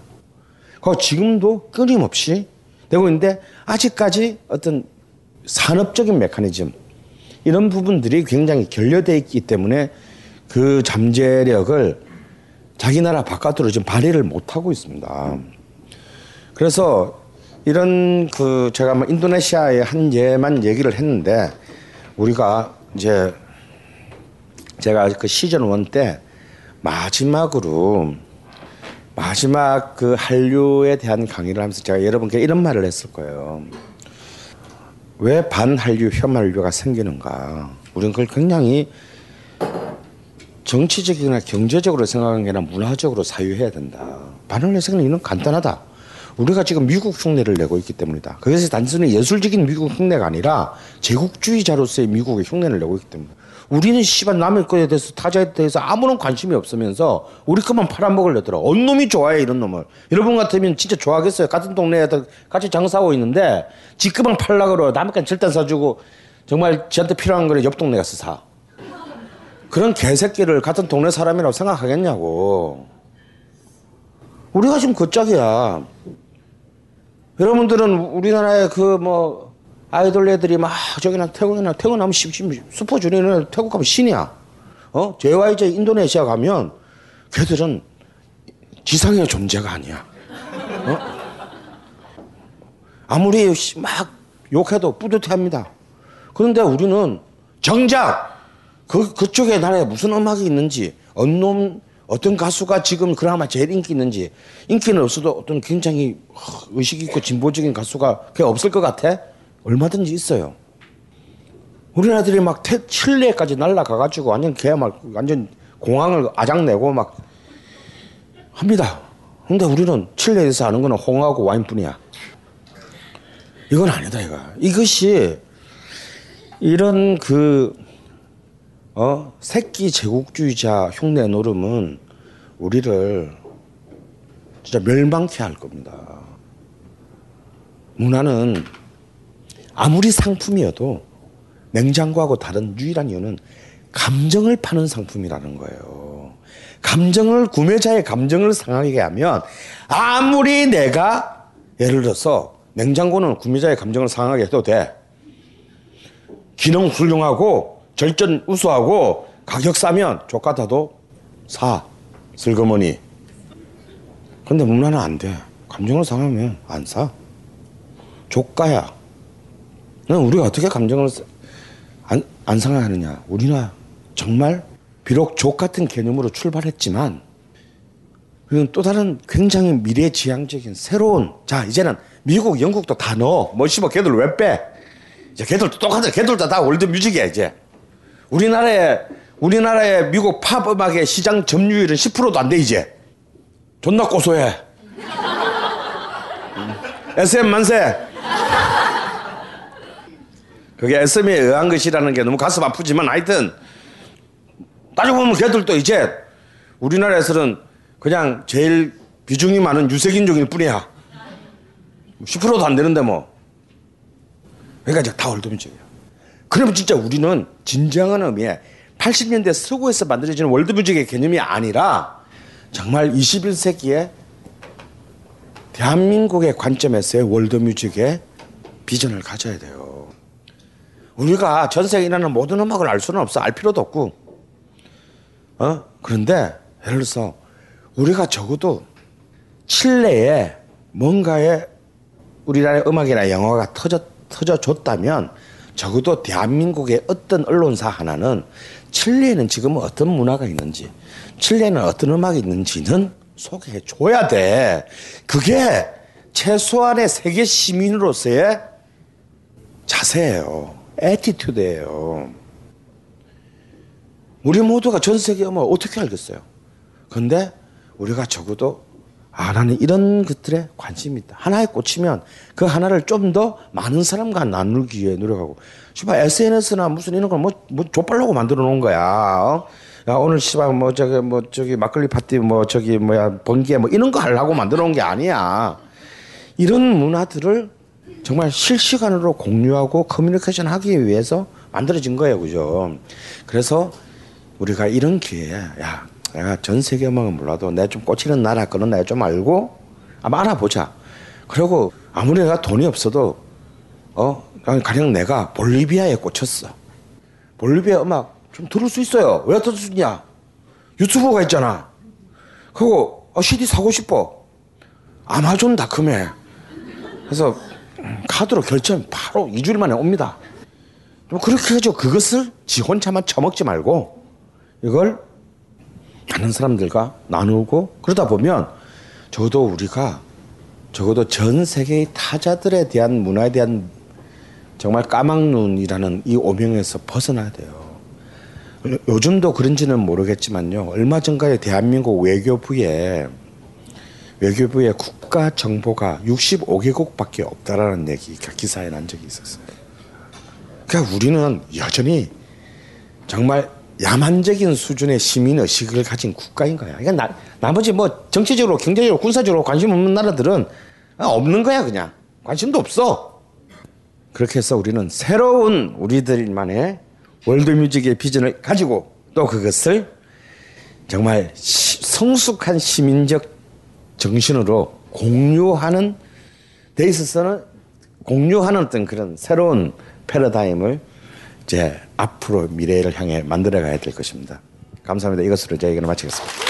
그 지금도 끊임없이 되고 있는데 아직까지 어떤 산업적인 메커니즘 이런 부분들이 굉장히 결여되어 있기 때문에 그 잠재력을 자기 나라 바깥으로 지금 발휘를 못 하고 있습니다. 그래서 이런 그 제가 뭐 인도네시아의 한 예만 얘기를 했는데 우리가 이제 제가 그 시즌 원 때 마지막으로 마지막 그 한류에 대한 강의를 하면서 제가 여러분께 이런 말을 했을 거예요. 왜 반한류, 혐한류가 생기는가? 우리는 그걸 굉장히 정치적이나 경제적으로 생각하는 게 아니라 문화적으로 사유해야 된다. 반한류 생기는 이유는 간단하다. 우리가 지금 미국 흉내를 내고 있기 때문이다. 그것이 단순히 예술적인 미국 흉내가 아니라 제국주의자로서의 미국의 흉내를 내고 있기 때문이다. 우리는 씨발 남의 거에 대해서 타자에 대해서 아무런 관심이 없으면서 우리 것만 팔아먹으려더라. 어느 놈이 좋아해 이런 놈을. 여러분 같으면 진짜 좋아하겠어요. 같은 동네에서 같이 장사하고 있는데 지 것만 팔라 그러 남의 건안 사주고 정말 지한테 필요한 거를 옆 동네 가서 사. 그런 개새끼를 같은 동네 사람이라고 생각하겠냐고. 우리가 지금 그 짝이야. 여러분들은 우리나라의 그 뭐 아이돌 애들이 막 저기나 태국이나 태국 가면 슈퍼 주니어는 태국 가면 신이야. 어? JYJ 인도네시아 가면 걔들은 지상의 존재가 아니야. 어? 아무리 막 욕해도 뿌듯해합니다. 그런데 우리는 정작 그 그쪽에 나라에 무슨 음악이 있는지 놈 어떤 가수가 지금 그나마 제일 인기 있는지 인기는 없어도 어떤 굉장히 의식 있고 진보적인 가수가 그게 없을 것 같아? 얼마든지 있어요. 우리나라들이 막 태, 칠레까지 날라가가지고 완전 걔막 완전 공항을 아작내고 막 합니다. 근데 우리는 칠레에서 하는 거는 홍하고 와인뿐이야. 이건 아니다, 이거. 이것이 이런 그, 어, 새끼 제국주의자 흉내 노름은 우리를 진짜 멸망케 할 겁니다. 문화는 아무리 상품이어도 냉장고하고 다른 유일한 이유는 감정을 파는 상품이라는 거예요. 감정을 구매자의 감정을 상하게 하면 아무리 내가 예를 들어서 냉장고는 구매자의 감정을 상하게 해도 돼. 기능 훌륭하고 절전 우수하고 가격 싸면 족같아도 사 슬그머니. 근데 문화는 안 돼. 감정을 상하면 안 사. 조가야. 우리가 어떻게 감정을 안, 안 상하느냐. 우리나 정말 비록 족 같은 개념으로 출발했지만 우리는 또 다른 굉장히 미래지향적인 새로운 자 이제는 미국, 영국도 다 넣어. 뭐 씨발 걔들 왜 빼? 이제 걔들도 똑같아. 걔들도 다 월드 뮤직이야 이제. 우리나라에 우리나라의 미국 팝 음악의 시장 점유율은 10%도 안 돼 이제. 존나 고소해. SM 만세. 그게 SM에 의한 것이라는 게 너무 가슴 아프지만 하여튼 따지고 보면 걔들도 이제 우리나라에서는 그냥 제일 비중이 많은 유색인종일 뿐이야. 10%도 안 되는데 뭐. 그러니까 이제 다 월드뮤직이야. 그러면 진짜 우리는 진정한 의미의 80년대 서구에서 만들어지는 월드뮤직의 개념이 아니라 정말 21세기에 대한민국의 관점에서의 월드뮤직의 비전을 가져야 돼요. 우리가 전 세계에 있는 모든 음악을 알 수는 없어. 알 필요도 없고. 어? 그런데 예를 들어서 우리가 적어도 칠레에 뭔가의 우리나라의 음악이나 영화가 터져, 터져줬다면 적어도 대한민국의 어떤 언론사 하나는 칠레에는 지금 어떤 문화가 있는지, 칠레에는 어떤 음악이 있는지는 소개해 줘야 돼. 그게 최소한의 세계 시민으로서의 자세예요. Attitude예요. 우리 모두가 전 세계 음악 어떻게 알겠어요? 근데 우리가 적어도 아 나는 이런 것들에 관심이 있다. 하나에 꽂히면 그 하나를 좀 더 많은 사람과 나누기 위해 노력하고. 씨발 SNS나 무슨 이런 걸 뭐 뭐 족발라고 만들어 놓은 거야. 어? 야 오늘 씨발 뭐 저기 뭐 저기 막걸리 파티 뭐 저기 뭐야 번개 뭐 이런 거 하려고 만들어 놓은 게 아니야. 이런 문화들을 정말 실시간으로 공유하고 커뮤니케이션 하기 위해서 만들어진 거예요, 그죠? 그래서 우리가 이런 기회에 야 내가 전 세계 음악은 몰라도 내가 좀 꽂히는 나라 그런 나라 좀 알고 한번 알아보자. 그리고 아무리 내가 돈이 없어도 어 가령 내가 볼리비아에 꽂혔어. 볼리비아 음악 좀 들을 수 있어요. 왜 들을 수 있냐? 유튜브가 있잖아. 그거 어, CD 사고 싶어. 아마존닷컴에. 그래서 카드로 결제하면 바로 2주일 만에 옵니다. 좀 그렇게 해서 그것을 지 혼자만 처먹지 말고 이걸 많은 사람들과 나누고 그러다 보면 적어도 우리가 적어도 전 세계의 타자들에 대한 문화에 대한 정말 까막눈이라는 이 오명에서 벗어나야 돼요. 요- 요즘도 그런지는 모르겠지만요. 얼마 전까지 대한민국 외교부에 외교부의 국가 정보가 65개국밖에 없다라는 얘기가 기사에 난 적이 있었어요. 그러니까 우리는 여전히 정말 야만적인 수준의 시민 의식을 가진 국가인 거야. 그러니까 나, 나머지 뭐 정치적으로, 경제적으로, 군사적으로 관심 없는 나라들은 없는 거야 그냥 관심도 없어. 그렇게 해서 우리는 새로운 우리들만의 월드뮤직의 비전을 가지고 또 그것을 정말 시- 성숙한 시민적 정신으로 공유하는 데 있어서는 공유하는 어떤 그런 새로운 패러다임을 이제 앞으로 미래를 향해 만들어 가야 될 것입니다. 감사합니다. 이것으로 제 얘기를 마치겠습니다.